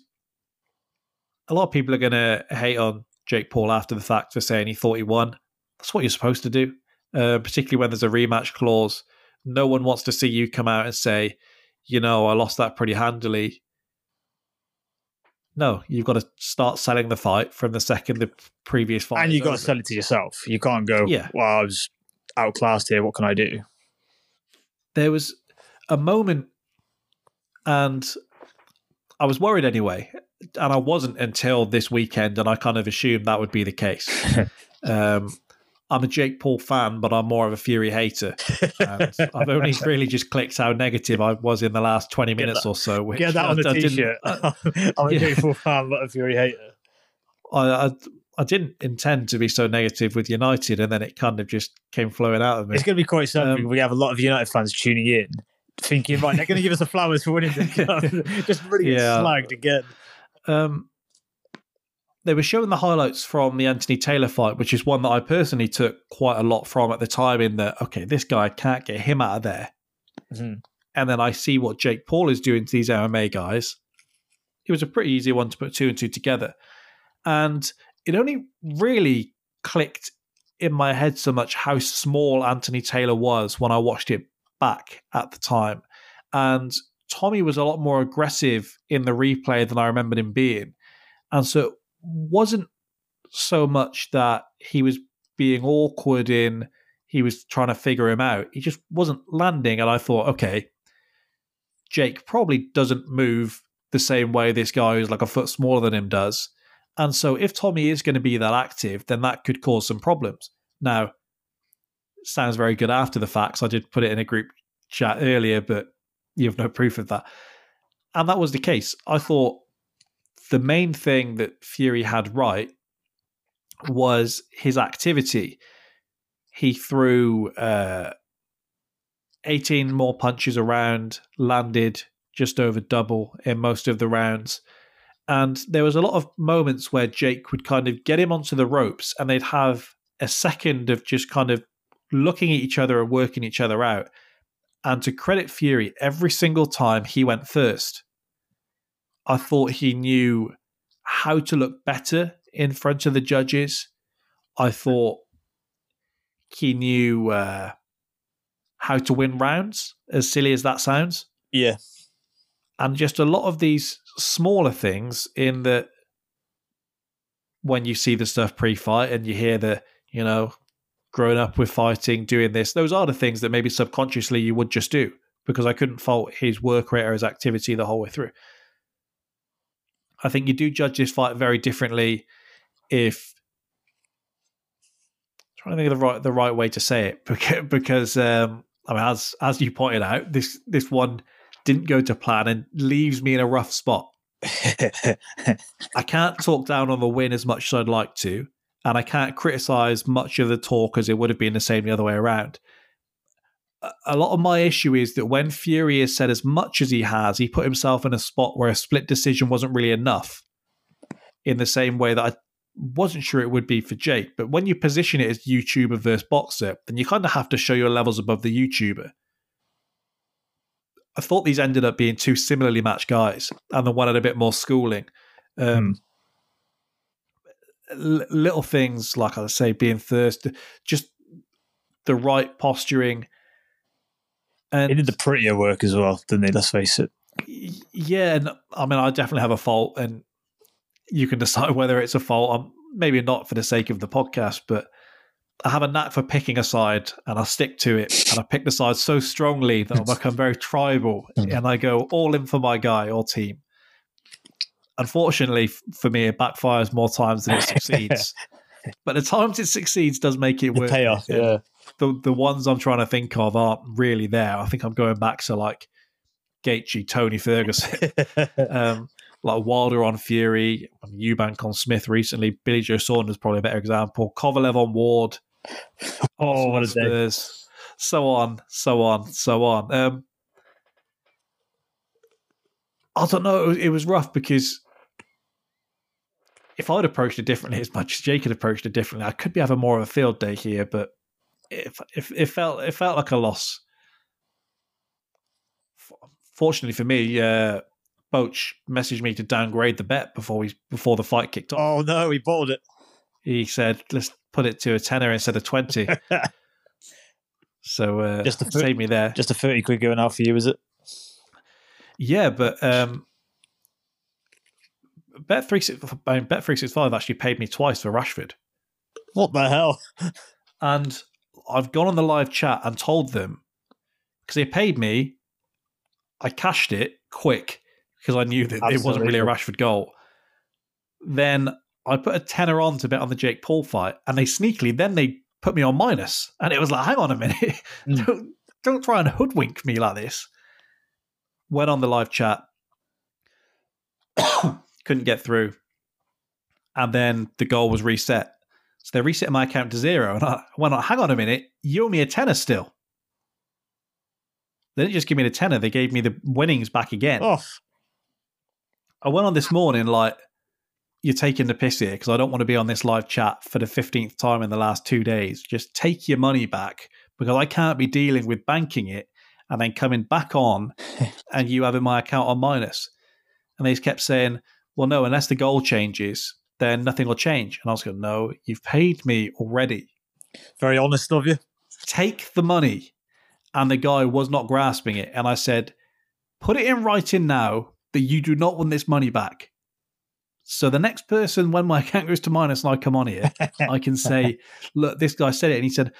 a lot of people are going to hate on Jake Paul after the fact for saying he thought he won. That's what you're supposed to do, uh, particularly when there's a rematch clause. No one wants to see you come out and say, you know, I lost that pretty handily. No, you've got to start selling the fight from the second the previous fight. And you've got over. to sell it to yourself. You can't go, yeah. well, I was outclassed here. What can I do? There was a moment and I was worried anyway. And I wasn't until this weekend, and I kind of assumed that would be the case. [laughs] um, I'm a Jake Paul fan, but I'm more of a Fury hater. And [laughs] I've only really just clicked how negative I was in the last 20 minutes that, or so. Which get that on the t-shirt. [laughs] I'm a yeah. Jake Paul fan, but a Fury hater. I, I, I didn't intend to be so negative with United, and then it kind of just came flowing out of me. It's going to be quite something. Um, we have a lot of United fans tuning in thinking, right, they're going to give us the flowers for winning the cup. [laughs] Just really yeah. slagged again. Um, they were showing the highlights from the Anthony Taylor fight, which is one that I personally took quite a lot from at the time. In that, okay, this guy can't get him out of there Mhm. and then I see what Jake Paul is doing to these MMA guys, it was a pretty easy one to put two and two together. And it only really clicked in my head so much how small Anthony Taylor was when I watched it back at the time. And Tommy was a lot more aggressive in the replay than I remembered him being. And so wasn't so much that he was being awkward in he was trying to figure him out. He just wasn't landing. And I thought, okay, Jake probably doesn't move the same way this guy who's like a foot smaller than him does. And so if Tommy is going to be that active, then that could cause some problems. Now, sounds very good after the facts. I did put it in a group chat earlier, but you have no proof of that. And that was the case. I thought the main thing that Fury had right was his activity. He threw uh, 18 more punches around, landed just over double in most of the rounds. And there was a lot of moments where Jake would kind of get him onto the ropes and they'd have a second of just kind of looking at each other and working each other out. And to credit Fury, every single time he went first, I thought he knew how to look better in front of the judges. I thought he knew uh, how to win rounds, as silly as that sounds. Yeah. And just a lot of these smaller things in that when you see the stuff pre fight and you hear the, you know, growing up with fighting, doing this, those are the things that maybe subconsciously you would just do because I couldn't fault his work rate or his activity the whole way through. I think you do judge this fight very differently if I'm trying to think of the right the right way to say it [laughs] because, because um, I mean as as you pointed out this this one didn't go to plan and leaves me in a rough spot. [laughs] I can't talk down on the win as much as I'd like to, and I can't criticize much of the talk as it would have been the same the other way around. A- lot of my issue is that when Fury has said as much as he has, he put himself in a spot where a split decision wasn't really enough. In the same way that I wasn't sure it would be for Jake, but when you position it as YouTuber versus boxer, then you kind of have to show your levels above the YouTuber. I thought these ended up being two similarly matched guys, and the one had a bit more schooling. Um, l- little things like I say, being thirsty, just the right posturing, and He did the prettier work as well, didn't he? Let's face it. Yeah, and I mean, I definitely have a fault, and you can [laughs] decide whether it's a fault. Um, maybe not for the sake of the podcast, but I have a knack for picking a side, and I stick to it. And I pick the side so strongly that I [laughs] become very tribal, Mm. and I go all in for my guy or team. Unfortunately for me, it backfires more times than it [laughs] succeeds. but the times it succeeds does make it The worth payoff, it. yeah. The the ones I'm trying to think of aren't really there. I think I'm going back to like Gaethje, Tony Ferguson [laughs] um, like Wilder on Fury, Eubank on Smith recently. Billy Joe Saunders probably a better example. Kovalev on Ward. [laughs] oh, what a day. So on, so on, so on. Um, I don't know. It was, it was rough because if I'd approached it differently, as much as Jake had approached it differently, I could be having more of a field day here. But if if it felt it felt like a loss. Fortunately for me, uh, Boach messaged me to downgrade the bet before we before the fight kicked off. Oh, no, he bought it. He said, "Let's put it to a tenner instead of 20. [laughs] so uh, Just just the save me there. Just a 30 quid going out for you, is it? Yeah, but um, Bet three six I mean, Bet three six five actually paid me twice for Rashford, What the hell? [laughs] and I've gone on the live chat and told them because they paid me. I cashed it quick because I knew that it wasn't really a Rashford goal. Then I put a tenner on to bet on the Jake Paul fight, and they sneakily then they put me on minus, and it was like, hang on a minute, [laughs] Mm. don't, don't try and hoodwink me like this. Went on the live chat, [coughs] couldn't get through, and then the goal was reset. So they reset my account to zero, and I went, hang on a minute, you owe me a tenner still. They didn't just give me the tenner; they gave me the winnings back again. Oh, I went on this morning like you're taking the piss here because I don't want to be on this live chat for the 15th time in the last two days. Just take your money back because I can't be dealing with banking it and then coming back on [laughs] and you having my account on minus. And they just kept saying, well, no, unless the goal changes, then nothing will change. And I was going, no, you've paid me already. Very honest of you. Take the money. And the guy was not grasping it. And I said, put it in writing now that you do not want this money back. So the next person, when my [laughs] account goes to minus and I come on here, I can say, [laughs] look, this guy said it. And he said,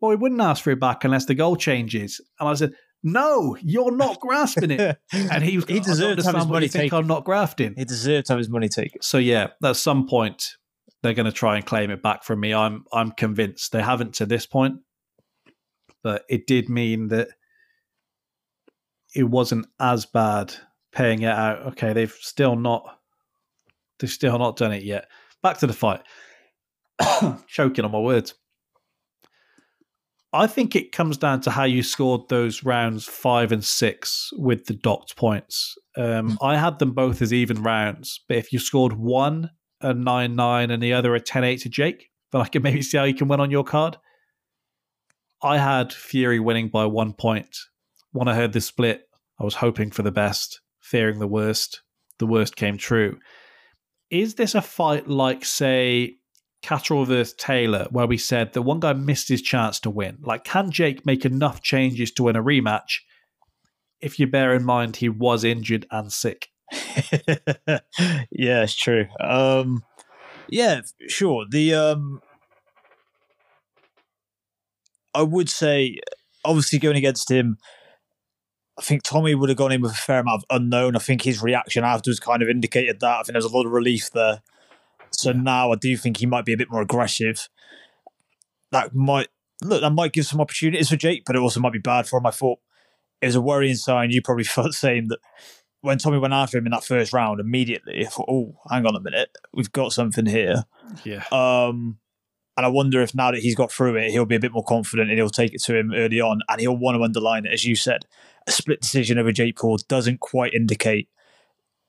well, we wouldn't ask for it back unless the goal changes. And I said, no, you're not grasping it. [laughs] And he, he deserves to have his money taken. I'm not grafting. He deserves to have his money taken. So yeah, at some point they're going to try and claim it back from me. I'm I'm convinced they haven't to this point, but it did mean that it wasn't as bad paying it out. Okay, they've still not they've still not done it yet. Back to the fight. [coughs] Choking on my words. I think it comes down to how you scored those rounds five and six with the docked points. Um, I had them both as even rounds, but if you scored one a 9 9 and the other a ten eight to Jake, then I can [laughs] maybe see how you can win on your card. I had Fury winning by one point. When I heard the split, I was hoping for the best, fearing the worst. The worst came true. Is this a fight like, say, Catterall versus Taylor, where we said that one guy missed his chance to win? Like, can Jake make enough changes to win a rematch if you bear in mind he was injured and sick? [laughs] yeah, it's true. Um, yeah, sure. The um, I would say, obviously, going against him, I think Tommy would have gone in with a fair amount of unknown. I think his reaction afterwards kind of indicated that. I think there's a lot of relief there. So now I do think he might be a bit more aggressive. That might look. That might give some opportunities for Jake, but it also might be bad for him. I thought it was a worrying sign. You probably [laughs] felt the same that when Tommy went after him in that first round, immediately I thought, "Oh, hang on a minute, we've got something here." Yeah. Um, and I wonder if now that he's got through it, he'll be a bit more confident and he'll take it to him early on, and he'll want to underline it, as you said. A split decision over Jake Paul doesn't quite indicate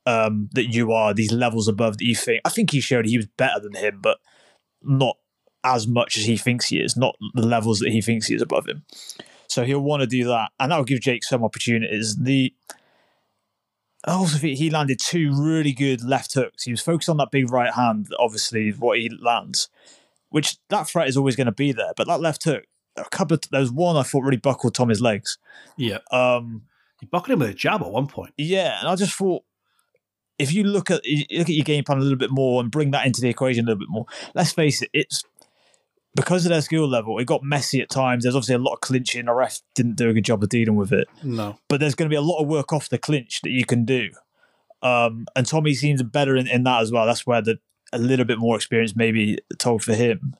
um, that you are these levels above that you think. I think he showed he was better than him, but not as much as he thinks he is, not the levels that he thinks he is above him. So he'll want to do that, and that'll give Jake some opportunities. The I also think he landed two really good left hooks. He was focused on that big right hand, obviously, what he lands, which that threat is always going to be there. But that left hook, a couple of, there was one I thought really buckled Tommy's legs. Yeah. Um, he buckled him with a jab at one point. Yeah, and I just thought if you look at you look at your game plan a little bit more and bring that into the equation a little bit more, let's face it, it's because of their skill level, it got messy at times. There's obviously a lot of clinching. The ref didn't do a good job of dealing with it. No. But there's going to be a lot of work off the clinch that you can do. Um, and Tommy seems better in, in that as well. That's where the a little bit more experience maybe told for him.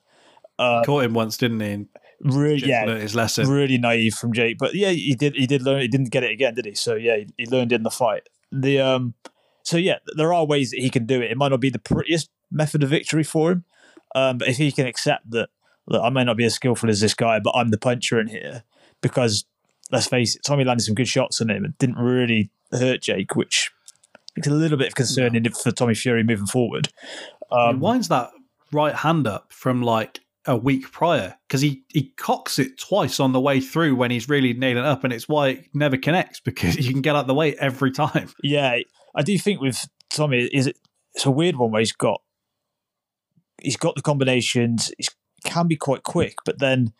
Uh, Caught him once, didn't he? Really, Jake yeah, his lesson. really naive from Jake. But yeah, he did. He did learn. He didn't get it again, did he? So yeah, he, he learned in the fight. The um, so yeah, there are ways that he can do it. It might not be the prettiest method of victory for him, um, but if he can accept that, look, I may not be as skillful as this guy, but I'm the puncher in here because let's face it, Tommy landed some good shots on him and didn't really hurt Jake, which is a little bit of concerning for Tommy Fury moving forward. he Um, winds that right hand up from like a week prior because he, he cocks it twice on the way through when he's really nailing up, and it's why it never connects because [laughs] you can get out the way every time. Yeah, I do think with Tommy is it it's a weird one where he's got he's got the combinations. He can be quite quick, but then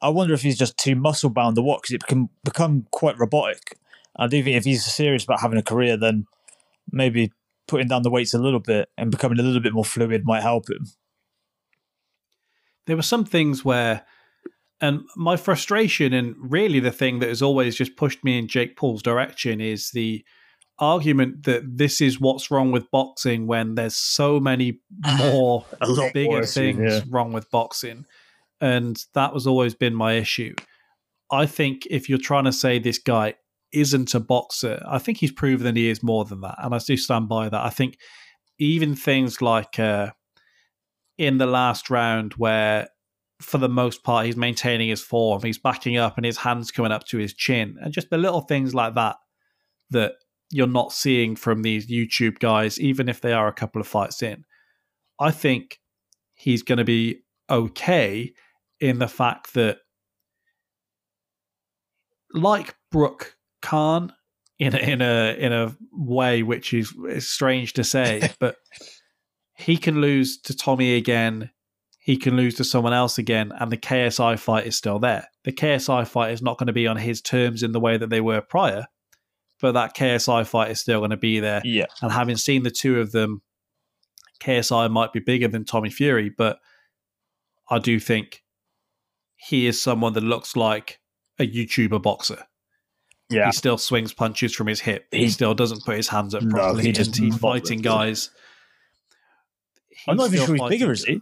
I wonder if he's just too muscle bound to what because it can become quite robotic. I do think if he's serious about having a career, then maybe putting down the weights a little bit and becoming a little bit more fluid might help him. There were some things where, and my frustration, and really the thing that has always just pushed me in Jake Paul's direction is the argument that this is what's wrong with boxing when there's so many [sighs] more A lot bigger more things yeah. wrong with boxing. And that was always been my issue. I think if you're trying to say this guy isn't a boxer, I think he's proven that he is more than that. And I do stand by that. I think even things like uh, in the last round, where for the most part he's maintaining his form, he's backing up and his hands coming up to his chin, and just the little things like that that you're not seeing from these YouTube guys, even if they are a couple of fights in. I think he's going to be okay in the fact that, like Brook Khan in a, in a in a way which is, is strange to say, [laughs] but he can lose to Tommy again. He can lose to someone else again, and the KSI fight is still there. The KSI fight is not going to be on his terms in the way that they were prior, but that KSI fight is still going to be there. Yeah. And having seen the two of them, KSI might be bigger than Tommy Fury, but I do think he is someone that looks like a YouTuber boxer. Yeah. He still swings punches from his hip. He, He- still doesn't put his hands up No, properly. he just he's fighting guys. I'm not even sure he's bigger, is he?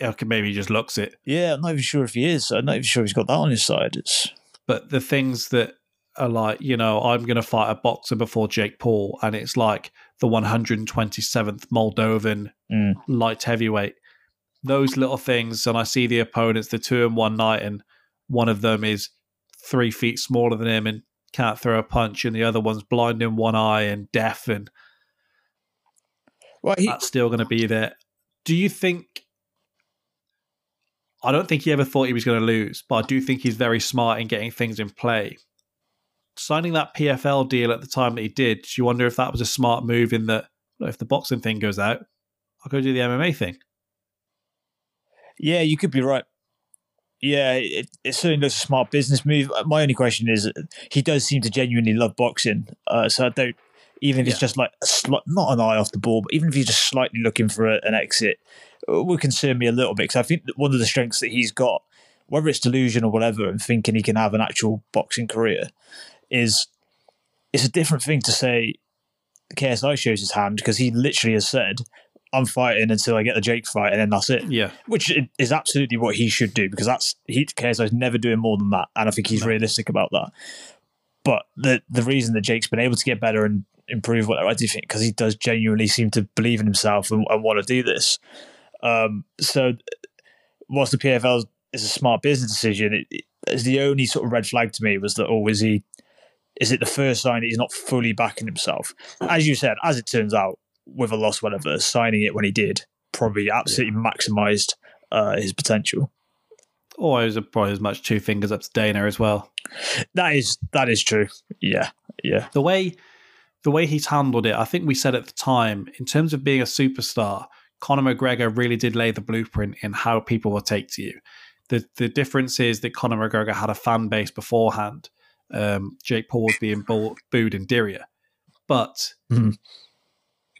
Okay, maybe he just looks it. Yeah, I'm not even sure if he is. I'm not even sure he's got that on his side. It's But the things that are like, you know, I'm going to fight a boxer before Jake Paul, and it's like the 127th Moldovan Mm. light heavyweight. Those little things, and I see the opponents, the two in one night, and one of them is three feet smaller than him and can't throw a punch, and the other one's blind in one eye and deaf, and well, he, that's still going to be there. Do you think? I don't think he ever thought he was going to lose, but I do think he's very smart in getting things in play. Signing that PFL deal at the time that he did, do you wonder if that was a smart move? In that, if the boxing thing goes out, I'll go do the MMA thing. yeah, you could be right. Yeah, it, it certainly looks a smart business move. Uh, my only question is, uh, he does seem to genuinely love boxing. Uh, so I don't, even if it's just like a sli- not an eye off the ball, but even if he's just slightly looking for a, an exit, uh, it would concern me a little bit because I think that one of the strengths that he's got, whether it's delusion or whatever, and thinking he can have an actual boxing career, is it's a different thing to say KSI shows his hand because he literally has said, "I'm fighting until I get the Jake fight, and then that's it." Yeah, which is absolutely what he should do because that's he KSI is never doing more than that, and I think he's No. realistic about that. But the the reason that Jake's been able to get better and improve whatever I do think because he does genuinely seem to believe in himself and, and want to do this. Um, so, whilst the PFL is a smart business decision, it, it is the only sort of red flag to me was that oh, is he? Is it the first sign that he's not fully backing himself? As you said, as it turns out, with a loss, whatever, signing it when he did probably absolutely maximised uh, his potential. or it was probably as much two fingers up to Dana as well. That is that is true. Yeah, yeah, the way the way he's handled it, I think we said at the time, in terms of being a superstar, Conor McGregor really did lay the blueprint in how people will take to you. The the difference is that Conor McGregor had a fan base beforehand. Um, Jake Paul was being boo- booed in Diriyah. But Mhm.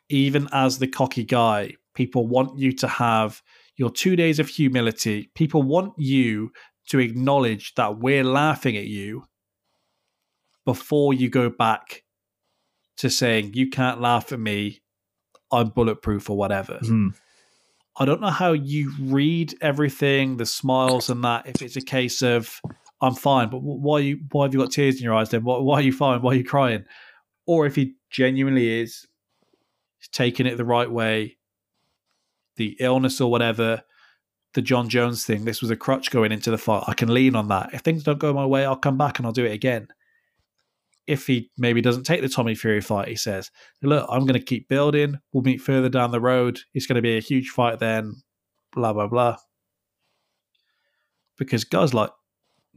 even as the cocky guy, people want you to have your two days of humility. People want you to acknowledge that we're laughing at you before you go back to saying you can't laugh at me i'm bulletproof or whatever Hmm. i don't know how you read everything the smiles and that if it's a case of i'm fine but wh- why you why have you got tears in your eyes then why, why are you fine why are you crying or if he genuinely is taking it the right way the illness or whatever the Jon Jones thing, this was a crutch going into the fight. I can lean on that. If things don't go my way, I'll come back and I'll do it again if he maybe doesn't take the Tommy Fury fight, he says, Look, I'm going to keep building. We'll meet further down the road. It's going to be a huge fight then, blah, blah, blah. Because guys like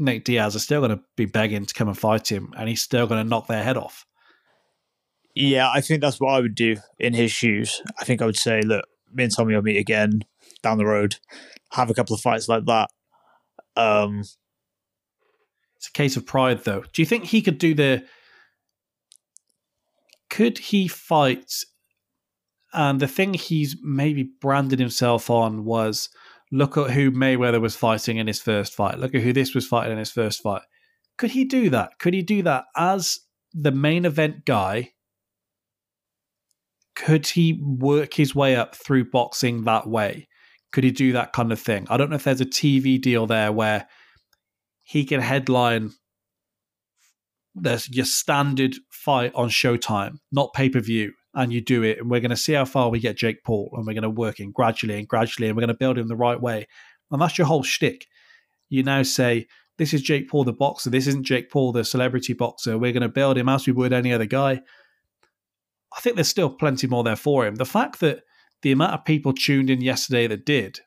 Nate Diaz are still going to be begging to come and fight him, and he's still going to knock their head off. yeah. I think that's what I would do in his shoes. I think I would say, look, me and Tommy will meet again down the road, have a couple of fights like that. Um, It's a case of pride, though. Do you think he could do the. Could he fight? And the thing he's maybe branded himself on was look at who Mayweather was fighting in his first fight. Look at who this was fighting in his first fight. Could he do that? Could he do that as the main event guy? Could he work his way up through boxing that way? Could he do that kind of thing? I don't know if there's a TV deal there where he can headline there's your standard fight on Showtime, not pay per view, and you do it, and we're going to see how far we get Jake Paul, and we're going to work him gradually and gradually, and we're going to build him the right way, and that's your whole shtick. You now say this is Jake Paul the boxer, this isn't Jake Paul the celebrity boxer. We're going to build him as we would any other guy. I think there's still plenty more there for him. The fact that the amount of people tuned in yesterday that did,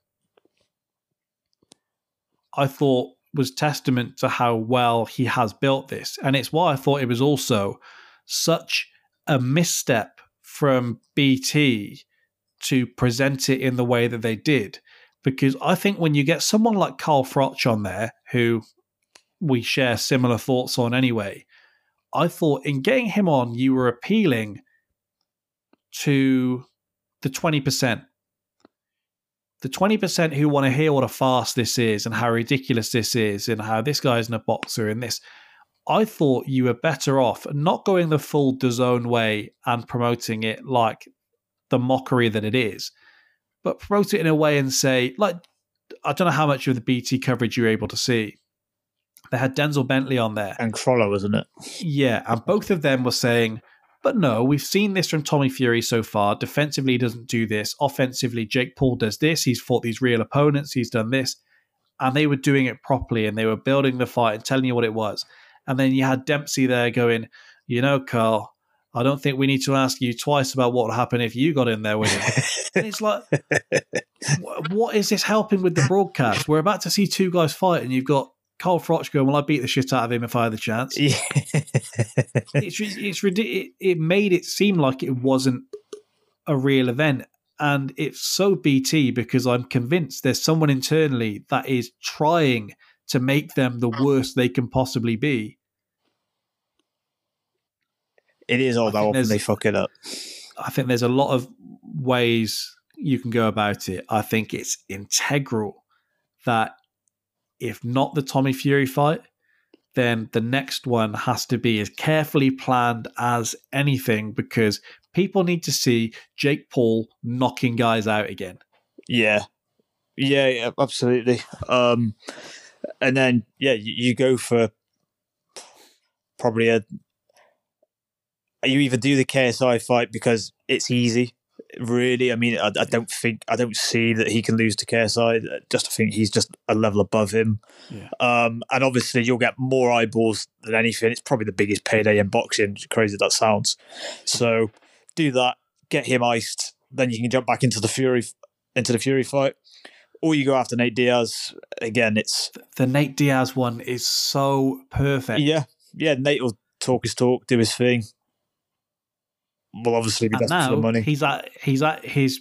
I thought was testament to how well he has built this. And it's why I thought it was also such a misstep from BT to present it in the way that they did. Because I think when you get someone like Carl Froch on there, who we share similar thoughts on anyway, I thought in getting him on, you were appealing to the 20%. The 20% who want to hear what a farce this is and how ridiculous this is and how this guy isn't a boxer and this. I thought you were better off not going the full DAZN way and promoting it like the mockery that it is, but promote it in a way and say, like, I don't know how much of the BT coverage you're able to see. They had Denzel Bentley on there. And Crolla, wasn't it? Yeah, and both of them were saying, but no, we've seen this from Tommy Fury so far. Defensively, he doesn't do this. Offensively, Jake Paul does this. He's fought these real opponents. He's done this. And they were doing it properly and they were building the fight and telling you what it was. And then you had Dempsey there going, you know, Carl, I don't think we need to ask you twice about what would happen if you got in there with him. and it's like, [laughs] what is this helping with the broadcast? We're about to see two guys fight, and you've got Carl Froch going, "Well, I beat the shit out of him if I had the chance." Yeah. it's it's ridiculous. It made it seem like it wasn't a real event, and it's so BT because I'm convinced there's someone internally that is trying to make them the worst they can possibly be. It is odd how often they fuck it up. I think there's a lot of ways you can go about it. I think it's integral that if not the Tommy Fury fight, then the next one has to be as carefully planned as anything because people need to see Jake Paul knocking guys out again. Yeah. Yeah, yeah absolutely. Um, and then, yeah, you, you go for probably a. You either do the KSI fight because it's easy really. I mean, I, I, don't think I don't see that he can lose to KSI. Just I think he's just a level above him. Yeah. Um, and obviously, you'll get more eyeballs than anything. It's probably the biggest payday in boxing. Crazy that sounds. So do that. Get him iced. Then you can jump back into the Fury into the Fury fight. Or you go after Nate Diaz. Again, it's the Nate Diaz one is so perfect. Yeah, yeah. Nate will talk his talk, do his thing Well, obviously be desperate for the money. He's at he's at his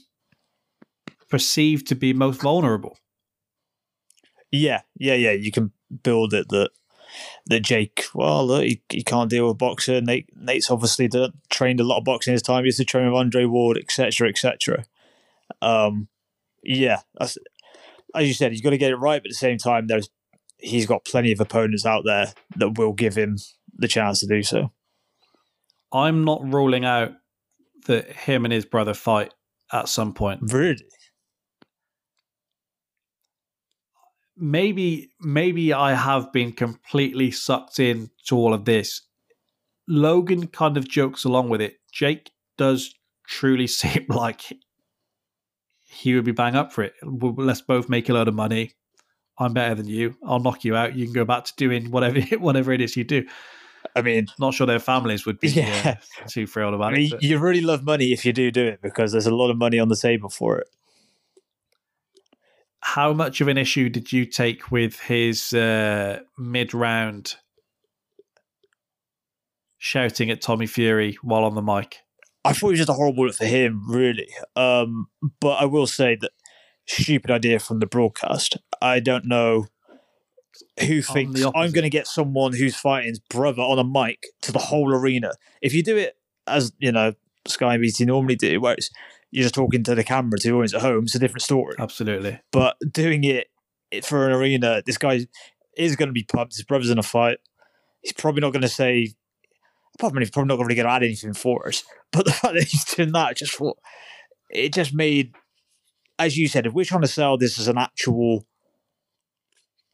perceived to be most vulnerable. Yeah, yeah, yeah. You can build it that that Jake, well, look, he, he can't deal with boxing. Nate, Nate's obviously done, trained a lot of boxing in his time. He used to train with Andre Ward, etc., etc. Um, yeah, as you said, he's got to get it right, but at the same time, there's he's got plenty of opponents out there that will give him the chance to do so. I'm not ruling out that him and his brother fight at some point. Really? Maybe, maybe I have been completely sucked in to all of this. Logan kind of jokes along with it. Jake does truly [laughs] seem like he would be bang up for it. Let's both make a load of money. I'm better than you. I'll knock you out. You can go back to doing whatever [laughs] whatever it is you do. I mean, not sure their families would be yeah. uh, too thrilled about I mean, it. You really love money if you do do it because there's a lot of money on the table for it. How much of an issue did you take with his uh, mid round shouting at Tommy Fury while on the mic? I thought it was just a horrible look for him, really. Um, but I will say that stupid idea from the broadcast. I don't know who thinks I'm going to get someone who's fighting's brother on a mic to the whole arena. If you do it as you know Sky BT normally do, where it's you're just talking to the camera to the audience at home, it's a different story. Absolutely. But doing it for an arena, this guy is going to be pumped. His brother's in a fight. He's probably not going to say. From he's probably not going to add anything for us. [laughs] But the fact that he's doing that, just it just made, as you said, if we're trying to sell this as an actual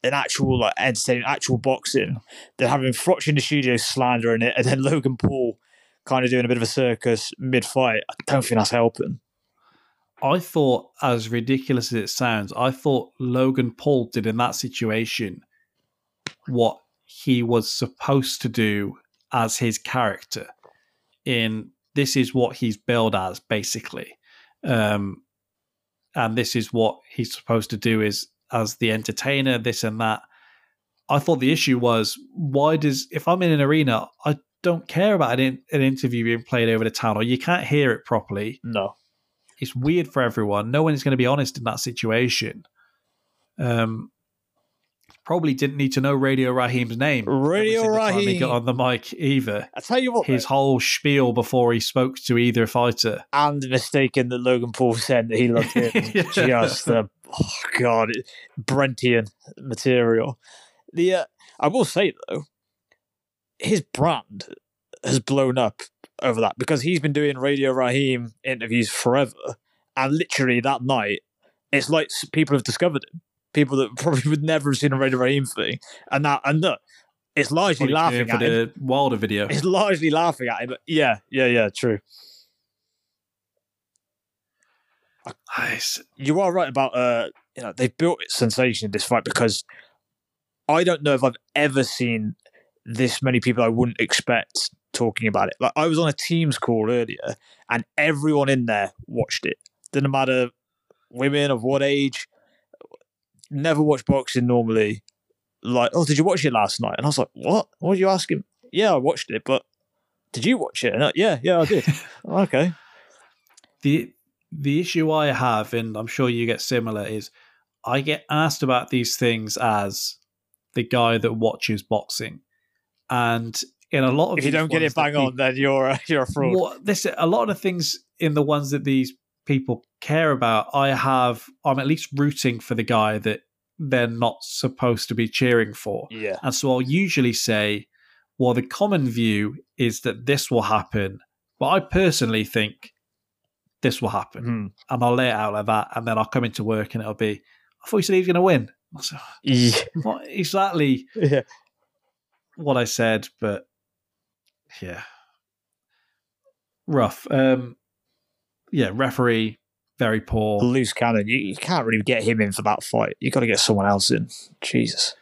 an actual like entertainment, actual boxing. They're having Froch in the studio slandering it, and then Logan Paul kind of doing a bit of a circus mid fight. I don't think that's helping. I thought, as ridiculous as it sounds, I thought Logan Paul did in that situation what he was supposed to do as his character. In this is what he's billed as, basically, um, and this is what he's supposed to do is as the entertainer, this and that. I thought the issue was why does if I'm in an arena, I don't care about an, in, an interview being played over the town or you can't hear it properly. No. It's weird for everyone. No one is going to be honest in that situation. Um, probably didn't need to know Radio Raheem's name. Radio time He Raheem. got on the mic either. I tell you what, His whole spiel before he spoke to either fighter. and mistaken that Logan Paul said that he loved him. [laughs] Yeah. Just uh, oh god, Brentian material. The uh, I will say though, his brand has blown up over that because he's been doing Radio Raheem interviews forever, and literally that night, it's like people have discovered him. People that [laughs] probably would never have seen a Radio Raheem thing, and that and look, it's largely What he's doing laughing for at him. the Wilder video. It's largely laughing at him. But yeah, yeah, yeah, true. Nice. you are right about uh you know they've built sensation in this fight because I don't know if I've ever seen this many people I wouldn't expect talking about it. Like I was on a Teams call earlier and everyone in there watched it. Didn't matter women of what age. Never watch boxing normally. Like, oh, did you watch it last night? And I was like, what? What are you asking? Yeah, I watched it, but did you watch it? And I, yeah, yeah, I did. [laughs] okay. the the issue I have, and I'm sure you get similar, is I get asked about these things as the guy that watches boxing, and in a lot of If you don't get it bang on, then you're a, [laughs] you're a fraud. What this a lot of the things in the ones that these people care about, I have I'm at least rooting for the guy that they're not supposed to be cheering for. Yeah. And so I'll usually say, well, the common view is that this will happen, but I personally think this will happen. Hmm. And I'll lay it out like that. And then I'll come into work and it'll be, I thought you said he was going to win. Yeah. [laughs] Not exactly yeah. what I said, but yeah. Rough. Um, yeah, referee, very poor. Loose cannon. You, you can't really get him in for that fight. you got to get someone else in. Jesus.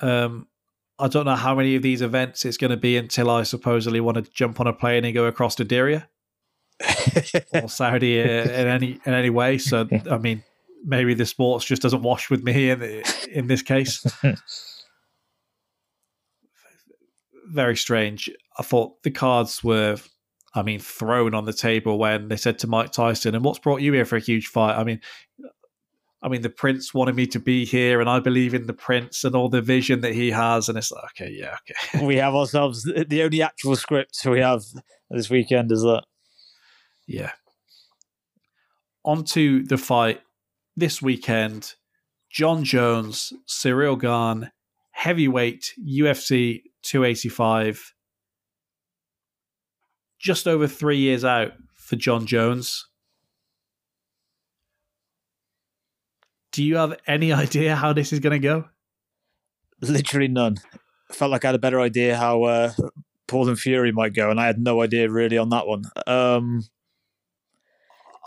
Um, I don't know how many of these events it's going to be until I supposedly want to jump on a plane and go across to Diriyah. [laughs] or Saudi in any in any way. So I mean, maybe the sports just doesn't wash with me in in this case. [laughs] Very strange. I thought the cards were, I mean, thrown on the table when they said to Mike Tyson, "And what's brought you here for a huge fight?" I mean. I mean, the prince wanted me to be here, and I believe in the prince and all the vision that he has. And it's like, okay, yeah, okay, [laughs] we have ourselves the only actual script we have this weekend is that. Yeah. On to the fight this weekend. Jon Jones, Ciryl Gane, heavyweight UFC 285. Just over three years out for Jon Jones. Do you have any [laughs] idea how this is going to go? Literally none. Felt like I had a better idea how uh, Paul and Fury might go, and I had no idea really on that one. Um,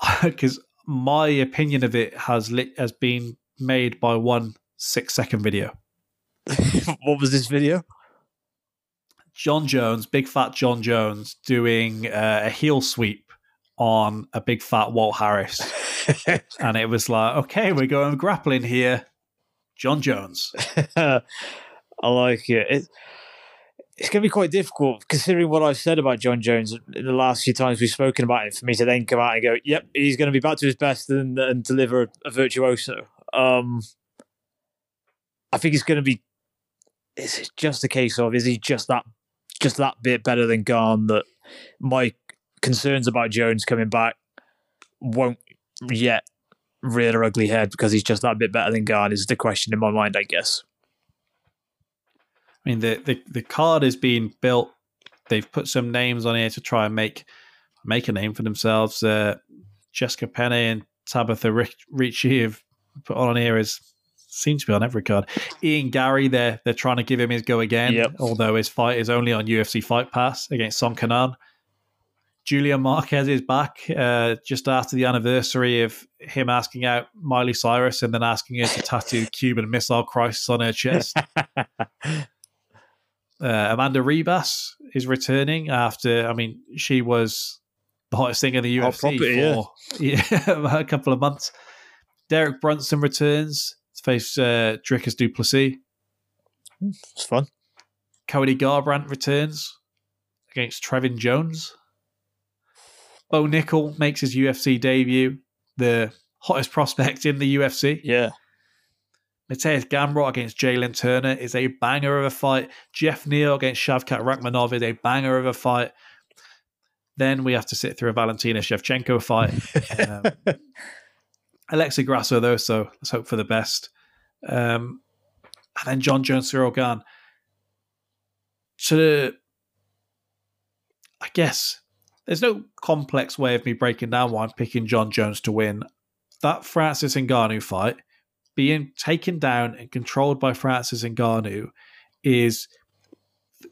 [laughs] Because my opinion of it has lit, has been made by one six second video. [laughs] what was this video? Jon Jones, big fat Jon Jones, doing uh, a heel sweep on a big fat Walt Harris. [laughs] and it was like, okay, we're going grappling here. Jon Jones. [laughs] I like it. it it's going to be quite difficult considering what I've said about Jon Jones in the last few times we've spoken about him for me to then come out and go, yep, he's going to be back to his best and, and deliver a, a virtuoso. Um, I think it's going to be. Is it just a case of is he just that just that bit better than Gane that my concerns about Jones coming back won't yet rear their ugly head because he's just that bit better than Gane is the question in my mind, I guess. I mean, the, the, the card is being built. They've put some names on here to try and make make a name for themselves. Uh, Jessica Penne and Tabitha Ricci have put on here as seems to be on every card. Ian Garry, they're they're trying to give him his go again, Yep. although his fight is only on UFC Fight Pass against Song Kenan. Julian Marquez is back uh, just after the anniversary of him asking out Miley Cyrus and then asking her to tattoo [laughs] Cuban Missile Crisis on her chest. Uh, Amanda Ribas is returning after, I mean, she was the hottest thing in the UFC property, yeah. for [laughs] yeah, a couple of months. Derek Brunson returns face uh, Dricus Du Plessis. It's fun. Cody Garbrandt returns against Trevin Jones. Bo Nickal makes his UFC debut, the hottest prospect in the UFC. Yeah. Mateusz Gamrot against Jalen Turner is a banger of a fight. Geoff Neal against Shavkat Rakhmonov is a banger of a fight. Then we have to sit through a Valentina Shevchenko fight. [laughs] Um, Alexa Grasso, though, so let's hope for the best. Um, and then Jon Jones, Ciryl Gane. So, I guess there's no complex way of me breaking down why I'm picking Jon Jones to win. That Francis Ngannou fight, being taken down and controlled by Francis Ngannou, is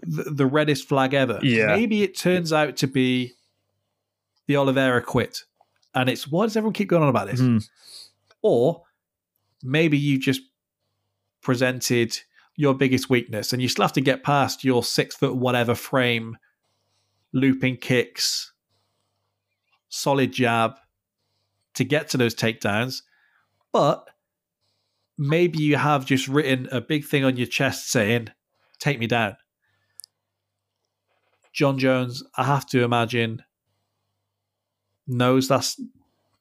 the, the reddest flag ever. Yeah. Maybe it turns out to be the Oliveira quit. And it's why does everyone keep going on about this? Mm. Or maybe you just presented your biggest weakness and you still have to get past your six foot whatever frame, looping kicks, solid jab to get to those takedowns. But maybe you have just written a big thing on your chest saying, take me down. Jon Jones, I have to imagine, knows that's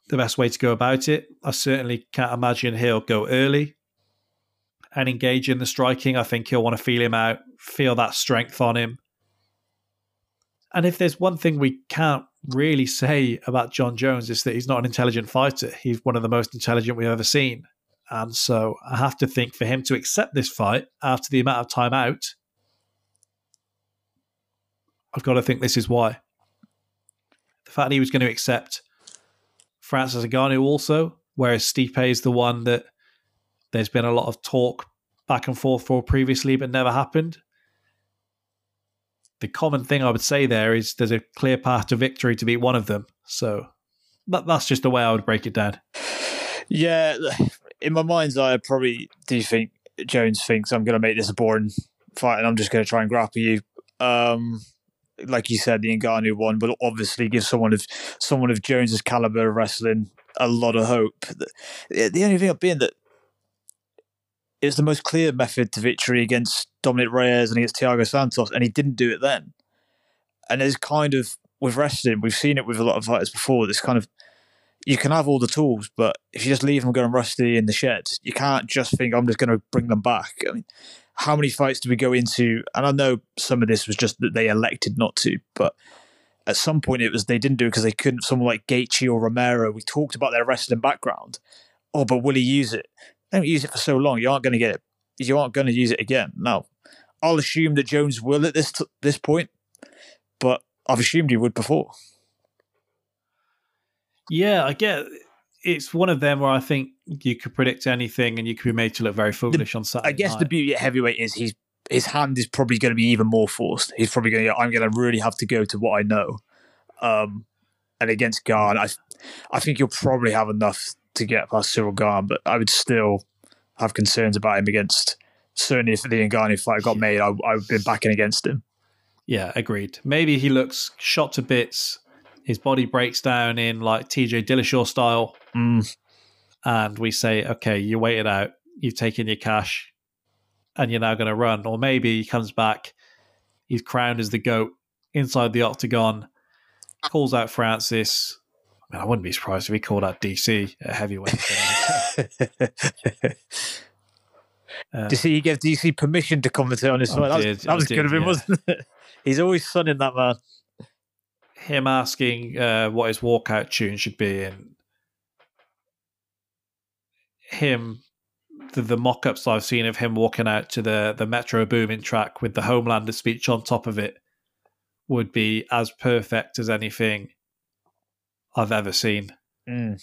the best way to go about it. I certainly can't imagine he'll go early and engage in the striking. I think he'll want to feel him out, feel that strength on him. And if there's one thing we can't really say about Jon Jones is that he's not an intelligent fighter. He's one of the most intelligent we've ever seen. And so I have to think for him to accept this fight after the amount of time out, I've got to think this is why. The fact that he was going to accept Francis Ngannou also, whereas Stipe is the one that there's been a lot of talk back and forth for previously, but never happened. The common thing I would say there is there's a clear path to victory to beat one of them. So that, that's just the way I would break it down. Yeah, in my mind's eye, I probably do think Jones thinks I'm going to make this a boring fight, and I'm just going to try and grapple you. Um, like you said, the Ngannou one will obviously give someone of someone of Jones's caliber of wrestling a lot of hope. The, the only thing being that it's the most clear method to victory against Dominick Reyes and against Thiago Santos, and he didn't do it then. And there's kind of with wrestling, we've seen it with a lot of fighters before. This kind of you can have all the tools, but if you just leave them going rusty in the shed, you can't just think I'm just going to bring them back. I mean, how many fights do we go into? And I know some of this was just that they elected not to, but at some point it was they didn't do it because they couldn't. Someone like Gaethje or Romero, we talked about their wrestling background. Oh, but will he use it? Don't use it for so long. You aren't going to get it. You aren't going to use it again. Now, I'll assume that Jones will at this t- this point, but I've assumed he would before. Yeah, I get it's one of them where I think you could predict anything and you could be made to look very foolish the, on Saturday. I guess night. the beauty at heavyweight is he's his hand is probably going to be even more forced. He's probably going to. I'm going to really have to go to what I know. Um, and against Gane, I, I think you'll probably have enough to get past Ciryl Gane, but I would still have concerns about him against. Certainly, if the Ngannou fight got made, I, I would be backing against him. Yeah, agreed. Maybe he looks shot to bits. His body breaks down in like TJ Dillashaw style, Mm. and we say, "Okay, you waited out. You've taken your cash, and you're now going to run." Or maybe he comes back. He's crowned as the goat inside the octagon. Calls out Francis. I, mean, I wouldn't be surprised if he called out DC at heavyweight. Uh, [laughs] Did you he gave DC permission to commentate on his I fight? That was, that was did, good of him, yeah. wasn't it? [laughs] He's always sunning that man. him asking uh, what his walkout tune should be and him the, the mock-ups I've seen of him walking out to the the Metro Boomin track with the Homelander speech on top of it would be as perfect as anything I've ever seen. Mm.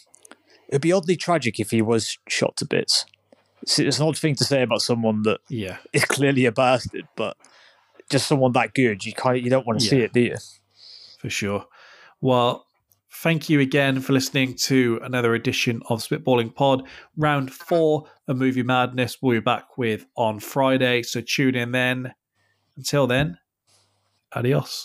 It'd be oddly tragic if he was shot to bits. It's, it's an odd thing to say about someone that Yeah, [laughs] is clearly a bastard, but just someone that good, you kind you don't want to see it, do you? for sure. Well, thank you again for listening to another edition of Spitballing Pod. Round four of Movie Madness we'll be back with on Friday, so tune in then. Until then, adios.